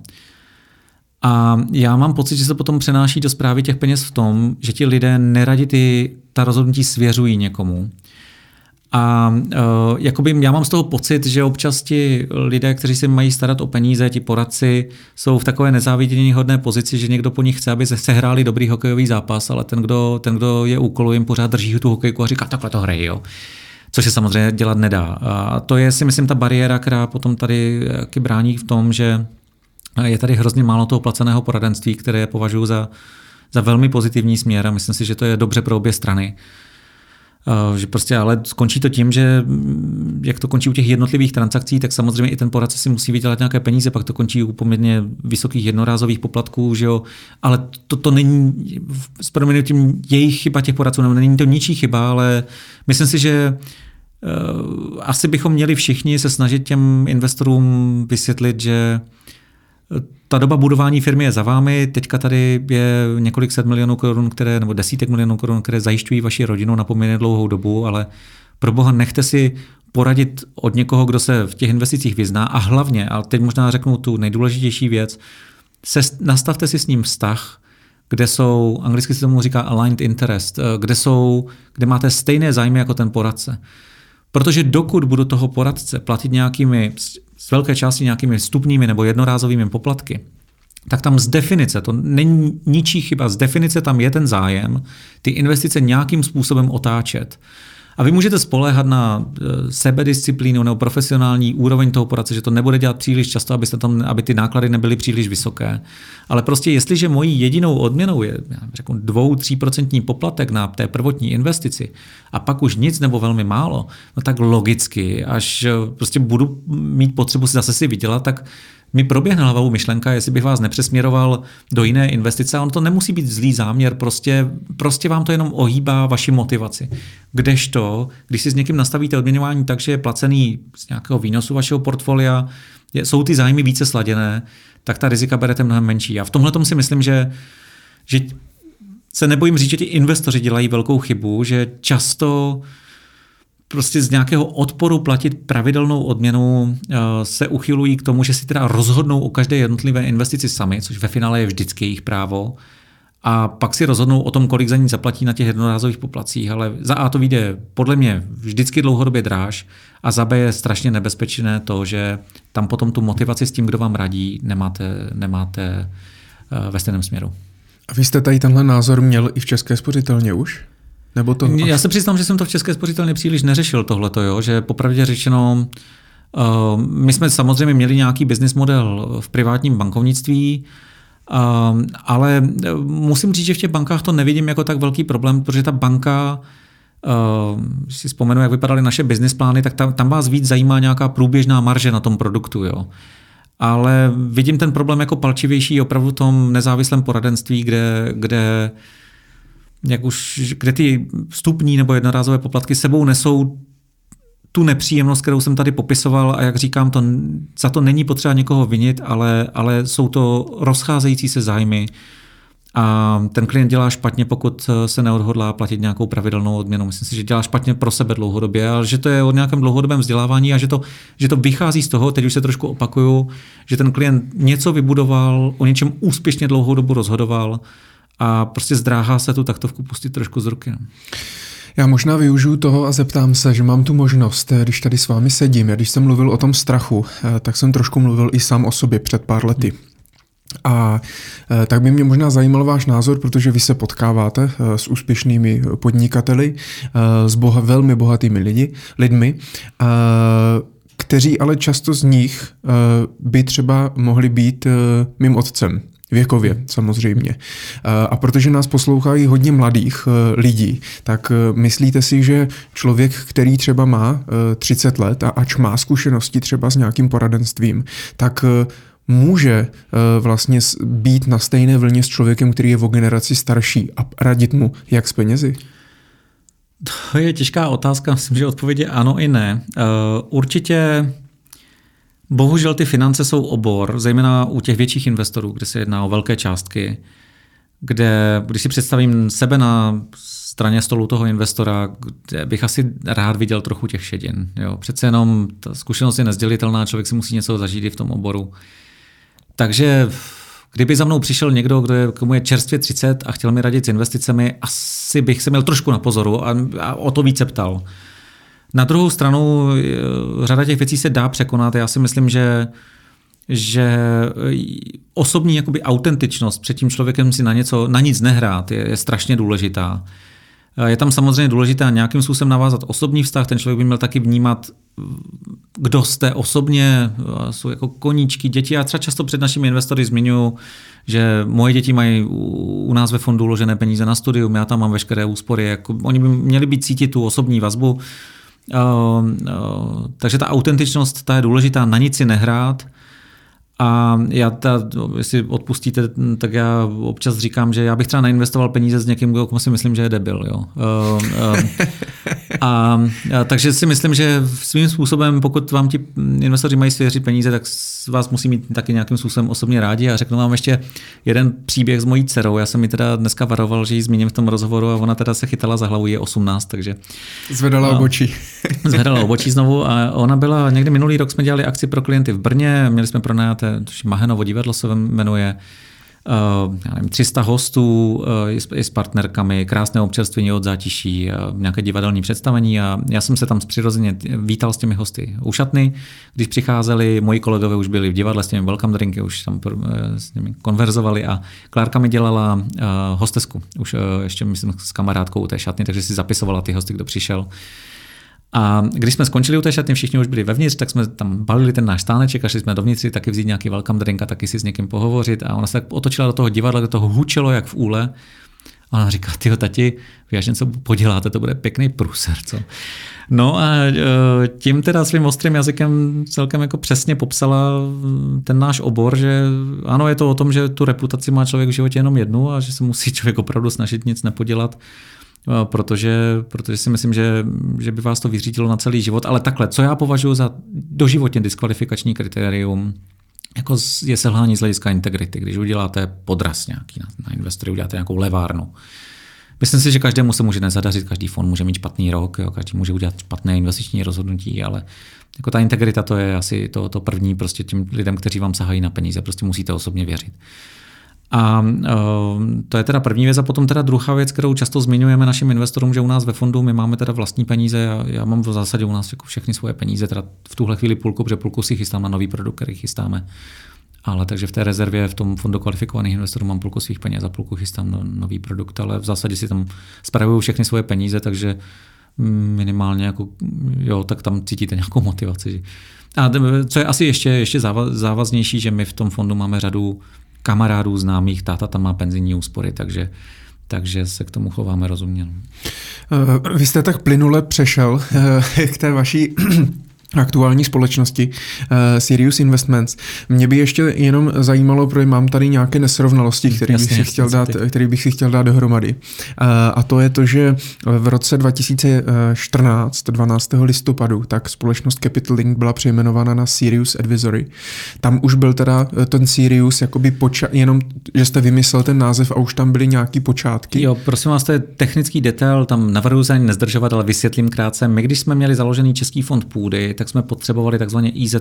S2: A já mám pocit, že se potom přenáší do zprávy těch peněz v tom, že ti lidé neradi ty, ta rozhodnutí svěřují někomu. A uh, jakoby já mám z toho pocit, že občas ti lidé, kteří se mají starat o peníze, ti poradci, jsou v takové nezávidění hodné pozici, že někdo po nich chce, aby se sehráli dobrý hokejový zápas, ale ten, kdo, ten, kdo je úkoluje, jim pořád drží tu hokejku a říká, takhle to hrají, jo. Což se samozřejmě dělat nedá. A to je si myslím ta bariéra, která potom tady brání v tom, že je tady hrozně málo toho placeného poradenství, které považuji za, za velmi pozitivní směr a myslím si, že to je dobře pro obě strany. Že prostě, ale skončí to tím, že mm, jak to končí u těch jednotlivých transakcí, tak samozřejmě i ten poradce si musí vydělat nějaké peníze, pak to končí u poměrně vysokých jednorázových poplatků, že jo. Ale to, to není s proměnutím jejich chyba těch poradců, nebo není to ničí chyba, ale myslím si, že uh, asi bychom měli všichni se snažit těm investorům vysvětlit, že ta doba budování firmy je za vámi, teďka tady je několik set milionů korun, které, nebo desítek milionů korun, které zajišťují vaši rodinu na poměrně dlouhou dobu, ale pro boha nechte si poradit od někoho, kdo se v těch investicích vyzná a hlavně, a teď možná řeknu tu nejdůležitější věc, se, nastavte si s ním vztah, kde jsou, anglicky se tomu říká aligned interest, eh, kde, jsou, kde máte stejné zájmy jako ten poradce. Protože dokud budu toho poradce platit nějakými z velké části nějakými vstupními nebo jednorázovými poplatky, tak tam z definice, to není ničí chyba, z definice tam je ten zájem ty investice nějakým způsobem otáčet. A vy můžete spoléhat na e, sebedisciplínu nebo profesionální úroveň toho poradce, že to nebude dělat příliš často, aby, tam, aby ty náklady nebyly příliš vysoké. Ale prostě jestliže mojí jedinou odměnou je řeknu, 2-3% poplatek na té prvotní investici a pak už nic nebo velmi málo, no tak logicky, až e, prostě budu mít potřebu si zase si vydělat, tak mi proběhne hlavou myšlenka, jestli bych vás nepřesměroval do jiné investice. On to nemusí být zlý záměr, prostě, prostě vám to jenom ohýbá vaši motivaci. Kdežto, když si s někým nastavíte odměňování tak, že je placený z nějakého výnosu vašeho portfolia, jsou ty zájmy více sladěné, tak ta rizika berete mnohem menší. A v tomhle si myslím, že, že se nebojím říct, že ti investoři dělají velkou chybu, že často prostě z nějakého odporu platit pravidelnou odměnu eh, se uchylují k tomu, že si teda rozhodnou o každé jednotlivé investici sami, což ve finále je vždycky jejich právo, a pak si rozhodnou o tom, kolik za ní zaplatí na těch jednorázových poplacích, ale za A to vyjde podle mě vždycky dlouhodobě dráž a za B je strašně nebezpečné to, že tam potom tu motivaci s tím, kdo vám radí, nemáte, nemáte eh, ve stejném směru.
S1: A vy jste tady tenhle názor měl i v České spořitelně už? Nebo to...
S2: Já se přiznám, že jsem to v České spořitelně příliš neřešil tohleto, jo? že popravdě řečeno, uh, my jsme samozřejmě měli nějaký business model v privátním bankovnictví, uh, ale musím říct, že v těch bankách to nevidím jako tak velký problém, protože ta banka Uh, si vzpomenu, jak vypadaly naše business plány, tak tam, tam vás víc zajímá nějaká průběžná marže na tom produktu. Jo. Ale vidím ten problém jako palčivější opravdu v tom nezávislém poradenství, kde, kde uh, jak už, kde ty vstupní nebo jednorázové poplatky sebou nesou tu nepříjemnost, kterou jsem tady popisoval a jak říkám, to, za to není potřeba někoho vinit, ale, ale jsou to rozcházející se zájmy a ten klient dělá špatně, pokud se neodhodlá platit nějakou pravidelnou odměnu. Myslím si, že dělá špatně pro sebe dlouhodobě, ale že to je o nějakém dlouhodobém vzdělávání a že to, že to vychází z toho, teď už se trošku opakuju, že ten klient něco vybudoval, o něčem úspěšně dlouhou dobu rozhodoval a prostě zdráhá se tu taktovku pustit trošku z ruky. No.
S1: Já možná využiju toho a zeptám se, že mám tu možnost, eh, když tady s vámi sedím. Já když jsem mluvil o tom strachu, eh, tak jsem trošku mluvil i sám o sobě před pár lety. A eh, tak by mě možná zajímal váš názor, protože vy se potkáváte s úspěšnými podnikateli, s boha, velmi bohatými lidi, lidmi, kteří ale často z nich by třeba mohli být mým otcem. Věkově samozřejmě. A protože nás poslouchají hodně mladých e, lidí, tak e, myslíte si, že člověk, který třeba má 30 e, let a ač má zkušenosti třeba s nějakým poradenstvím, tak může vlastně být na stejné vlně s člověkem, který je o generaci starší a radit mu jak s penězi?
S2: To je těžká otázka, myslím, že odpověď je ano i ne. Určitě Bohužel ty finance jsou obor, zejména u těch větších investorů, kde se jedná o velké částky, kde, když si představím sebe na straně stolu toho investora, kde bych asi rád viděl trochu těch šedin. Jo. Přece jenom ta zkušenost je nezdělitelná, člověk si musí něco zažít i v tom oboru. Takže Kdyby za mnou přišel někdo, kdo je, komu je čerstvě 30 a chtěl mi radit s investicemi, asi bych se měl trošku na pozoru a, a o to více ptal. Na druhou stranu eh, řada těch věcí se dá překonat. Já si myslím, že že osobní jakoby autentičnost před tím člověkem si na, něco, na nic nehrát je, je strašně důležitá. Je tam samozřejmě důležité nějakým způsobem navázat osobní vztah, ten člověk by měl taky vnímat, kdo jste osobně, jsou jako koníčky, děti. Já třeba často před našimi investory zmiňuji, že moje děti mají u nás ve fondu uložené peníze na studium, já tam mám veškeré úspory. Jako, oni by měli být cítit tu osobní vazbu. Uh, uh, takže ta autentičnost, ta je důležitá, na nic si nehrát. A já, ta, jestli odpustíte, tak já občas říkám, že já bych třeba nainvestoval peníze s někým, kdo si myslím, že je debil. Jo. Uh, uh, a, a, takže si myslím, že svým způsobem, pokud vám ti investoři mají svěřit peníze, tak vás musí mít taky nějakým způsobem osobně rádi. A řeknu vám ještě jeden příběh s mojí dcerou. Já jsem mi teda dneska varoval, že ji zmíním v tom rozhovoru a ona teda se chytala za hlavu, je 18, takže...
S1: Zvedala a, obočí.
S2: zvedala obočí znovu a ona byla, někdy minulý rok jsme dělali akci pro klienty v Brně, měli jsme pronajaté Mahenovo divadlo se jmenuje, Uh, já nevím, 300 hostů i, s, i s partnerkami, krásné občerstvení od zátiší, uh, nějaké divadelní představení a já jsem se tam přirozeně vítal s těmi hosty u šatny. Když přicházeli, moji kolegové už byli v divadle s těmi welcome drinky, už tam s nimi konverzovali a Klárka mi dělala hostesku, už ještě myslím s kamarádkou u té šatny, takže si zapisovala ty hosty, kdo přišel. A když jsme skončili u té šatny, všichni už byli vevnitř, tak jsme tam balili ten náš stáneček a šli jsme dovnitř taky vzít nějaký welcome drink a taky si s někým pohovořit. A ona se tak otočila do toho divadla, do toho hučelo jak v úle. A ona říká, ty tati, vy až něco poděláte, to bude pěkný pruser, co? No a e, tím teda svým ostrým jazykem celkem jako přesně popsala ten náš obor, že ano, je to o tom, že tu reputaci má člověk v životě jenom jednu a že se musí člověk opravdu snažit nic nepodělat protože, protože si myslím, že, že by vás to vyřídilo na celý život. Ale takhle, co já považuji za doživotně diskvalifikační kritérium, jako je selhání z hlediska integrity. Když uděláte podraz nějaký na, na investory, uděláte nějakou levárnu, Myslím si, že každému se může nezadařit, každý fond může mít špatný rok, jo, každý může udělat špatné investiční rozhodnutí, ale jako ta integrita to je asi to, to první prostě těm lidem, kteří vám sahají na peníze, prostě musíte osobně věřit. A uh, to je teda první věc. A potom teda druhá věc, kterou často zmiňujeme našim investorům, že u nás ve fondu my máme teda vlastní peníze. Já, já mám v zásadě u nás jako všechny svoje peníze, teda v tuhle chvíli půlku, protože půlku si chystám na nový produkt, který chystáme. Ale takže v té rezervě, v tom fondu kvalifikovaných investorů mám půlku svých peněz a půlku chystám na nový produkt, ale v zásadě si tam spravuju všechny svoje peníze, takže minimálně jako, jo, tak tam cítíte nějakou motivaci. A co je asi ještě, ještě závaznější, že my v tom fondu máme řadu kamarádů, známých, táta tam má penzijní úspory, takže takže se k tomu chováme rozumně. No.
S1: Eh, vy jste tak plynule přešel eh, k té vaší aktuální společnosti uh, Sirius Investments. Mě by ještě jenom zajímalo, protože mám tady nějaké nesrovnalosti, které bych, si chtěl dát, který bych si chtěl dát dohromady. Uh, a to je to, že v roce 2014, 12. listopadu, tak společnost Capital Link byla přejmenována na Sirius Advisory. Tam už byl teda eh, ten Sirius jakoby poča- jenom, že jste vymyslel ten název a už tam byly nějaký počátky.
S2: Jo, prosím vás, to je technický detail, tam navrhuji se ani nezdržovat, ale vysvětlím krátce. My, když jsme měli založený Český fond půdy, tak jsme potřebovali takzvaně IZ,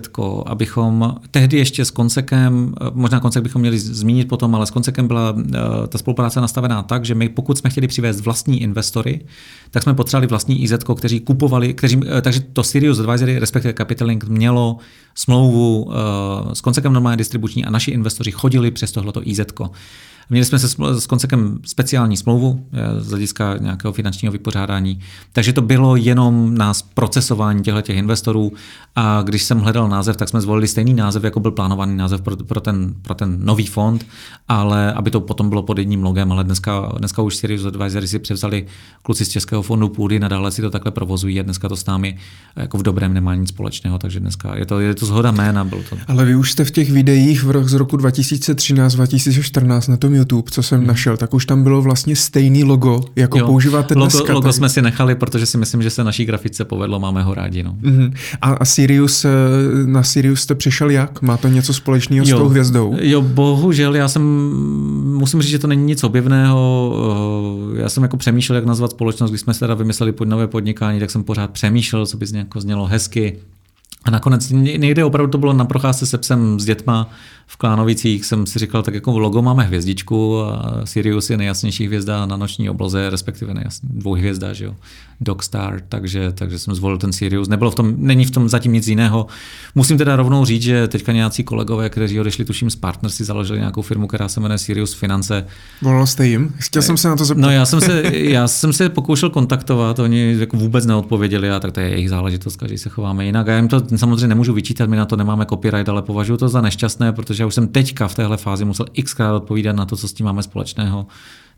S2: abychom tehdy ještě s Koncekem, možná Koncek bychom měli zmínit potom, ale s Koncekem byla eh, ta spolupráce nastavená tak, že my pokud jsme chtěli přivést vlastní investory, tak jsme potřebovali vlastní IZ, kteří kupovali, kteří, eh, takže to Sirius Advisory, respektive Capital Link, mělo smlouvu uh, s Koncekem normálně distribuční a naši investoři chodili přes tohleto IZ. Měli jsme se s Koncekem speciální smlouvu eh, z hlediska nějakého finančního vypořádání, takže to bylo jenom na procesování těchto těch investorů a když jsem hledal název, tak jsme zvolili stejný název, jako byl plánovaný název pro, pro, ten, pro ten nový fond, ale aby to potom bylo pod jedním logem, ale dneska, dneska už Sirius Advisory si převzali kluci z Českého fondu půdy, nadále si to takhle provozují a dneska to s námi jako v dobrém nemá nic společného, takže dneska je to, je to zhoda jména. Bylo to.
S1: Ale vy už jste v těch videích v rok, z roku 2013-2014 na tom YouTube, co jsem hmm. našel, tak už tam bylo vlastně stejný logo, jako jo, používáte
S2: logo,
S1: dneska.
S2: Logo tak... jsme si nechali, protože si myslím, že se naší grafice povedlo, máme ho rádi. No.
S1: Hmm. A, a Sirius, eh, na Sirius jste přišel jak? Má to něco společného jo, s tou hvězdou?
S2: Jo, bohužel, já jsem, musím říct, že to není nic objevného. Eh, já jsem jako přemýšlel, jak nazvat společnost, když jsme se teda vymysleli pod nové podnikání, tak jsem pořád přemýšlel, co by z něko znělo hezky. A nakonec někde opravdu to bylo na procházce se psem s dětma v Klánovicích, jsem si říkal, tak jako logo máme hvězdičku a Sirius je nejjasnější hvězda na noční obloze, respektive nejjasný, dvojhvězda, že jo, Dogstar, takže, takže jsem zvolil ten Sirius. Nebylo v tom, není v tom zatím nic jiného. Musím teda rovnou říct, že teďka nějací kolegové, kteří odešli tuším z Partners, si založili nějakou firmu, která se jmenuje Sirius Finance.
S1: Volal jste jim? Chtěl jsem se na to zeptat.
S2: No já jsem se, já jsem se pokoušel kontaktovat, oni jako vůbec neodpověděli a tak to je jejich záležitost, každý se chováme jinak. A já jim to samozřejmě nemůžu vyčítat, my na to nemáme copyright, ale považuji to za nešťastné, protože já už jsem teďka v téhle fázi musel xkrát odpovídat na to, co s tím máme společného.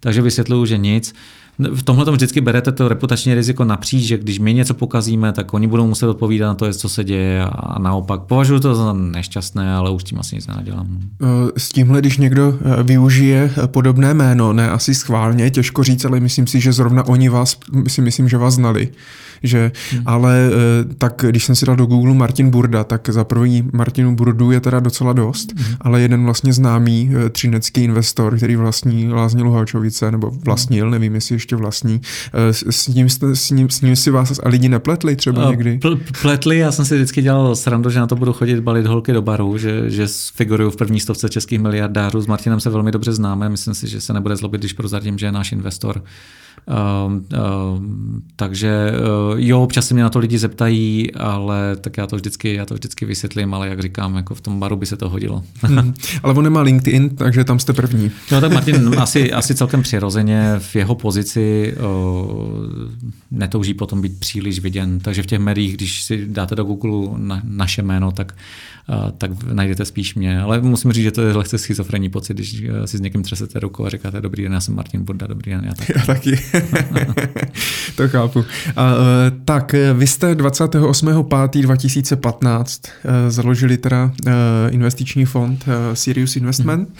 S2: Takže vysvětluju, že nic. V tomhle tom vždycky berete to reputační riziko napříč, že když my něco pokazíme, tak oni budou muset odpovídat na to, co se děje a naopak. Považuji to za nešťastné, ale už tím asi nic nenadělám.
S1: Eh, s tímhle, když někdo eh, využije eh, podobné jméno, ne asi schválně, těžko říct, ale myslím si, že zrovna oni vás, si myslím, že vás znali že, hmm. ale eh, tak když jsem si dal do Google Martin Burda, tak za první Martinu Burdu je teda docela dost, hmm. ale jeden vlastně známý eh, třinecký investor, který vlastní Lázně Luhačovice, nebo vlastnil, nevím, jestli ještě vlastní, eh, s ním, s ním, s ním si vás a lidi nepletli třeba někdy?
S2: Pletli, já jsem si vždycky dělal srandu, že na to budu chodit balit holky do baru, že, že figuruju v první stovce českých miliardářů. S Martinem se velmi dobře známe, myslím si, že se nebude zlobit, když prozradím, že je náš investor. Uh, uh, takže jo, občas se mě na to lidi zeptají, ale tak já to vždycky, já to vždycky vysvětlím, ale jak říkám, jako v tom baru by se to hodilo.
S1: hmm. Ale on nemá LinkedIn, takže tam jste první.
S2: No tak Martin asi, asi celkem přirozeně v jeho pozici netouží potom být příliš viděn, takže v těch médiích, když si dáte do Google na, naše jméno, tak tak najdete spíš mě. Ale musím říct, že to je lehce schizofrenní pocit, když eh, si s někým třesete rukou a říkáte dobrý den, já jsem Martin Burda, dobrý den, já taky.
S1: Já taky. to chápu. A, eh, tak, eh, vy jste 28.5.2015 založili teda investiční fond Sirius Investment hmm.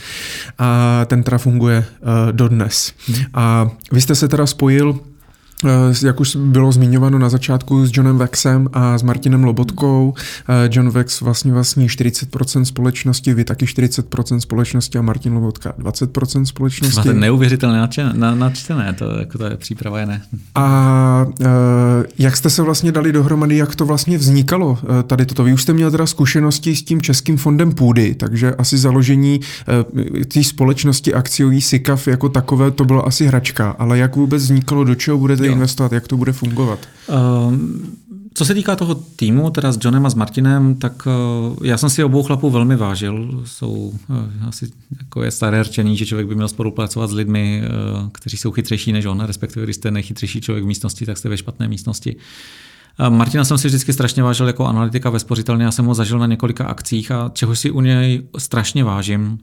S1: a ten teda funguje dodnes. Hmm. A vy jste se teda spojil Eh, jak už bylo zmiňováno na začátku s Johnem Vexem a s Martinem Lobotkou, eh, John Vex vlastně vlastní 40% společnosti, vy taky 40% společnosti a Martin Lobotka 20% společnosti.
S2: Máte neuvěřitelně načtené, to, jako to je příprava je ne.
S1: A eh, jak jste se vlastně dali dohromady, jak to vlastně vznikalo tady toto? Vy už jste měl teda zkušenosti s tím Českým fondem půdy, takže asi založení té společnosti akciový SICAF jako takové, to bylo asi hračka, ale jak vůbec vznikalo, do čeho budete investovat, jak to bude fungovat? Uh,
S2: co se týká toho týmu, teda s Johnem a s Martinem, tak uh, já jsem si obou chlapů velmi vážil. Jsou uh, asi jako je staré rčení, že člověk by měl spolupracovat s lidmi, uh, kteří jsou chytřejší než on, respektive když jste nejchytřejší člověk v místnosti, tak jste ve špatné místnosti. Martina jsem si vždycky strašně vážil jako analytika ve spořitelně, já jsem ho zažil na několika akcích a čeho si u něj strašně vážím,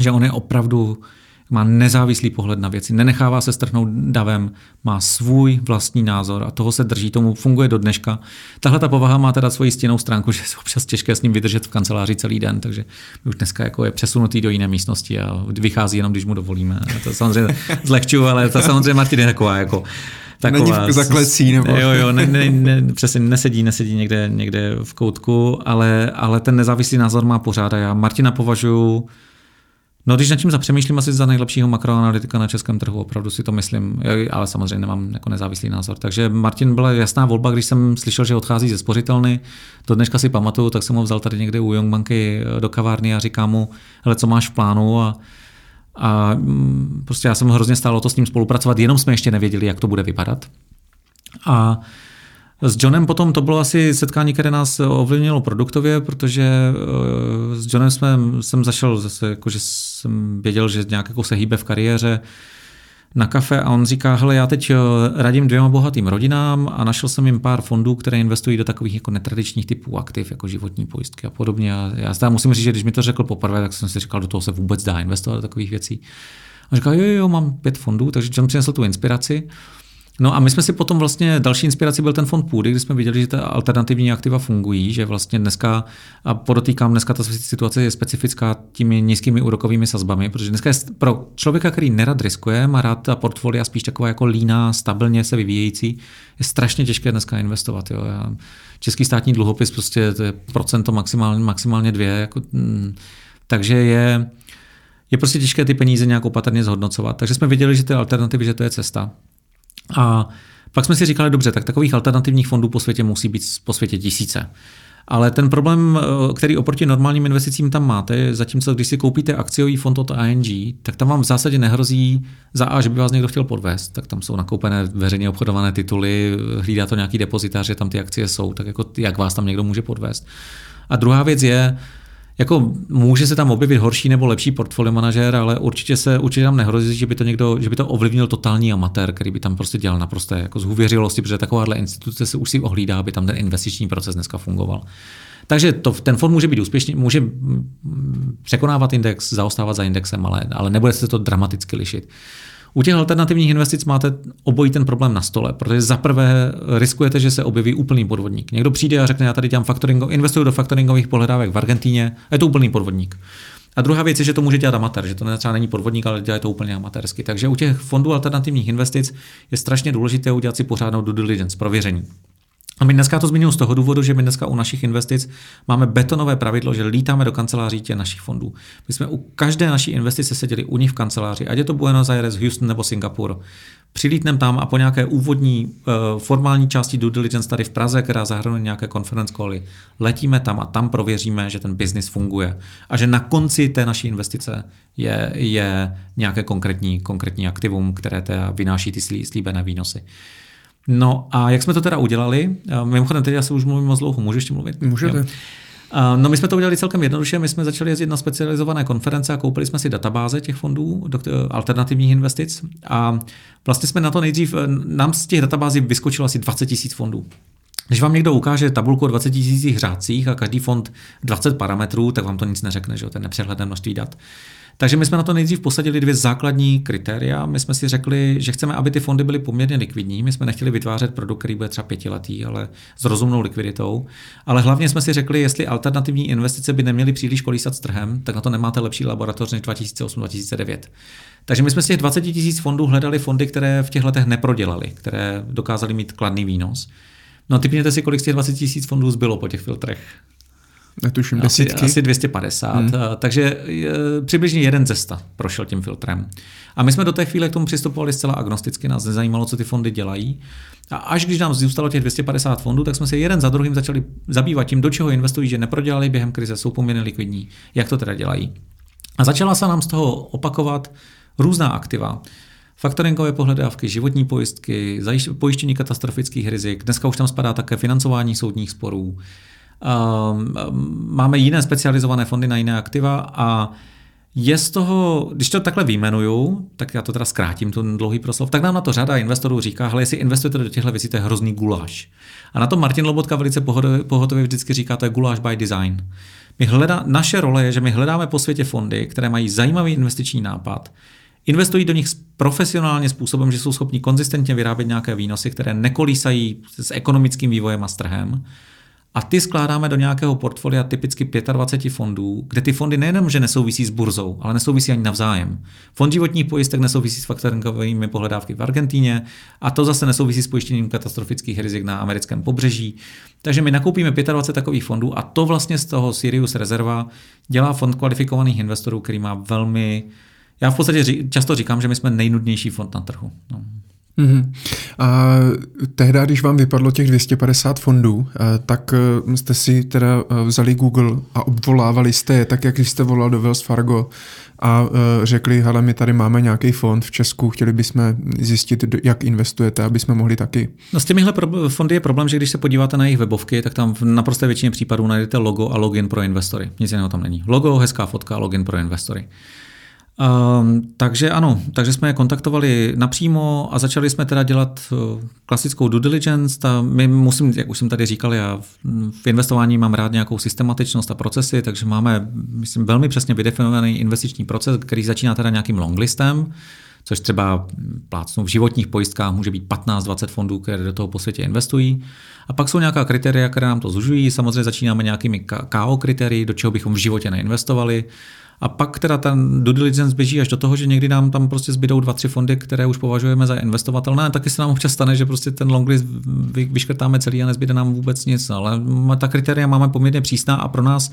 S2: že on je opravdu má nezávislý pohled na věci, nenechává se strhnout davem, má svůj vlastní názor a toho se drží, tomu funguje do dneška. Tahle ta povaha má teda svoji stěnou stránku, že je občas těžké s ním vydržet v kanceláři celý den, takže už dneska jako je přesunutý do jiné místnosti a vychází jenom, když mu dovolíme. To samozřejmě zlehčuju, ale to samozřejmě Martin je taková jako
S1: Taková, Není v zaklecí nebo...
S2: Jo, jo, ne, ne, ne, přesně nesedí, nesedí někde, někde v koutku, ale, ale ten nezávislý názor má pořád a já Martina považuji No, když nad tím zapřemýšlím asi za nejlepšího makroanalytika na českém trhu, opravdu si to myslím, ale samozřejmě nemám jako nezávislý názor. Takže Martin byla jasná volba, když jsem slyšel, že odchází ze spořitelny. To dneška si pamatuju, tak jsem ho vzal tady někde u Youngbanky do kavárny a říkám mu, hele, co máš v plánu a a mm, prostě já jsem hrozně stálo to s ním spolupracovat, jenom jsme ještě nevěděli, jak to bude vypadat. A s Johnem potom to bylo asi setkání, které nás ovlivnilo produktově, protože eh, s Johnem jsme, jsem zašel zase, jako, že jsem věděl, že nějak jako se hýbe v kariéře na kafe a on říká, hele, já teď eh, radím dvěma bohatým rodinám a našel jsem jim pár fondů, které investují do takových jako netradičních typů aktiv, jako životní pojistky a podobně. A já zda musím říct, že když mi to řekl poprvé, tak jsem si říkal, do toho se vůbec dá investovat do takových věcí. A říkal, jo, jo, mám pět fondů, takže John přinesl tu inspiraci. No a my jsme si potom vlastně, další inspirací byl ten fond půdy, kdy jsme viděli, že ty alternativní aktiva fungují, že vlastně dneska, a podotýkám, dneska ta situace je specifická těmi nízkými úrokovými sazbami, protože dneska je pro člověka, který nerad riskuje, má rád ta portfolia spíš taková jako líná, stabilně se vyvíjející, je strašně těžké dneska investovat. Jo. Český státní dluhopis prostě to je procento maximálně, maximálně dvě, jako, mm, takže je, je prostě těžké ty peníze nějak opatrně zhodnocovat. Takže jsme viděli, že ty alternativy, že to je cesta. A pak jsme si říkali, dobře, tak takových alternativních fondů po světě musí být po světě tisíce. Ale ten problém, eh, který oproti normálním investicím tam máte, zatímco když si koupíte akciový fond od ING, tak tam vám v zásadě nehrozí za A, že by vás někdo chtěl podvést, tak tam jsou nakoupené veřejně obchodované tituly, hlídá to nějaký depozitář, že tam ty akcie jsou, tak jako jak vás tam někdo může podvést. A druhá věc je, jako může se tam objevit horší nebo lepší portfolio manažer, ale určitě se určitě tam nehrozí, že by to někdo, že by to ovlivnil totální amatér, který by tam prostě dělal naprosto jako z hůvěřilosti, protože takováhle instituce se už si ohlídá, aby tam ten investiční proces dneska fungoval. Takže to, ten fond může být úspěšný, může překonávat index, zaostávat za indexem, ale, ale nebude se to dramaticky lišit. U těch alternativních investic máte obojí ten problém na stole, protože za prvé riskujete, že se objeví úplný podvodník. Někdo přijde a řekne, já tady dělám faktoring, investuju do faktoringových pohledávek v Argentíně, a je to úplný podvodník. A druhá věc je, že to může dělat amatér, že to třeba není podvodník, ale dělá to úplně amatérsky. Takže u těch fondů alternativních investic je strašně důležité udělat si pořádnou due diligence, prověření. A my dneska to zmiňuji z toho důvodu, že my dneska u našich investic máme betonové pravidlo, že lítáme do kanceláří těch našich fondů. My jsme u každé naší investice seděli u nich v kanceláři, ať je to Buenos Aires, Houston nebo Singapur. Přilítnem tam a po nějaké úvodní uh, formální části due diligence tady v Praze, která zahrnuje nějaké conference cally, letíme tam a tam prověříme, že ten biznis funguje a že na konci té naší investice je, je nějaké konkrétní, konkrétní aktivum, které vynáší ty slíbené výnosy. No a jak jsme to teda udělali? Mimochodem, teď já se už mluvím moc dlouho, můžu ještě mluvit?
S1: Můžete. Jo.
S2: No my jsme to udělali celkem jednoduše, my jsme začali jezdit na specializované konference a koupili jsme si databáze těch fondů alternativních investic a vlastně jsme na to nejdřív, nám z těch databází vyskočilo asi 20 tisíc fondů. Když vám někdo ukáže tabulku o 20 tisících řádcích a každý fond 20 parametrů, tak vám to nic neřekne, že jo, ten nepřehledné množství dat. Takže my jsme na to nejdřív posadili dvě základní kritéria. My jsme si řekli, že chceme, aby ty fondy byly poměrně likvidní. My jsme nechtěli vytvářet produkt, který bude třeba pětiletý, ale s rozumnou likviditou. Ale hlavně jsme si řekli, jestli alternativní investice by neměly příliš kolísat s trhem, tak na to nemáte lepší laboratoř než 2008-2009. Takže my jsme z těch 20 tisíc fondů hledali fondy, které v těch letech neprodělali, které dokázaly mít kladný výnos. No typněte si, kolik z těch 20 tisíc fondů zbylo po těch filtrech.
S1: Netuším,
S2: desítky. Asi, asi 250. Hmm. Eh, takže eh, přibližně jeden cesta prošel tím filtrem. A my jsme do té chvíle k tomu přistupovali zcela agnosticky, nás nezajímalo, co ty fondy dělají. A až když nám zůstalo těch 250 fondů, tak jsme se jeden za druhým začali zabývat tím, do čeho investují, že neprodělali během krize, jsou poměrně likvidní, jak to teda dělají. A začala se nám z toho opakovat různá aktiva. Faktoringové pohledávky, životní pojistky, pojištění katastrofických rizik, dneska už tam spadá také financování soudních sporů, máme jiné specializované fondy na jiné aktiva a je z toho, když to takhle vyjmenuju, tak já to teda zkrátím, ten dlouhý proslov, tak nám na to řada investorů říká, hele, jestli investujete do těchto věcí, to je hrozný guláš. A na to Martin Lobotka velice pohotově vždycky říká, to je guláš by design. My hledá, naše role je, že my hledáme po světě fondy, které mají zajímavý investiční nápad, investují do nich profesionálně způsobem, že jsou schopni konzistentně vyrábět nějaké výnosy, které nekolísají s ekonomickým vývojem a s a ty skládáme do nějakého portfolia typicky 25 fondů, kde ty fondy nejenom, že nesouvisí s burzou, ale nesouvisí ani navzájem. Fond životních pojistek nesouvisí s faktoringovými pohledávky v Argentíně a to zase nesouvisí s pojištěním katastrofických rizik na americkém pobřeží. Takže my nakoupíme 25 takových fondů a to vlastně z toho Sirius rezerva dělá fond kvalifikovaných investorů, který má velmi já v podstatě často říkám, že my jsme nejnudnější fond na trhu. No.
S1: Mm-hmm. A tehdy, když vám vypadlo těch 250 fondů, eh, tak eh, jste si teda eh, vzali Google a obvolávali jste je, tak jak jste volal do Wells Fargo a řekli, hele, my tady máme nějaký fond v Česku, chtěli bychom zjistit, jak investujete, aby jsme mohli taky.
S2: No s těmihle fondy je problém, že když se podíváte na jejich webovky, tak tam v naprosté většině případů najdete logo a login pro investory. Nic jiného tam není. Logo, hezká fotka login pro investory. Um, takže ano, takže jsme je kontaktovali napřímo a začali jsme teda dělat uh, klasickou due diligence. Ta, my musím, jak už jsem tady říkal, já v, investování mám rád nějakou systematičnost a procesy, takže máme, myslím, velmi přesně vydefinovaný investiční proces, který začíná teda nějakým longlistem, což třeba plácnu v životních pojistkách může být 15-20 fondů, které do toho po světě investují. A pak jsou nějaká kritéria, které nám to zužují. Samozřejmě začínáme nějakými KO kritérii, do čeho bychom v životě neinvestovali. A pak teda ten due diligence běží až do toho, že někdy nám tam prostě zbydou dva, tři fondy, které už považujeme za investovatelné. A taky se nám občas stane, že prostě ten longlist vyškrtáme celý a nezbyde nám vůbec nic. Ale ta kritéria máme poměrně přísná a pro nás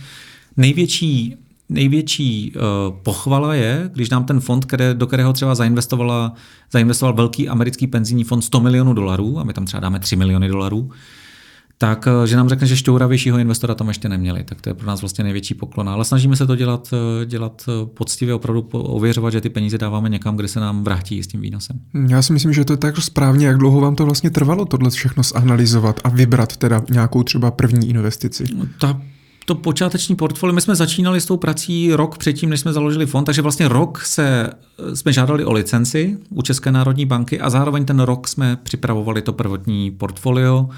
S2: největší největší uh, pochvala je, když nám ten fond, které, do kterého třeba zainvestovala, zainvestoval velký americký penzijní fond 100 milionů dolarů, a my tam třeba dáme 3 miliony dolarů, tak eh, že nám řekne, že šťouravějšího investora tam ještě neměli. Tak to je pro nás vlastně největší poklon. Ale snažíme se to dělat, eh, dělat eh, poctivě, opravdu ověřovat, že ty peníze dáváme někam, kde se nám vrátí s tím výnosem.
S1: Já si myslím, že to je tak správně, jak dlouho vám to vlastně trvalo tohle všechno zanalizovat a vybrat teda nějakou třeba první investici.
S2: Ta to počáteční portfolio, my jsme začínali s tou prací rok předtím, než jsme založili fond, takže vlastně rok se, jsme žádali o licenci u České národní banky a zároveň ten rok jsme připravovali to prvotní portfolio.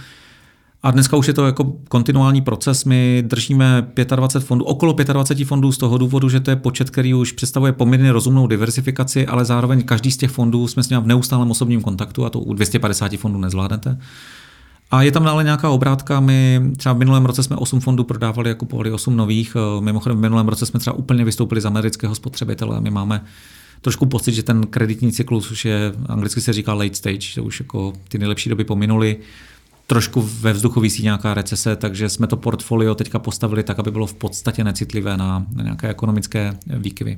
S2: A dneska už je to jako kontinuální proces. My držíme 25 fondů, okolo 25 fondů z toho důvodu, že to je počet, který už představuje poměrně rozumnou diversifikaci, ale zároveň každý z těch fondů jsme s ním v neustálém osobním kontaktu a to u 250 fondů nezvládnete. A je tam ale nějaká obrátka. My třeba v minulém roce jsme 8 fondů prodávali a kupovali 8 nových. Mimochodem v minulém roce jsme třeba úplně vystoupili z amerického spotřebitele my máme trošku pocit, že ten kreditní cyklus už je, anglicky se říká late stage, že už jako ty nejlepší doby pominuly trošku ve vzduchu vysí nějaká recese, takže jsme to portfolio teďka postavili tak, aby bylo v podstatě necitlivé na, na nějaké ekonomické výkyvy.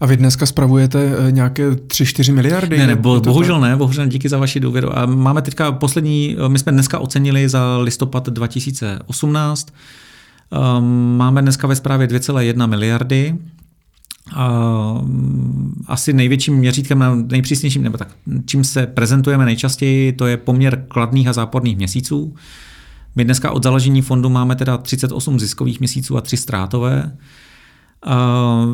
S1: A vy dneska spravujete eh, nějaké 3-4 miliardy?
S2: Ne, ne, bo, bohužel ne, bohužel díky za vaši důvěru. A máme teďka poslední, eh, my jsme dneska ocenili za listopad 2018, um, máme dneska ve zprávě 2,1 miliardy, asi největším měřítkem, nejpřísnějším, nebo tak, čím se prezentujeme nejčastěji, to je poměr kladných a záporných měsíců. My dneska od založení fondu máme teda 38 ziskových měsíců a 3 ztrátové.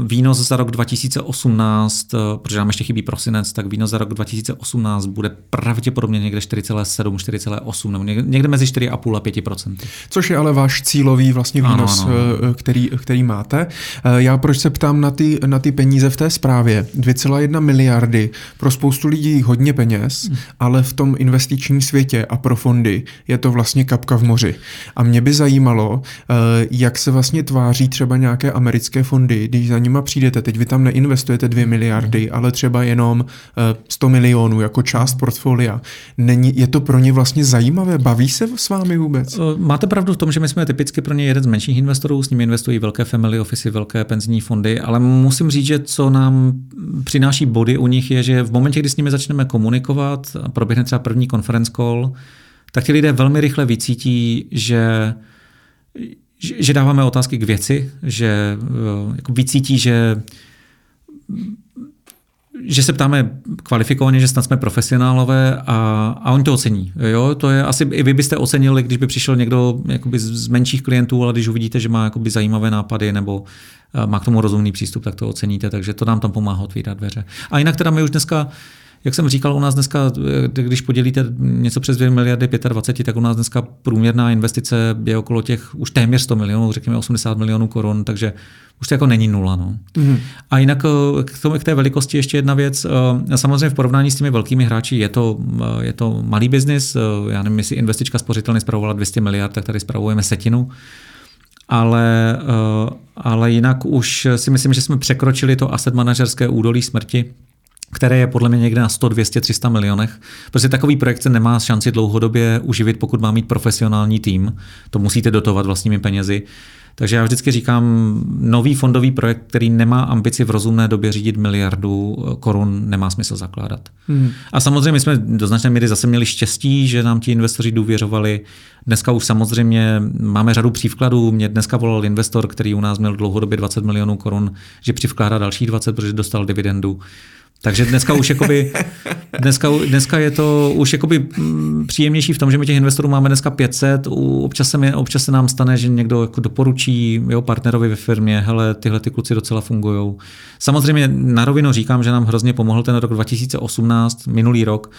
S2: Výnos za rok 2018, eh, protože nám ještě chybí prosinec, tak výnos za rok 2018 bude pravděpodobně někde 4,7, 4,8 nebo někde mezi 4,5 a 5%
S1: Což je ale váš cílový vlastně výnos, ano, ano. Eh, který, který máte. Eh, já proč se ptám na ty, na ty peníze v té zprávě? 2,1 miliardy pro spoustu lidí hodně peněz, hmm. ale v tom investičním světě a pro fondy je to vlastně kapka v moři. A mě by zajímalo, jak se vlastně tváří třeba nějaké americké fondy, když za nima přijdete, teď vy tam neinvestujete 2 miliardy, mhm. ale třeba jenom 100 eh, milionů jako část portfolia. Není, je to pro ně vlastně zajímavé? Baví se s vámi vůbec? Eh,
S2: máte pravdu v tom, že my jsme typicky pro ně jeden z menších investorů, s nimi investují velké family office, velké penzijní fondy, ale musím říct, že co nám přináší body u nich je, že v momentě, kdy s nimi začneme komunikovat, proběhne třeba první conference call, tak ti lidé velmi rychle vycítí, že že dáváme otázky k věci, že eh, jako vycítí, že že se ptáme kvalifikovaně, že snad jsme profesionálové a, a oni to ocení. Jo, to je asi i vy byste ocenili, když by přišel někdo jakoby z menších klientů, ale když uvidíte, že má jakoby zajímavé nápady nebo eh, má k tomu rozumný přístup, tak to oceníte, takže to nám tam pomáhá otvírat dveře. A jinak teda my už dneska jak jsem říkal, u nás dneska, eh, když podělíte něco přes 2 miliardy 25, tak u nás dneska průměrná investice je okolo těch už téměř 100 milionů, řekněme 80 milionů korun, takže už to jako není nula. No. Mm-hmm. A jinak eh, k, tomu, k té velikosti ještě jedna věc. Eh, samozřejmě v porovnání s těmi velkými hráči je to, je to malý biznis. Já nevím, jestli investička spořitelně zpravovala 200 miliard, tak tady zpravujeme setinu ale, ale jinak už si myslím, že jsme překročili to asset manažerské údolí smrti, které je podle mě někde na 100, 200, 300 milionech. Prostě takový projekt se nemá šanci dlouhodobě uživit, pokud má mít profesionální tým. To musíte dotovat vlastními penězi. Takže já vždycky říkám, nový fondový projekt, který nemá ambici v rozumné době řídit miliardu korun, nemá smysl zakládat. Hmm. A samozřejmě my jsme do značné míry zase měli štěstí, že nám ti investoři důvěřovali. Dneska už samozřejmě máme řadu přívkladů. Mě dneska volal investor, který u nás měl dlouhodobě 20 milionů korun, že přivkládá další 20, protože dostal dividendu. Takže dneska už jakoby, dneska, dneska je to už jakoby mm, příjemnější v tom, že my těch investorů máme dneska 500, občas se, mi, občas se nám stane, že někdo jako doporučí jeho partnerovi ve firmě, hele, tyhle ty kluci docela fungují. Samozřejmě na rovinu říkám, že nám hrozně pomohl ten rok 2018, minulý rok,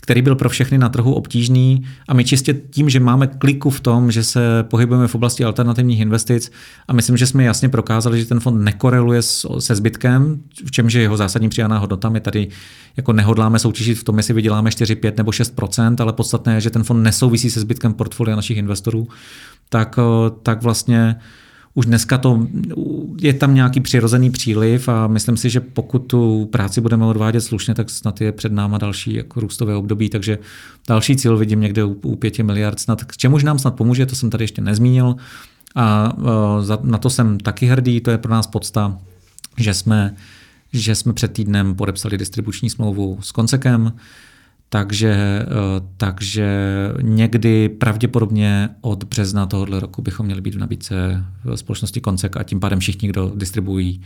S2: který byl pro všechny na trhu obtížný a my čistě tím, že máme kliku v tom, že se pohybujeme v oblasti alternativních investic a myslím, že jsme jasně prokázali, že ten fond nekoreluje se zbytkem, v čemž je jeho zásadní přidaná hodnota. My tady jako nehodláme soutěžit v tom, jestli vyděláme 4, 5 nebo 6 ale podstatné je, že ten fond nesouvisí se zbytkem portfolia našich investorů, tak, tak vlastně už dneska to, je tam nějaký přirozený příliv a myslím si, že pokud tu práci budeme odvádět slušně, tak snad je před náma další jako růstové období, takže další cíl vidím někde u, u 5 miliard snad. K čemuž nám snad pomůže, to jsem tady ještě nezmínil a uh, na to jsem taky hrdý, to je pro nás podsta, že jsme, že jsme před týdnem podepsali distribuční smlouvu s Koncekem, Takže, eh, takže někdy pravděpodobně od března tohoto roku bychom měli být v nabídce společnosti Koncek a tím pádem všichni, kdo distribuují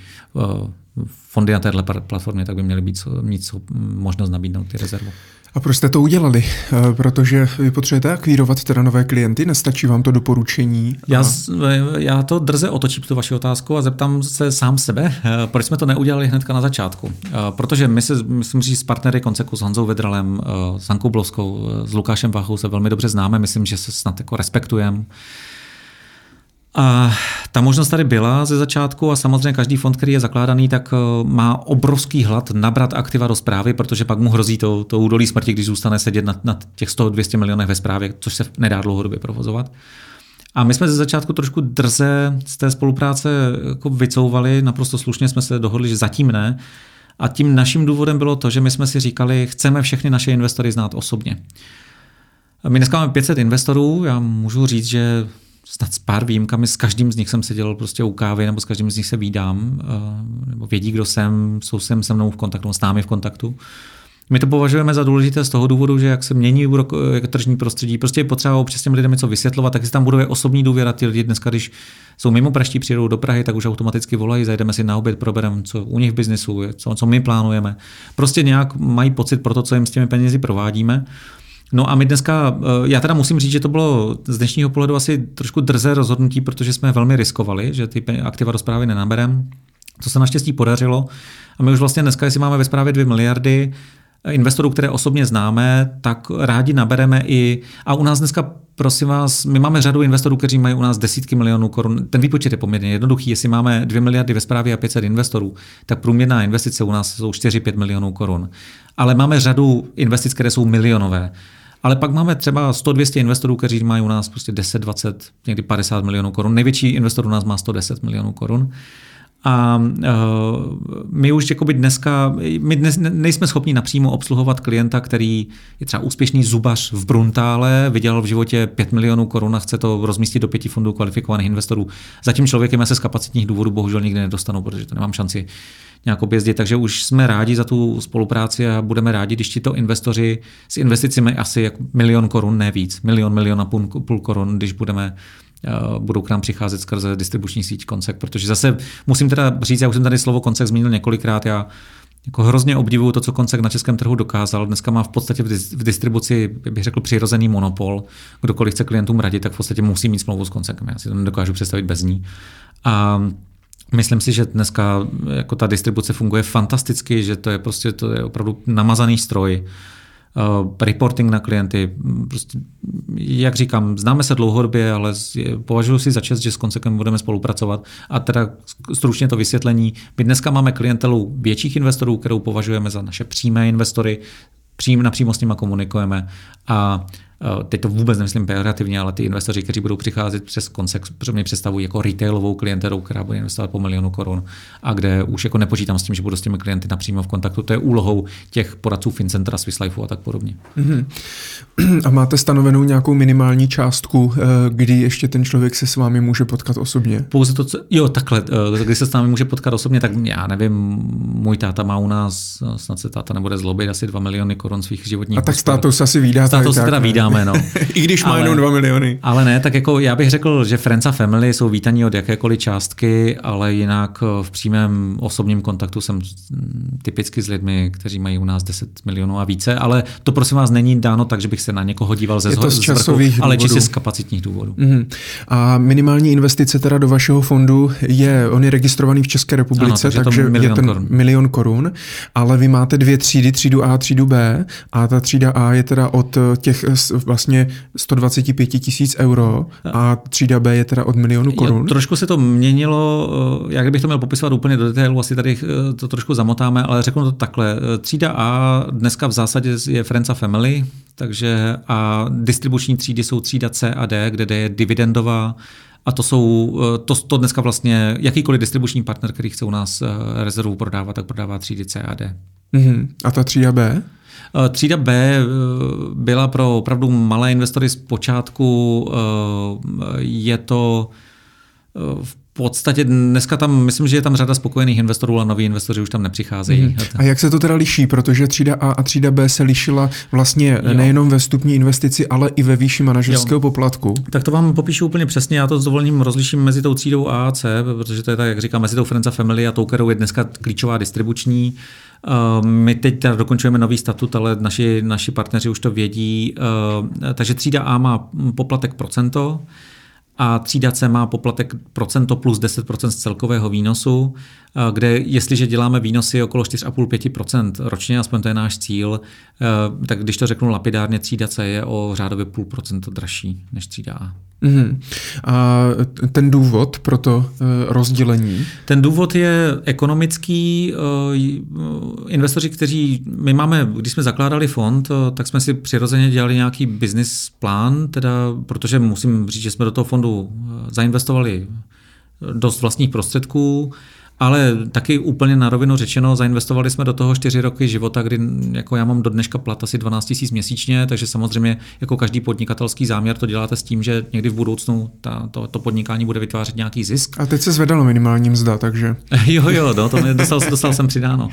S2: fondy na této platformě, tak by měli být, mít možnost nabídnout ty rezervu.
S1: A proč jste to udělali? Eh, protože vy potřebujete akvírovat teda nové klienty, nestačí vám to doporučení?
S2: A... Já, já to drze otočím tu vaši otázku a zeptám se sám sebe, eh, proč jsme to neudělali hnedka na začátku. Protože my se, myslím, že s partnery Konceku, s Honzou Vedralem, s Ankou Bloskou, s Lukášem Vachou se velmi dobře známe, myslím, že se snad jako respektujeme. A ta možnost tady byla ze začátku a samozřejmě každý fond, který je zakládaný, tak eh, má obrovský hlad nabrat aktiva do zprávy, protože pak mu hrozí to, to údolí smrti, když zůstane sedět na, na těch 100-200 milionech ve zprávě, což se nedá dlouhodobě provozovat. A my jsme ze začátku trošku drze z té spolupráce jako vycouvali, naprosto slušně jsme se dohodli, že zatím ne. A tím naším důvodem bylo to, že my jsme si říkali, chceme všechny naše investory znát osobně. My dneska máme 500 investorů, já můžu říct, že snad s pár výjimkami, s každým z nich jsem seděl prostě u kávy, nebo s každým z nich se vídám, eh, nebo vědí, kdo jsem, jsou sem se mnou v kontaktu, s námi v kontaktu. My to považujeme za důležité z toho důvodu, že jak se mění jak tržní prostředí, prostě je potřeba občas těm lidem něco vysvětlovat, tak si tam buduje osobní důvěra. Ty lidi dneska, když jsou mimo praští, přijedou do Prahy, tak už automaticky volají, zajdeme si na oběd, probereme, co u nich v biznesu je, co, co my plánujeme. Prostě nějak mají pocit pro to, co jim s těmi penězi provádíme. No a my dneska, eh, já teda musím říct, že to bylo z dnešního pohledu asi trošku drze rozhodnutí, protože jsme velmi riskovali, že ty aktiva do zprávy nenaberem. To se naštěstí podařilo. A my už vlastně dneska, jestli máme ve zprávě 2 miliardy, investorů, které osobně známe, tak rádi nabereme i, a u nás dneska, prosím vás, my máme řadu investorů, kteří mají u nás desítky milionů korun. Ten výpočet je poměrně jednoduchý. Jestli máme 2 miliardy ve zprávě a 500 investorů, tak průměrná investice u nás jsou 4-5 milionů korun. Ale máme řadu investic, které jsou milionové. Ale pak máme třeba 100-200 investorů, kteří mají u nás prostě 10, 20, někdy 50 milionů korun. Největší investor u nás má 110 milionů korun. A uh, my už jakoby dneska, my dnes nejsme schopni napřímo obsluhovat klienta, který je třeba úspěšný zubař v Bruntále, vydělal v životě 5 milionů korun a chce to rozmístit do pěti fondů kvalifikovaných investorů. Zatím člověkem já se z kapacitních důvodů bohužel nikdy nedostanu, protože to nemám šanci nějak objezdit. Takže už jsme rádi za tu spolupráci a budeme rádi, když tito investoři s investicemi asi jak milion korun, ne víc, milion, milion a půl, půl korun, když budeme budou k nám přicházet skrze distribuční síť Koncek, protože zase musím teda říct, já už jsem tady slovo Koncek zmínil několikrát, já jako hrozně obdivuju to, co Koncek na českém trhu dokázal. Dneska má v podstatě v distribuci, bych řekl, přirozený monopol. Kdokoliv chce klientům radit, tak v podstatě musí mít smlouvu s Koncekem. Já si to nedokážu představit bez ní. A Myslím si, že dneska jako ta distribuce funguje fantasticky, že to je prostě to je opravdu namazaný stroj. Uh, reporting na klienty, prostě, jak říkám, známe se dlouhodobě, ale považuji si za čest, že s Konsekem budeme spolupracovat. A teda stručně to vysvětlení. My dneska máme klientelu větších investorů, kterou považujeme za naše přímé investory, přím, napřímo s nimi komunikujeme a Eh, teď to vůbec nemyslím pejorativně, ale ty investoři, kteří budou přicházet přes Consex, pro mě představují jako retailovou klienteru, která bude investovat po milionu korun a kde už jako nepočítám s tím, že budu s těmi klienty napřímo v kontaktu. To je úlohou těch poradců FinCentra, Swiss Life a tak podobně. Mm-hmm.
S1: A máte stanovenou nějakou minimální částku, eh, kdy ještě ten člověk se s vámi může potkat osobně?
S2: Pouze to, co, jo, takhle, eh, když se s námi může potkat osobně, tak já nevím, můj táta má u nás, snad se táta nebude zlobit, asi 2 miliony korun svých životních.
S1: A tak státus asi vydáte.
S2: Státus teda vydáme máme, no.
S1: I když má jenom 2 miliony.
S2: Ale ne, tak jako já bych řekl, že Friends a Family jsou vítaní od jakékoliv částky, ale jinak eh, v přímém osobním kontaktu jsem typicky s lidmi, kteří mají u nás 10 milionů a více, ale to prosím vás není dáno tak, že bych se na někoho díval ze
S1: zhor, z časových
S2: zvrchu, ale čistě z kapacitních důvodů.
S1: Mm-hmm. A minimální investice teda do vašeho fondu je, on je registrovaný v České republice, ano, takže, takže milion je ten korun. milion korun, ale vy máte dvě třídy, třídu A a třídu B a ta třída A je teda od těch vlastně 125 tisíc euro a třída B je teda od milionu korun. Jo,
S2: trošku se to měnilo, eh, jak bych to měl popisovat úplně do detailu, asi tady eh, to trošku zamotáme, ale řeknu to takhle. Eh, třída A dneska v zásadě je Friends a Family, takže a distribuční třídy jsou třída C a D, kde D je dividendová, a to jsou, to, to dneska vlastně jakýkoliv distribuční partner, který chce u nás rezervu prodávat, tak prodává třídy C a D.
S1: Mm-hmm. A ta třída B?
S2: Eh, třída B eh, byla pro opravdu malé investory z počátku. Eh, je to v podstatě dneska tam, myslím, že je tam řada spokojených investorů, ale noví investoři už tam nepřicházejí. Mm.
S1: A jak se to teda liší? Protože třída A a třída B se lišila vlastně jo. nejenom ve stupní investici, ale i ve výši manažerského jo. poplatku.
S2: Tak to vám popíšu úplně přesně. Já to s dovolením rozliším mezi tou třídou A a C, protože to je tak, jak říkám, mezi tou Friends a Family a tou, kterou je dneska klíčová distribuční. Uh, my teď teda dokončujeme nový statut, ale naši, naši partneři už to vědí. Uh, takže třída A má poplatek procento, a třída C má poplatek procento plus 10% z celkového výnosu, kde jestliže děláme výnosy okolo 4,5-5% ročně, aspoň to je náš cíl, eh, tak když to řeknu lapidárně, třída C je o řádově půl procento dražší než třída A. Mm-hmm.
S1: A ten důvod pro to eh, rozdělení?
S2: Ten důvod je ekonomický. Investoři, kteří, my máme, když jsme zakládali fond, tak jsme si přirozeně dělali nějaký business plán, teda, protože musím říct, že jsme do toho fondu eh, zainvestovali dost vlastních prostředků, ale taky úplně na rovinu řečeno, zainvestovali jsme do toho čtyři roky života, kdy jako já mám do dneška plat asi 12 000 měsíčně, takže samozřejmě jako každý podnikatelský záměr to děláte s tím, že někdy v budoucnu ta, to, to podnikání bude vytvářet nějaký zisk.
S1: A teď se zvedalo minimální mzda, takže...
S2: jo, jo, no, to mě dostal, dostal jsem přidáno.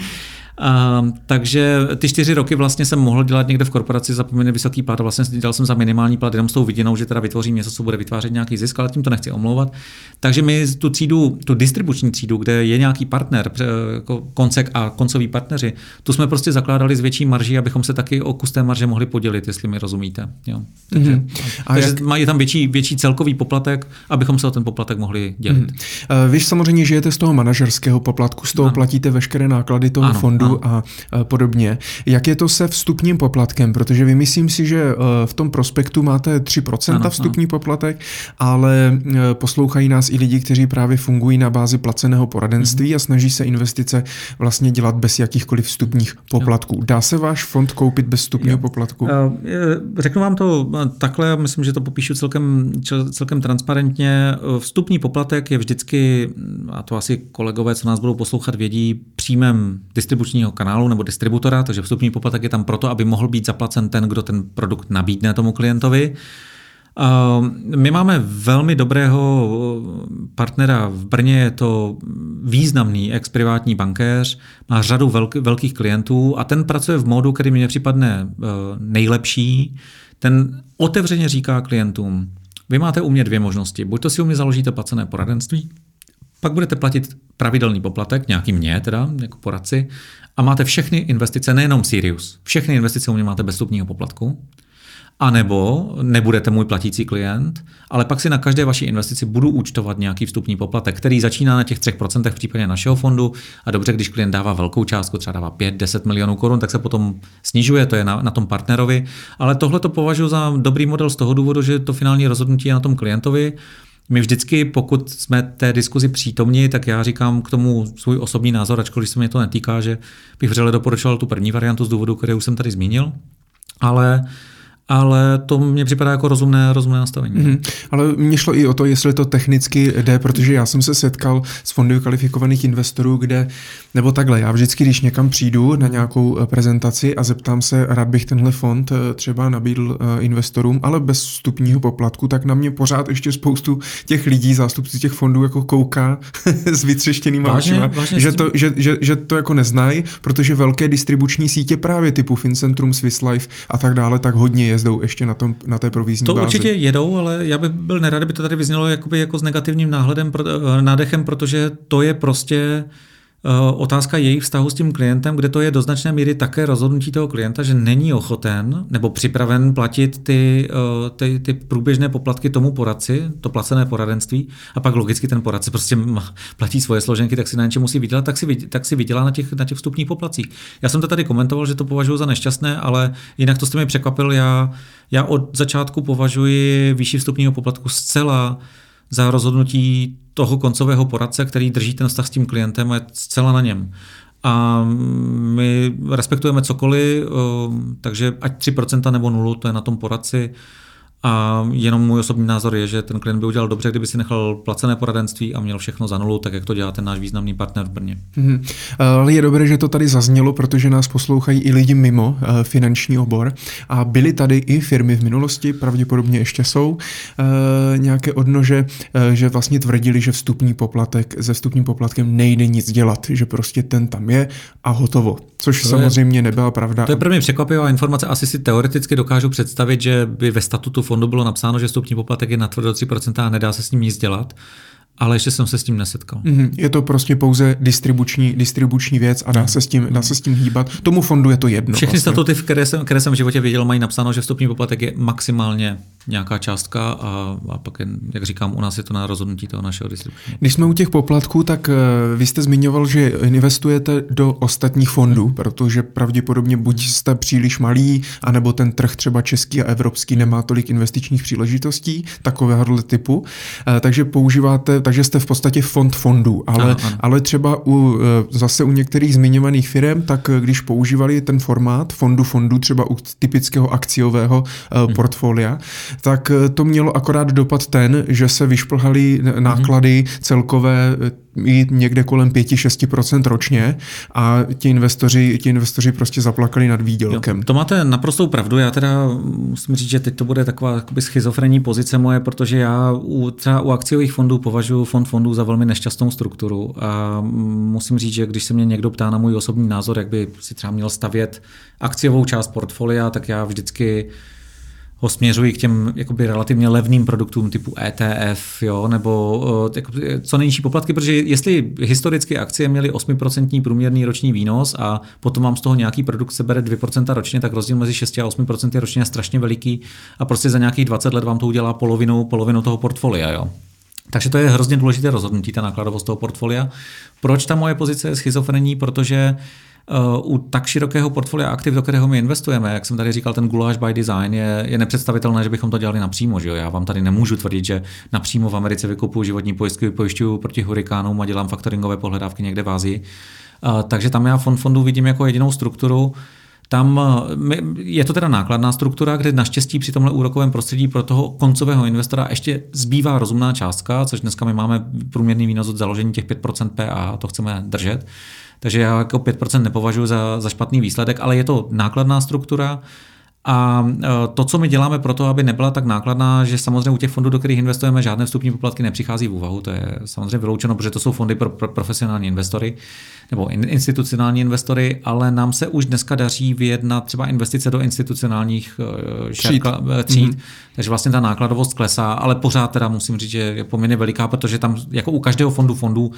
S2: A, takže ty čtyři roky vlastně jsem mohl dělat někde v korporaci za poměrně vysoký plat a vlastně dělal jsem za minimální plat jenom s tou vidinou, že teda vytvořím něco, co bude vytvářet nějaký zisk, ale tím to nechci omlouvat. Takže my tu třídu, tu distribuční třídu, kde je nějaký partner, jako koncek a koncový partneři, tu jsme prostě zakládali z větší marží, abychom se taky o kus té marže mohli podělit, jestli mi rozumíte. Jo. Takže, mm-hmm. a takže jak... mají tam větší, větší celkový poplatek, abychom se o ten poplatek mohli dělit.
S1: Mm-hmm. Vy samozřejmě žijete z toho manažerského poplatku, z toho ano. platíte veškeré náklady toho ano, fondu a podobně. Jak je to se vstupním poplatkem? Protože vy myslím si, že e, v tom prospektu máte 3% ano, vstupní ano. poplatek, ale e, poslouchají nás i lidi, kteří právě fungují na bázi placeného poradenství mm-hmm. a snaží se investice vlastně dělat bez jakýchkoliv vstupních poplatků. Dá se váš fond koupit bez vstupního jo. poplatku?
S2: Řeknu vám to takhle, myslím, že to popíšu celkem, celkem transparentně. Vstupní poplatek je vždycky, a to asi kolegové, co nás budou poslouchat, vědí, příjmem distribuční distribučního kanálu nebo distributora, takže vstupní poplatek je tam proto, aby mohl být zaplacen ten, kdo ten produkt nabídne tomu klientovi. My máme velmi dobrého partnera v Brně, je to významný ex-privátní bankéř, má řadu velk, velkých klientů a ten pracuje v módu, který mi připadne e, nejlepší. Ten otevřeně říká klientům, vy máte u mě dvě možnosti. Buď to si u mě založíte placené poradenství, pak budete platit pravidelný poplatek, nějaký mě teda, jako poradci, a máte všechny investice, nejenom Sirius, všechny investice u mě máte bez vstupního poplatku, a nebo nebudete můj platící klient, ale pak si na každé vaší investici budu účtovat nějaký vstupní poplatek, který začíná na těch 3% v případě našeho fondu. A dobře, když klient dává velkou částku, třeba dává 5-10 milionů korun, tak se potom snižuje, to je na, na tom partnerovi. Ale tohle to považuji za dobrý model z toho důvodu, že to finální rozhodnutí je na tom klientovi. My vždycky, pokud jsme té diskuzi přítomni, tak já říkám k tomu svůj osobní názor, ačkoliv se mě to netýká, že bych vřele doporučoval tu první variantu z důvodu, který už jsem tady zmínil. Ale ale to mně připadá jako rozumné, rozumné nastavení. Mm-hmm.
S1: Ale mně šlo i o to, jestli to technicky jde, protože já jsem se setkal s fondy kvalifikovaných investorů, kde, nebo takhle, já vždycky, když někam přijdu na nějakou eh, prezentaci a zeptám se, rád bych tenhle fond eh, třeba nabídl eh, investorům, ale bez vstupního poplatku, tak na mě pořád ještě spoustu těch lidí, zástupců těch fondů, jako kouká s vytřeštěnýma očima, že, to, že, že, že to jako neznají, protože velké distribuční sítě právě typu Fincentrum, Swiss Life a tak dále, tak hodně jezdou ještě na, tom, na té provizní
S2: To
S1: bázi.
S2: určitě jedou, ale já bych byl nerad, by to tady vyznělo jakoby jako s negativním náhledem, eh, nádechem, protože to je prostě Eh, otázka jejich vztahu s tím klientem, kde to je do značné míry také rozhodnutí toho klienta, že není ochoten nebo připraven platit ty, eh, ty, ty průběžné poplatky tomu poradci, to placené poradenství, a pak logicky ten poradce prostě platí svoje složenky, tak si na něčem musí vydělat, tak si, tak si vydělá na těch, na těch vstupních poplacích. Já jsem to tady komentoval, že to považuji za nešťastné, ale jinak to jste mi překvapil, já, já od začátku považuji výši vstupního poplatku zcela za rozhodnutí toho koncového poradce, který drží ten vztah s tím klientem a je zcela na něm. A my respektujeme cokoliv, takže ať 3% nebo nulu, to je na tom poradci. A jenom můj osobní názor je, že ten klient by udělal dobře, kdyby si nechal placené poradenství a měl všechno za nulu, tak jak to dělá ten náš významný partner v Brně.
S1: Mm-hmm. Ale je dobré, že to tady zaznělo, protože nás poslouchají i lidi mimo uh, finanční obor a byly tady i firmy v minulosti, pravděpodobně ještě jsou, uh, nějaké odnože, že vlastně tvrdili, že vstupní poplatek, se vstupním poplatkem nejde nic dělat, že prostě ten tam je a hotovo. Což to samozřejmě je, nebyla pravda.
S2: To je pro mě překvapivá informace. Asi si teoreticky dokážu představit, že by ve statutu fondu bylo napsáno, že vstupní poplatek je na tvrdo 3% a nedá se s ním nic dělat ale ještě jsem se s tím nesetkal.
S1: Mm-hmm. Je to prostě pouze distribuční, distribuční věc a dá, se s tím, dá se s tím hýbat. Tomu fondu je to jedno.
S2: Všechny vlastně. statuty, které jsem, které jsem v životě věděl, mají napsáno, že vstupní poplatek je maximálně nějaká částka a, a pak, je, jak říkám, u nás je to na rozhodnutí toho našeho distribučního.
S1: Když jsme u těch poplatků, tak uh, vy jste zmiňoval, že investujete do ostatních fondů, mm. protože pravděpodobně buď jste příliš malý, anebo ten trh třeba český a evropský nemá tolik investičních příležitostí takovéhohle typu. Uh, takže používáte, takže jste v podstatě fond fondů, ale, ano, ano. ale třeba u, eh, zase u některých zmiňovaných firm, tak eh, když používali ten formát fondu fondů, třeba u typického akciového hmm. portfolia, tak to mělo akorát dopad ten, že se vyšplhaly náklady hmm. celkové i někde kolem 5-6% ročně a ti investoři, ti investoři prostě zaplakali nad výdělkem. Jo,
S2: to máte naprostou pravdu, já teda musím říct, že teď to bude taková schizofrenní pozice moje, protože já u, třeba u akciových fondů považuji fond fondů za velmi nešťastnou strukturu a musím říct, že když se mě někdo ptá na můj osobní názor, jak by si třeba měl stavět akciovou část portfolia, tak já vždycky ho směřují k těm jakoby relativně levným produktům typu ETF, jo, nebo jakoby, co nejnižší poplatky, protože jestli historicky akcie měly 8% průměrný roční výnos a potom vám z toho nějaký produkt se bere 2% ročně, tak rozdíl mezi 6 a 8% ročně je strašně veliký a prostě za nějakých 20 let vám to udělá polovinu, polovinu toho portfolia. Jo. Takže to je hrozně důležité rozhodnutí, ta nákladovost toho portfolia. Proč ta moje pozice je schizofrení? Protože uh, u tak širokého portfolia aktiv, do kterého my investujeme, jak jsem tady říkal, ten guláš by design je, je nepředstavitelné, že bychom to dělali napřímo. Že jo? Já vám tady nemůžu tvrdit, že napřímo v Americe vykupuju životní pojistky, vypojišťuju proti hurikánům a dělám faktoringové pohledávky někde v Ázii. Uh, takže tam já fond fondu vidím jako jedinou strukturu, tam je to teda nákladná struktura, kde naštěstí při tomhle úrokovém prostředí pro toho koncového investora ještě zbývá rozumná částka, což dneska my máme průměrný výnos od založení těch 5% PA, to chceme držet. Takže já jako 5% nepovažuji za, za špatný výsledek, ale je to nákladná struktura. A e, to, co my děláme pro to, aby nebyla tak nákladná, že samozřejmě u těch fondů, do kterých investujeme, žádné vstupní poplatky nepřichází v úvahu. To je samozřejmě vyloučeno, protože to jsou fondy pro, pro profesionální investory nebo institucionální investory, ale nám se už dneska daří vyjednat třeba investice do institucionálních uh, tříd. tříd mm-hmm. Takže vlastně ta nákladovost klesá, ale pořád teda musím říct, že je poměrně veliká, protože tam jako u každého fondu fondů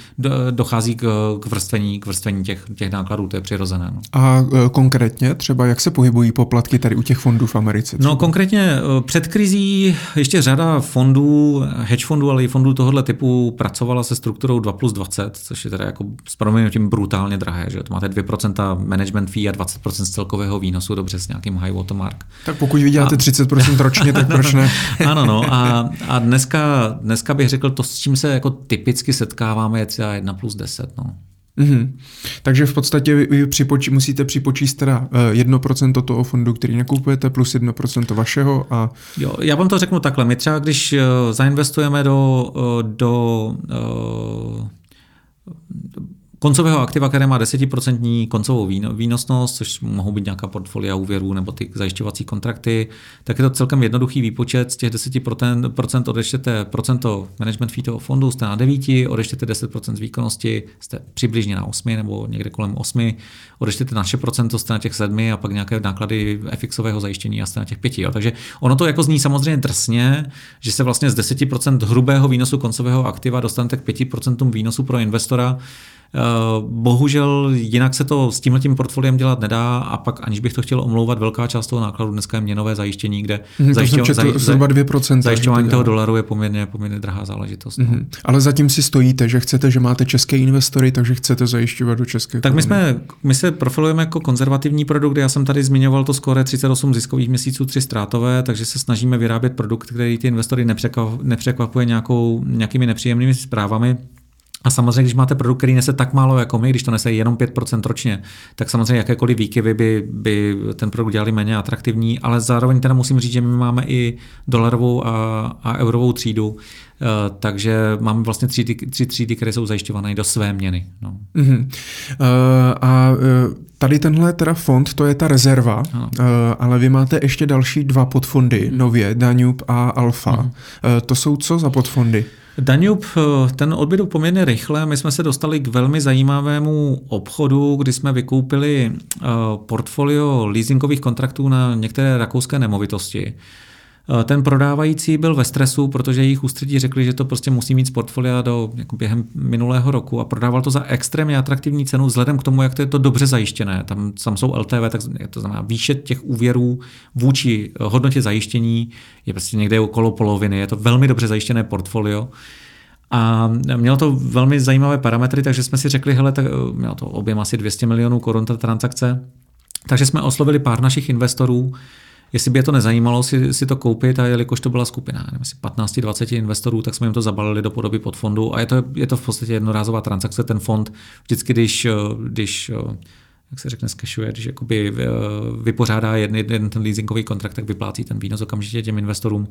S2: dochází k, k vrstvení, k vrstvení těch, těch nákladů, to je přirozené. No.
S1: A uh, konkrétně třeba jak se pohybují poplatky tady u těch fondů v Americe?
S2: Třeba? No konkrétně před krizí ještě řada fondů, hedge fondů, ale i fondů tohoto typu pracovala se strukturou 2 plus 20, což je teda jako s proměnutím brutálně drahé. Že? To máte 2% management fee a 20% z celkového výnosu, dobře s nějakým high watermark.
S1: Tak pokud vyděláte a... 30% ročně, tak proč ne?
S2: ano, no. A, a dneska, dneska bych řekl, to, s čím se jako typicky setkáváme, je třeba 1 plus 10. No.
S1: Mm-hmm. Takže v podstatě vy připoč- musíte připočíst teda 1% eh, toho fondu, který nakupujete, plus 1% vašeho a...
S2: Jo, já vám to řeknu takhle. My třeba, když uh, zainvestujeme do, uh, do uh, koncového aktiva, které má 10% koncovou výnosnost, což mohou být nějaká portfolia úvěrů nebo ty zajišťovací kontrakty, tak je to celkem jednoduchý výpočet. Z těch 10% odečtete procento management fee toho fondu, jste na 9, odečtete 10% z výkonnosti, jste přibližně na 8 nebo někde kolem 8, odečtete naše procento, jste na těch 7 a pak nějaké náklady FXového zajištění a jste na těch 5. Jo. Takže ono to jako zní samozřejmě drsně, že se vlastně z 10% hrubého výnosu koncového aktiva dostanete k 5% výnosu pro investora, bohužel jinak se to s tímhle tím portfoliem dělat nedá a pak aniž bych to chtěl omlouvat, velká část toho nákladu dneska je měnové zajištění, kde
S1: zajišťo, zaj, zhruba 2%,
S2: zajišťování toho dolaru je poměrně, poměrně drahá záležitost. Mm-hmm.
S1: No. Ale zatím si stojíte, že chcete, že máte české investory, takže chcete zajišťovat do české
S2: Tak my, jsme, my se profilujeme jako konzervativní produkt, já jsem tady zmiňoval to skoro 38 ziskových měsíců, 3 ztrátové, takže se snažíme vyrábět produkt, který ty investory nepřekvapuje nějakou, nějakými nepříjemnými zprávami. A samozřejmě, když máte produkt, který nese tak málo jako my, když to nese jenom 5% ročně, tak samozřejmě jakékoliv výkyvy by, by ten produkt dělali méně atraktivní, ale zároveň teda musím říct, že my máme i dolarovou a, a eurovou třídu, eh, takže máme vlastně tři, tři třídy, které jsou zajišťované do své měny. No.
S1: Uh-huh. Uh, a tady tenhle teda fond, to je ta rezerva, uh, ale vy máte ještě další dva podfondy, uh-huh. nově, Danube a Alfa. Uh-huh. Uh, to jsou co za podfondy?
S2: Danube, eh, ten odbyl poměrně rychle. My jsme se dostali k velmi zajímavému obchodu, kdy jsme vykoupili eh, portfolio leasingových kontraktů na některé rakouské nemovitosti. Eh, ten prodávající byl ve stresu, protože jejich ústředí řekli, že to prostě musí mít z portfolia do, jako během minulého roku a prodával to za extrémně atraktivní cenu vzhledem k tomu, jak to je to dobře zajištěné. Tam, tam jsou LTV, tak to znamená výše těch úvěrů vůči hodnotě zajištění je prostě někde okolo poloviny. Je to velmi dobře zajištěné portfolio. A mělo to velmi zajímavé parametry, takže jsme si řekli, hele, tak eh, mělo to objem asi 200 milionů korun ta transakce. Takže jsme oslovili pár našich investorů, jestli by je to nezajímalo si, si to koupit a jelikož to byla skupina nevím, asi 15-20 investorů, tak jsme jim to zabalili do podoby podfondu a je to, je to v podstatě jednorázová transakce. Ten fond vždycky, když, když jak se řekne, skešuje, když jakoby vypořádá jeden, jeden ten leasingový kontrakt, tak vyplácí ten výnos okamžitě těm investorům.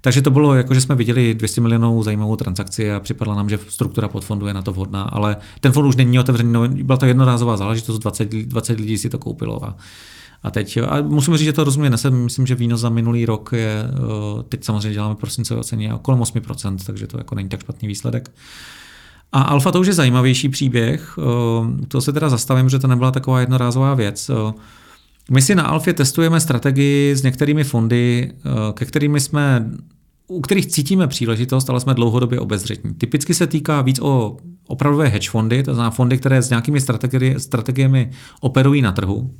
S2: Takže to bylo jako, že jsme viděli 200 milionů zajímavou transakci a připadla nám, že struktura podfondu je na to vhodná, ale ten fond už není otevřený, no, byla to jednorázová záležitost, 20, 20 lidí si to koupilo a a teď, a musím říct, že to rozumně nese, myslím, že výnos za minulý rok je, eh, teď samozřejmě děláme prosincové ceně okolo 8%, takže to jako není tak špatný výsledek. A Alfa to už je zajímavější příběh, eh, to se teda zastavím, že to nebyla taková jednorázová věc. Eh, my si na Alfě testujeme strategii s některými fondy, ke kterými jsme u kterých cítíme příležitost, ale jsme dlouhodobě obezřetní. Typicky se týká víc o opravdové hedge fondy, to znamená fondy, které s nějakými strategiemi operují na trhu.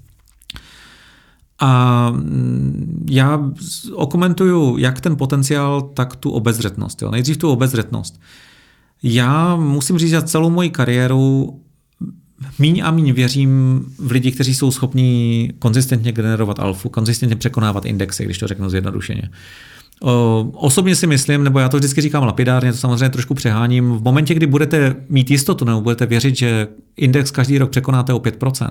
S2: A mm, já okomentuju jak ten potenciál, tak tu obezřetnost. Jo. Nejdřív tu obezřetnost. Já musím říct, že celou moji kariéru míň a míň věřím v lidi, kteří jsou schopní konzistentně generovat alfu, konzistentně překonávat indexy, když to řeknu zjednodušeně. Osobně si myslím, nebo já to vždycky říkám lapidárně, to samozřejmě trošku přeháním, v momentě, kdy budete mít jistotu nebo budete věřit, že index každý rok překonáte o 5%,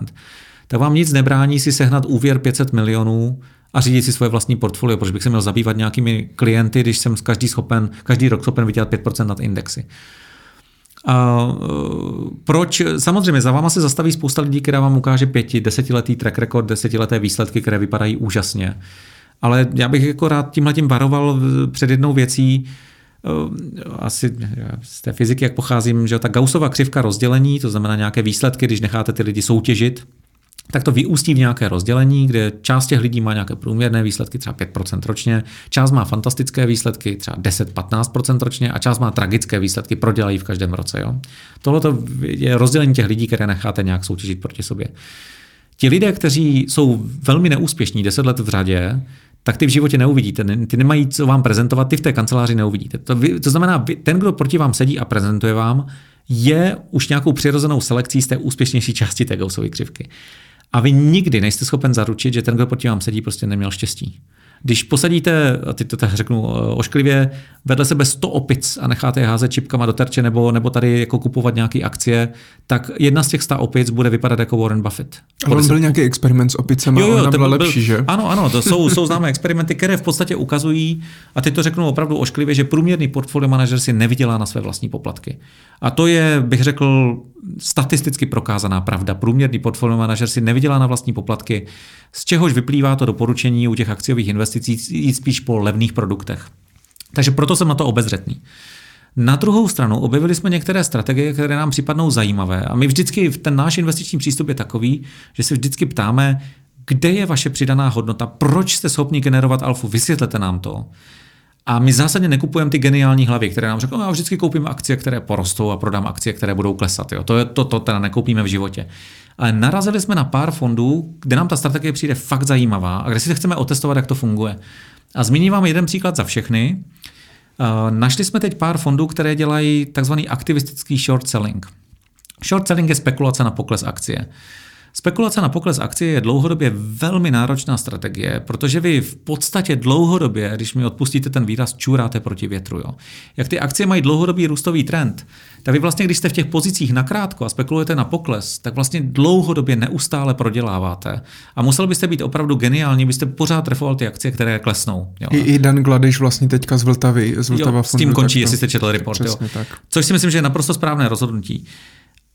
S2: tak vám nic nebrání si sehnat úvěr 500 milionů a řídit si svoje vlastní portfolio, proč bych se měl zabývat nějakými klienty, když jsem každý, schopen, každý rok schopen vydělat 5% nad indexy. A e, proč? Samozřejmě za váma se zastaví spousta lidí, která vám ukáže pěti, desetiletý track record, desetileté výsledky, které vypadají úžasně. Ale já bych jako rád tímhle tím varoval před jednou věcí, e, asi z té fyziky, jak pocházím, že ta Gaussova křivka rozdělení, to znamená nějaké výsledky, když necháte ty lidi soutěžit, tak to vyústí v nějaké rozdělení, kde část těch lidí má nějaké průměrné výsledky, třeba 5% ročně, část má fantastické výsledky, třeba 10-15% ročně a část má tragické výsledky, prodělají v každém roce. Jo? Tohle je rozdělení těch lidí, které necháte nějak soutěžit proti sobě. Ti lidé, kteří jsou velmi neúspěšní 10 let v řadě, tak ty v životě neuvidíte. Ty nemají co vám prezentovat, ty v té kanceláři neuvidíte. To, vy, to znamená, vy, ten, kdo proti vám sedí a prezentuje vám, je už nějakou přirozenou selekcí z té úspěšnější části té Gaussovy křivky. A vy nikdy nejste schopen zaručit, že ten, kdo proti vám sedí, prostě neměl štěstí. Když posadíte, a teď to tak řeknu eh, ošklivě, vedle sebe 100 opic a necháte je házet čipkama do terče nebo, nebo tady jako kupovat nějaké akcie, tak jedna z těch 100 opic bude vypadat jako Warren Buffett.
S1: Ale on byl nějaký experiment s opicemi, jo, jo, ona byla byl, lepší, že?
S2: Ano, ano, to jsou, jsou známé experimenty, které v podstatě ukazují, a teď to řeknu opravdu ošklivě, že průměrný portfolio manažer si nevydělá na své vlastní poplatky. A to je, bych řekl, statisticky prokázaná pravda. Průměrný portfolio manažer si nevydělá na vlastní poplatky, z čehož vyplývá to doporučení u těch akciových investic jít spíš po levných produktech. Takže proto jsem na to obezřetný. Na druhou stranu objevili jsme některé strategie, které nám připadnou zajímavé. A my vždycky, ten náš investiční přístup je takový, že se vždycky ptáme, kde je vaše přidaná hodnota, proč jste schopni generovat alfu, vysvětlete nám to. A my zásadně nekupujeme ty geniální hlavy, které nám řeknou, no, já vždycky koupím akcie, které porostou a prodám akcie, které budou klesat. Jo. To, je, to, to teda nekoupíme v životě. Ale narazili jsme na pár fondů, kde nám ta strategie přijde fakt zajímavá a kde si chceme otestovat, jak to funguje. A zmíním vám jeden příklad za všechny. Našli jsme teď pár fondů, které dělají takzvaný aktivistický short selling. Short selling je spekulace na pokles akcie. Spekulace na pokles akcie je dlouhodobě velmi náročná strategie, protože vy v podstatě dlouhodobě, když mi odpustíte ten výraz, čuráte proti větru. Jo. Jak ty akcie mají dlouhodobý růstový trend, tak vy vlastně, když jste v těch pozicích nakrátko a spekulujete na pokles, tak vlastně dlouhodobě neustále proděláváte. A musel byste být opravdu geniální, byste pořád trefoval ty akcie, které klesnou.
S1: Jo. I, I Dan Gladiš vlastně teďka z Vltavy. Z Vltava
S2: jo, s tím končí, jestli jste četl report. Jo. Tak. Což si myslím, že je naprosto správné rozhodnutí.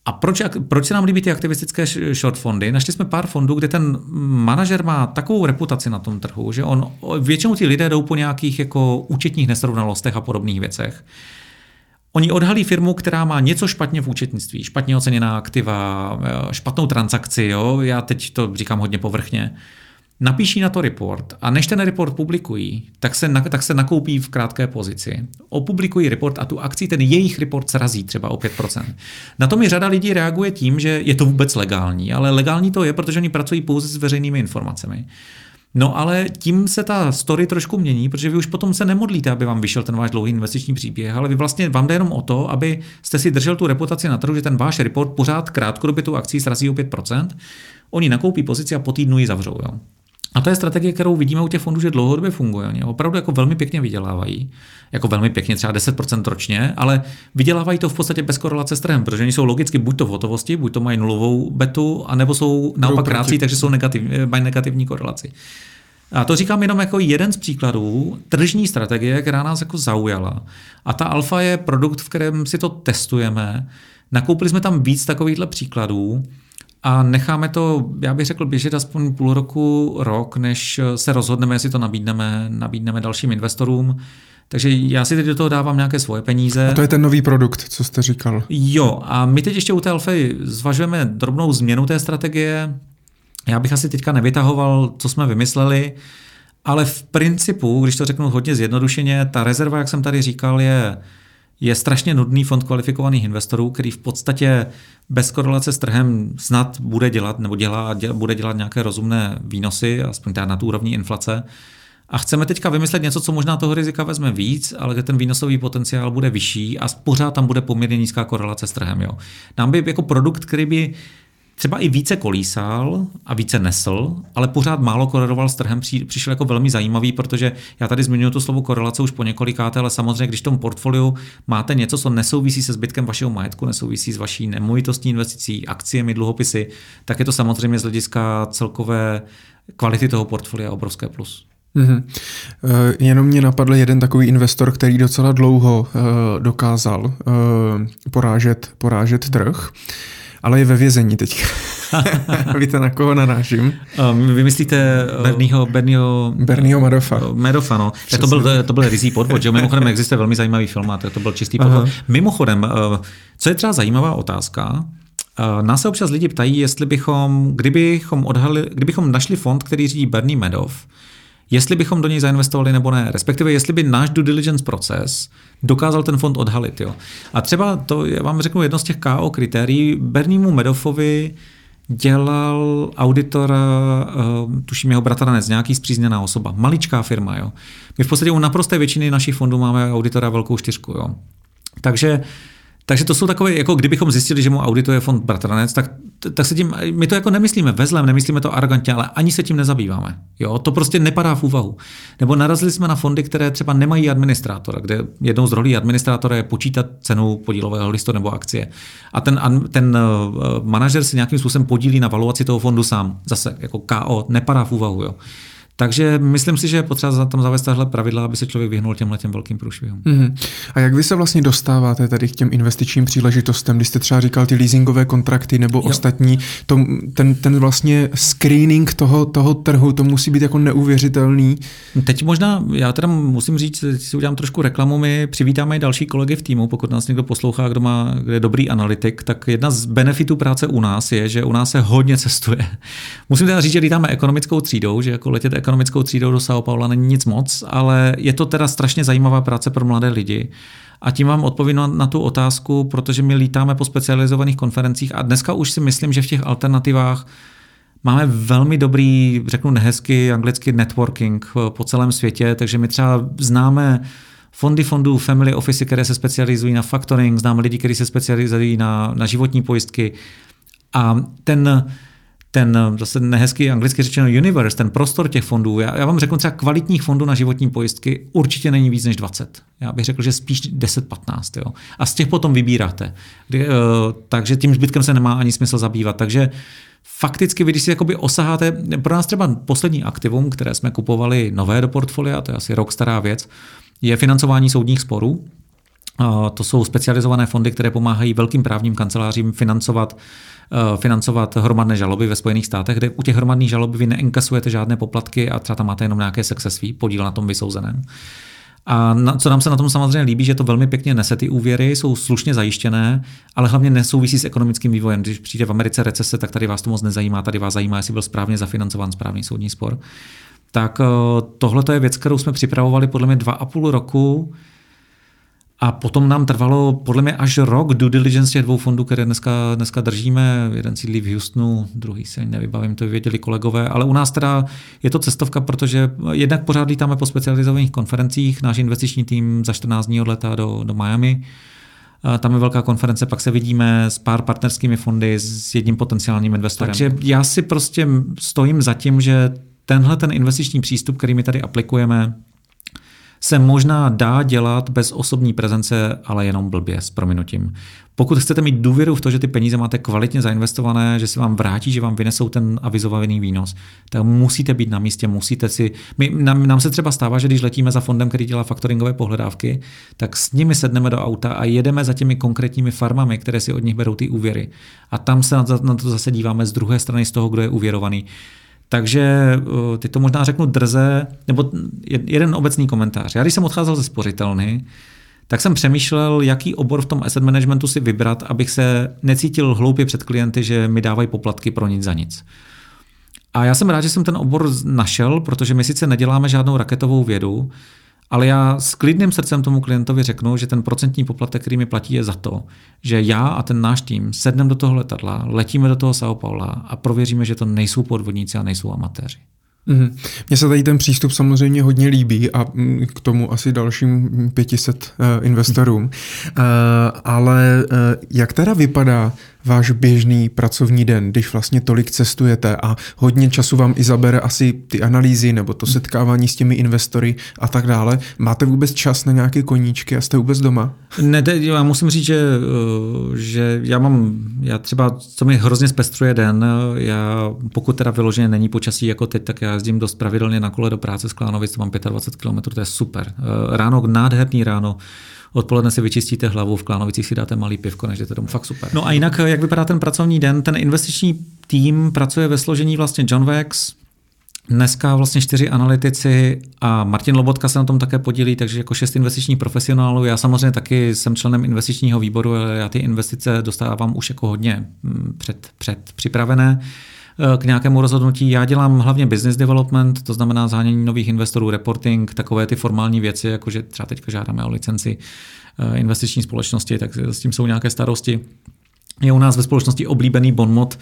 S2: A proč, proč se nám líbí ty aktivistické short fondy? Našli jsme pár fondů, kde ten manažer má takovou reputaci na tom trhu, že on, většinou ti lidé jdou po nějakých jako účetních nesrovnalostech a podobných věcech. Oni odhalí firmu, která má něco špatně v účetnictví, špatně oceněná aktiva, špatnou transakci, jo? já teď to říkám hodně povrchně napíší na to report a než ten report publikují, tak se, na, tak se nakoupí v krátké pozici. Opublikují report a tu akci ten jejich report srazí třeba o 5%. Na to mi řada lidí reaguje tím, že je to vůbec legální, ale legální to je, protože oni pracují pouze s veřejnými informacemi. No ale tím se ta story trošku mění, protože vy už potom se nemodlíte, aby vám vyšel ten váš dlouhý investiční příběh, ale vy vlastně vám jde jenom o to, aby jste si držel tu reputaci na trhu, že ten váš report pořád krátkodobě tu akcí srazí o 5%, oni nakoupí pozici a po týdnu ji zavřou. Jo. A to je strategie, kterou vidíme u těch fondů, že dlouhodobě funguje. Oni opravdu jako velmi pěkně vydělávají, jako velmi pěkně, třeba 10% ročně, ale vydělávají to v podstatě bez korelace s trhem, protože oni jsou logicky buď to v hotovosti, buď to mají nulovou betu, anebo jsou naopak krátcí, takže jsou negativ, mají negativní korelaci. A to říkám jenom jako jeden z příkladů tržní strategie, která nás jako zaujala. A ta alfa je produkt, v kterém si to testujeme. Nakoupili jsme tam víc takovýchhle příkladů a necháme to, já bych řekl, běžet aspoň půl roku, rok, než se rozhodneme, jestli to nabídneme, nabídneme dalším investorům. Takže já si teď do toho dávám nějaké svoje peníze.
S1: A to je ten nový produkt, co jste říkal.
S2: Jo, a my teď ještě u té Alfy zvažujeme drobnou změnu té strategie. Já bych asi teďka nevytahoval, co jsme vymysleli, ale v principu, když to řeknu hodně zjednodušeně, ta rezerva, jak jsem tady říkal, je je strašně nudný fond kvalifikovaných investorů, který v podstatě bez korelace s trhem snad bude dělat nebo dělá, děl, bude dělat nějaké rozumné výnosy, aspoň teda na tu úrovni inflace. A chceme teďka vymyslet něco, co možná toho rizika vezme víc, ale kde ten výnosový potenciál bude vyšší a pořád tam bude poměrně nízká korelace s trhem. Jo. Nám by jako produkt, který by třeba i více kolísal a více nesl, ale pořád málo koreloval s trhem, přišel jako velmi zajímavý, protože já tady zmiňuji to slovo korelace už po několikáté, ale samozřejmě, když v tom portfoliu máte něco, co nesouvisí se zbytkem vašeho majetku, nesouvisí s vaší nemovitostní investicí, akciemi, dluhopisy, tak je to samozřejmě z hlediska celkové kvality toho portfolia obrovské plus. Mm-hmm.
S1: Jenom mě napadl jeden takový investor, který docela dlouho uh, dokázal uh, porážet, porážet trh ale je ve vězení teď. Víte, na koho narážím?
S2: Um, vy myslíte uh, Bernieho, Bernieho,
S1: Bernieho Madoffa.
S2: Madoffa, no. Tak to byl, to byl rizí podvod, že mimochodem existuje velmi zajímavý film a to byl čistý podvod. Aha. Mimochodem, uh, co je třeba zajímavá otázka, uh, Nás se občas lidi ptají, jestli bychom, kdybychom, odhali, kdybychom našli fond, který řídí Bernie Madoff, jestli bychom do něj zainvestovali nebo ne, respektive jestli by náš due diligence proces dokázal ten fond odhalit. Jo. A třeba to, já vám řeknu jedno z těch KO kritérií, Berniemu Medoffovi dělal auditora, uh, tuším jeho bratranec, nějaký zpřízněná osoba, maličká firma. Jo. My v podstatě u naprosté většiny našich fondů máme auditora velkou čtyřku. Jo. Takže uh, takže to jsou takové, jako kdybychom zjistili, že mu audituje fond Bratranec, tak, tak se tím, my to jako nemyslíme vezlem, nemyslíme to arrogantně, ale ani se tím nezabýváme. Jo, to prostě nepadá v úvahu. Nebo narazili jsme na fondy, které třeba nemají administrátora, kde jednou z rolí administrátora je počítat cenu podílového listu nebo akcie. A ten, ten uh, manažer si nějakým způsobem podílí na valuaci toho fondu sám. Zase jako KO, nepadá v úvahu. Jo. Takže myslím si, že je potřeba tam zavést tahle pravidla, aby se člověk vyhnul těmhle těm velkým průšvihům. Mm-hmm.
S1: A jak vy se vlastně dostáváte tady k těm investičním příležitostem, když jste třeba říkal ty leasingové kontrakty nebo jo. ostatní, to, ten, ten vlastně screening toho, toho trhu, to musí být jako neuvěřitelný.
S2: Teď možná, já teda musím říct, si udělám trošku reklamu, my přivítáme i další kolegy v týmu, pokud nás někdo poslouchá, kdo má kde je dobrý analytik, tak jedna z benefitů práce u nás je, že u nás se hodně cestuje. Musím teda říct, že lítáme ekonomickou třídou, že jako letět ekonomickou třídou do São Paula není nic moc, ale je to teda strašně zajímavá práce pro mladé lidi. A tím vám odpovím na, na tu otázku, protože my lítáme po specializovaných konferencích a dneska už si myslím, že v těch alternativách máme velmi dobrý, řeknu nehezky, anglicky networking po celém světě, takže my třeba známe fondy fondů, family office, které se specializují na factoring, známe lidi, kteří se specializují na, na životní pojistky. A ten, ten zase nehezký anglicky řečeno universe, ten prostor těch fondů, já, já vám řeknu třeba kvalitních fondů na životní pojistky určitě není víc než 20. Já bych řekl, že spíš 10-15. Jo. A z těch potom vybíráte. Kdy, uh, takže tím zbytkem se nemá ani smysl zabývat. Takže fakticky vy, když si jakoby osaháte, pro nás třeba poslední aktivum, které jsme kupovali nové do portfolia, to je asi rok stará věc, je financování soudních sporů. To jsou specializované fondy, které pomáhají velkým právním kancelářím financovat, financovat hromadné žaloby ve Spojených státech, kde u těch hromadných žalob vy neinkasujete žádné poplatky a třeba tam máte jenom nějaké success fee, podíl na tom vysouzeném. A na, co nám se na tom samozřejmě líbí, že to velmi pěkně nese ty úvěry, jsou slušně zajištěné, ale hlavně nesouvisí s ekonomickým vývojem. Když přijde v Americe recese, tak tady vás to moc nezajímá, tady vás zajímá, jestli byl správně zafinancován správný soudní spor. Tak eh, tohle je věc, kterou jsme připravovali podle mě dva a půl roku a potom nám trvalo podle mě až rok due diligence těch dvou fondů, které dneska, dneska držíme. Jeden sídlí v Houstonu, druhý se nevybavím, to věděli kolegové. Ale u nás teda je to cestovka, protože jednak pořád lítáme po specializovaných konferencích. Náš investiční tým za 14 dní odletá do, do Miami. Tam je velká konference, pak se vidíme s pár partnerskými fondy, s jedním potenciálním investorem. Takže já si prostě stojím za tím, že tenhle ten investiční přístup, který my tady aplikujeme, se možná dá dělat bez osobní prezence, ale jenom blbě s prominutím. Pokud chcete mít důvěru v to, že ty peníze máte kvalitně zainvestované, že se vám vrátí, že vám vynesou ten avizovaný výnos, tak musíte být na místě, musíte si. My, nám, nám se třeba stává, že když letíme za fondem, který dělá faktoringové pohledávky, tak s nimi sedneme do auta a jedeme za těmi konkrétními farmami, které si od nich berou ty úvěry. A tam se na to zase díváme z druhé strany z toho, kdo je uvěrovaný. Takže eh, ty to možná řeknu drze, nebo jeden obecný komentář. Já když jsem odcházel ze spořitelny, tak jsem přemýšlel, jaký obor v tom asset managementu si vybrat, abych se necítil hloupě před klienty, že mi dávají poplatky pro nic za nic. A já jsem rád, že jsem ten obor našel, protože my sice neděláme žádnou raketovou vědu, ale já s klidným srdcem tomu klientovi řeknu, že ten procentní poplatek, který mi platí, je za to, že já a ten náš tým sedneme do toho letadla, letíme do toho São Paula a prověříme, že to nejsou podvodníci a nejsou amatéři.
S1: Mm-hmm. Mně se tady ten přístup samozřejmě hodně líbí a mm, k tomu asi dalším 500 uh, investorům. Uh, ale uh, jak teda vypadá váš běžný pracovní den, když vlastně tolik cestujete a hodně času vám i zabere asi ty analýzy nebo to setkávání s těmi investory a tak dále. Máte vůbec čas na nějaké koníčky a jste vůbec doma?
S2: Ne, já musím říct, že, eh, že já mám, já třeba, co mi hrozně zpestruje den, já pokud teda vyloženě není počasí jako teď, tak já jezdím dost pravidelně na kole do práce z Klánovic, mám 25 km, to je super. Eh, ráno, nádherný ráno, odpoledne si vyčistíte hlavu, v Klánovicích si dáte malý pivko, než jdete domů. Fakt super. No a jinak, jak vypadá ten pracovní den? Ten investiční tým pracuje ve složení vlastně John Vex, Dneska vlastně čtyři analytici a Martin Lobotka se na tom také podílí, takže jako šest investičních profesionálů. Já samozřejmě taky jsem členem investičního výboru, ale já ty investice dostávám už jako hodně mm, před, před připravené k nějakému rozhodnutí. Já dělám hlavně business development, to znamená zánění nových investorů, reporting, takové ty formální věci, jako že třeba teď žádáme o licenci eh, investiční společnosti, tak s tím jsou nějaké starosti. Je u nás ve společnosti oblíbený bonmot,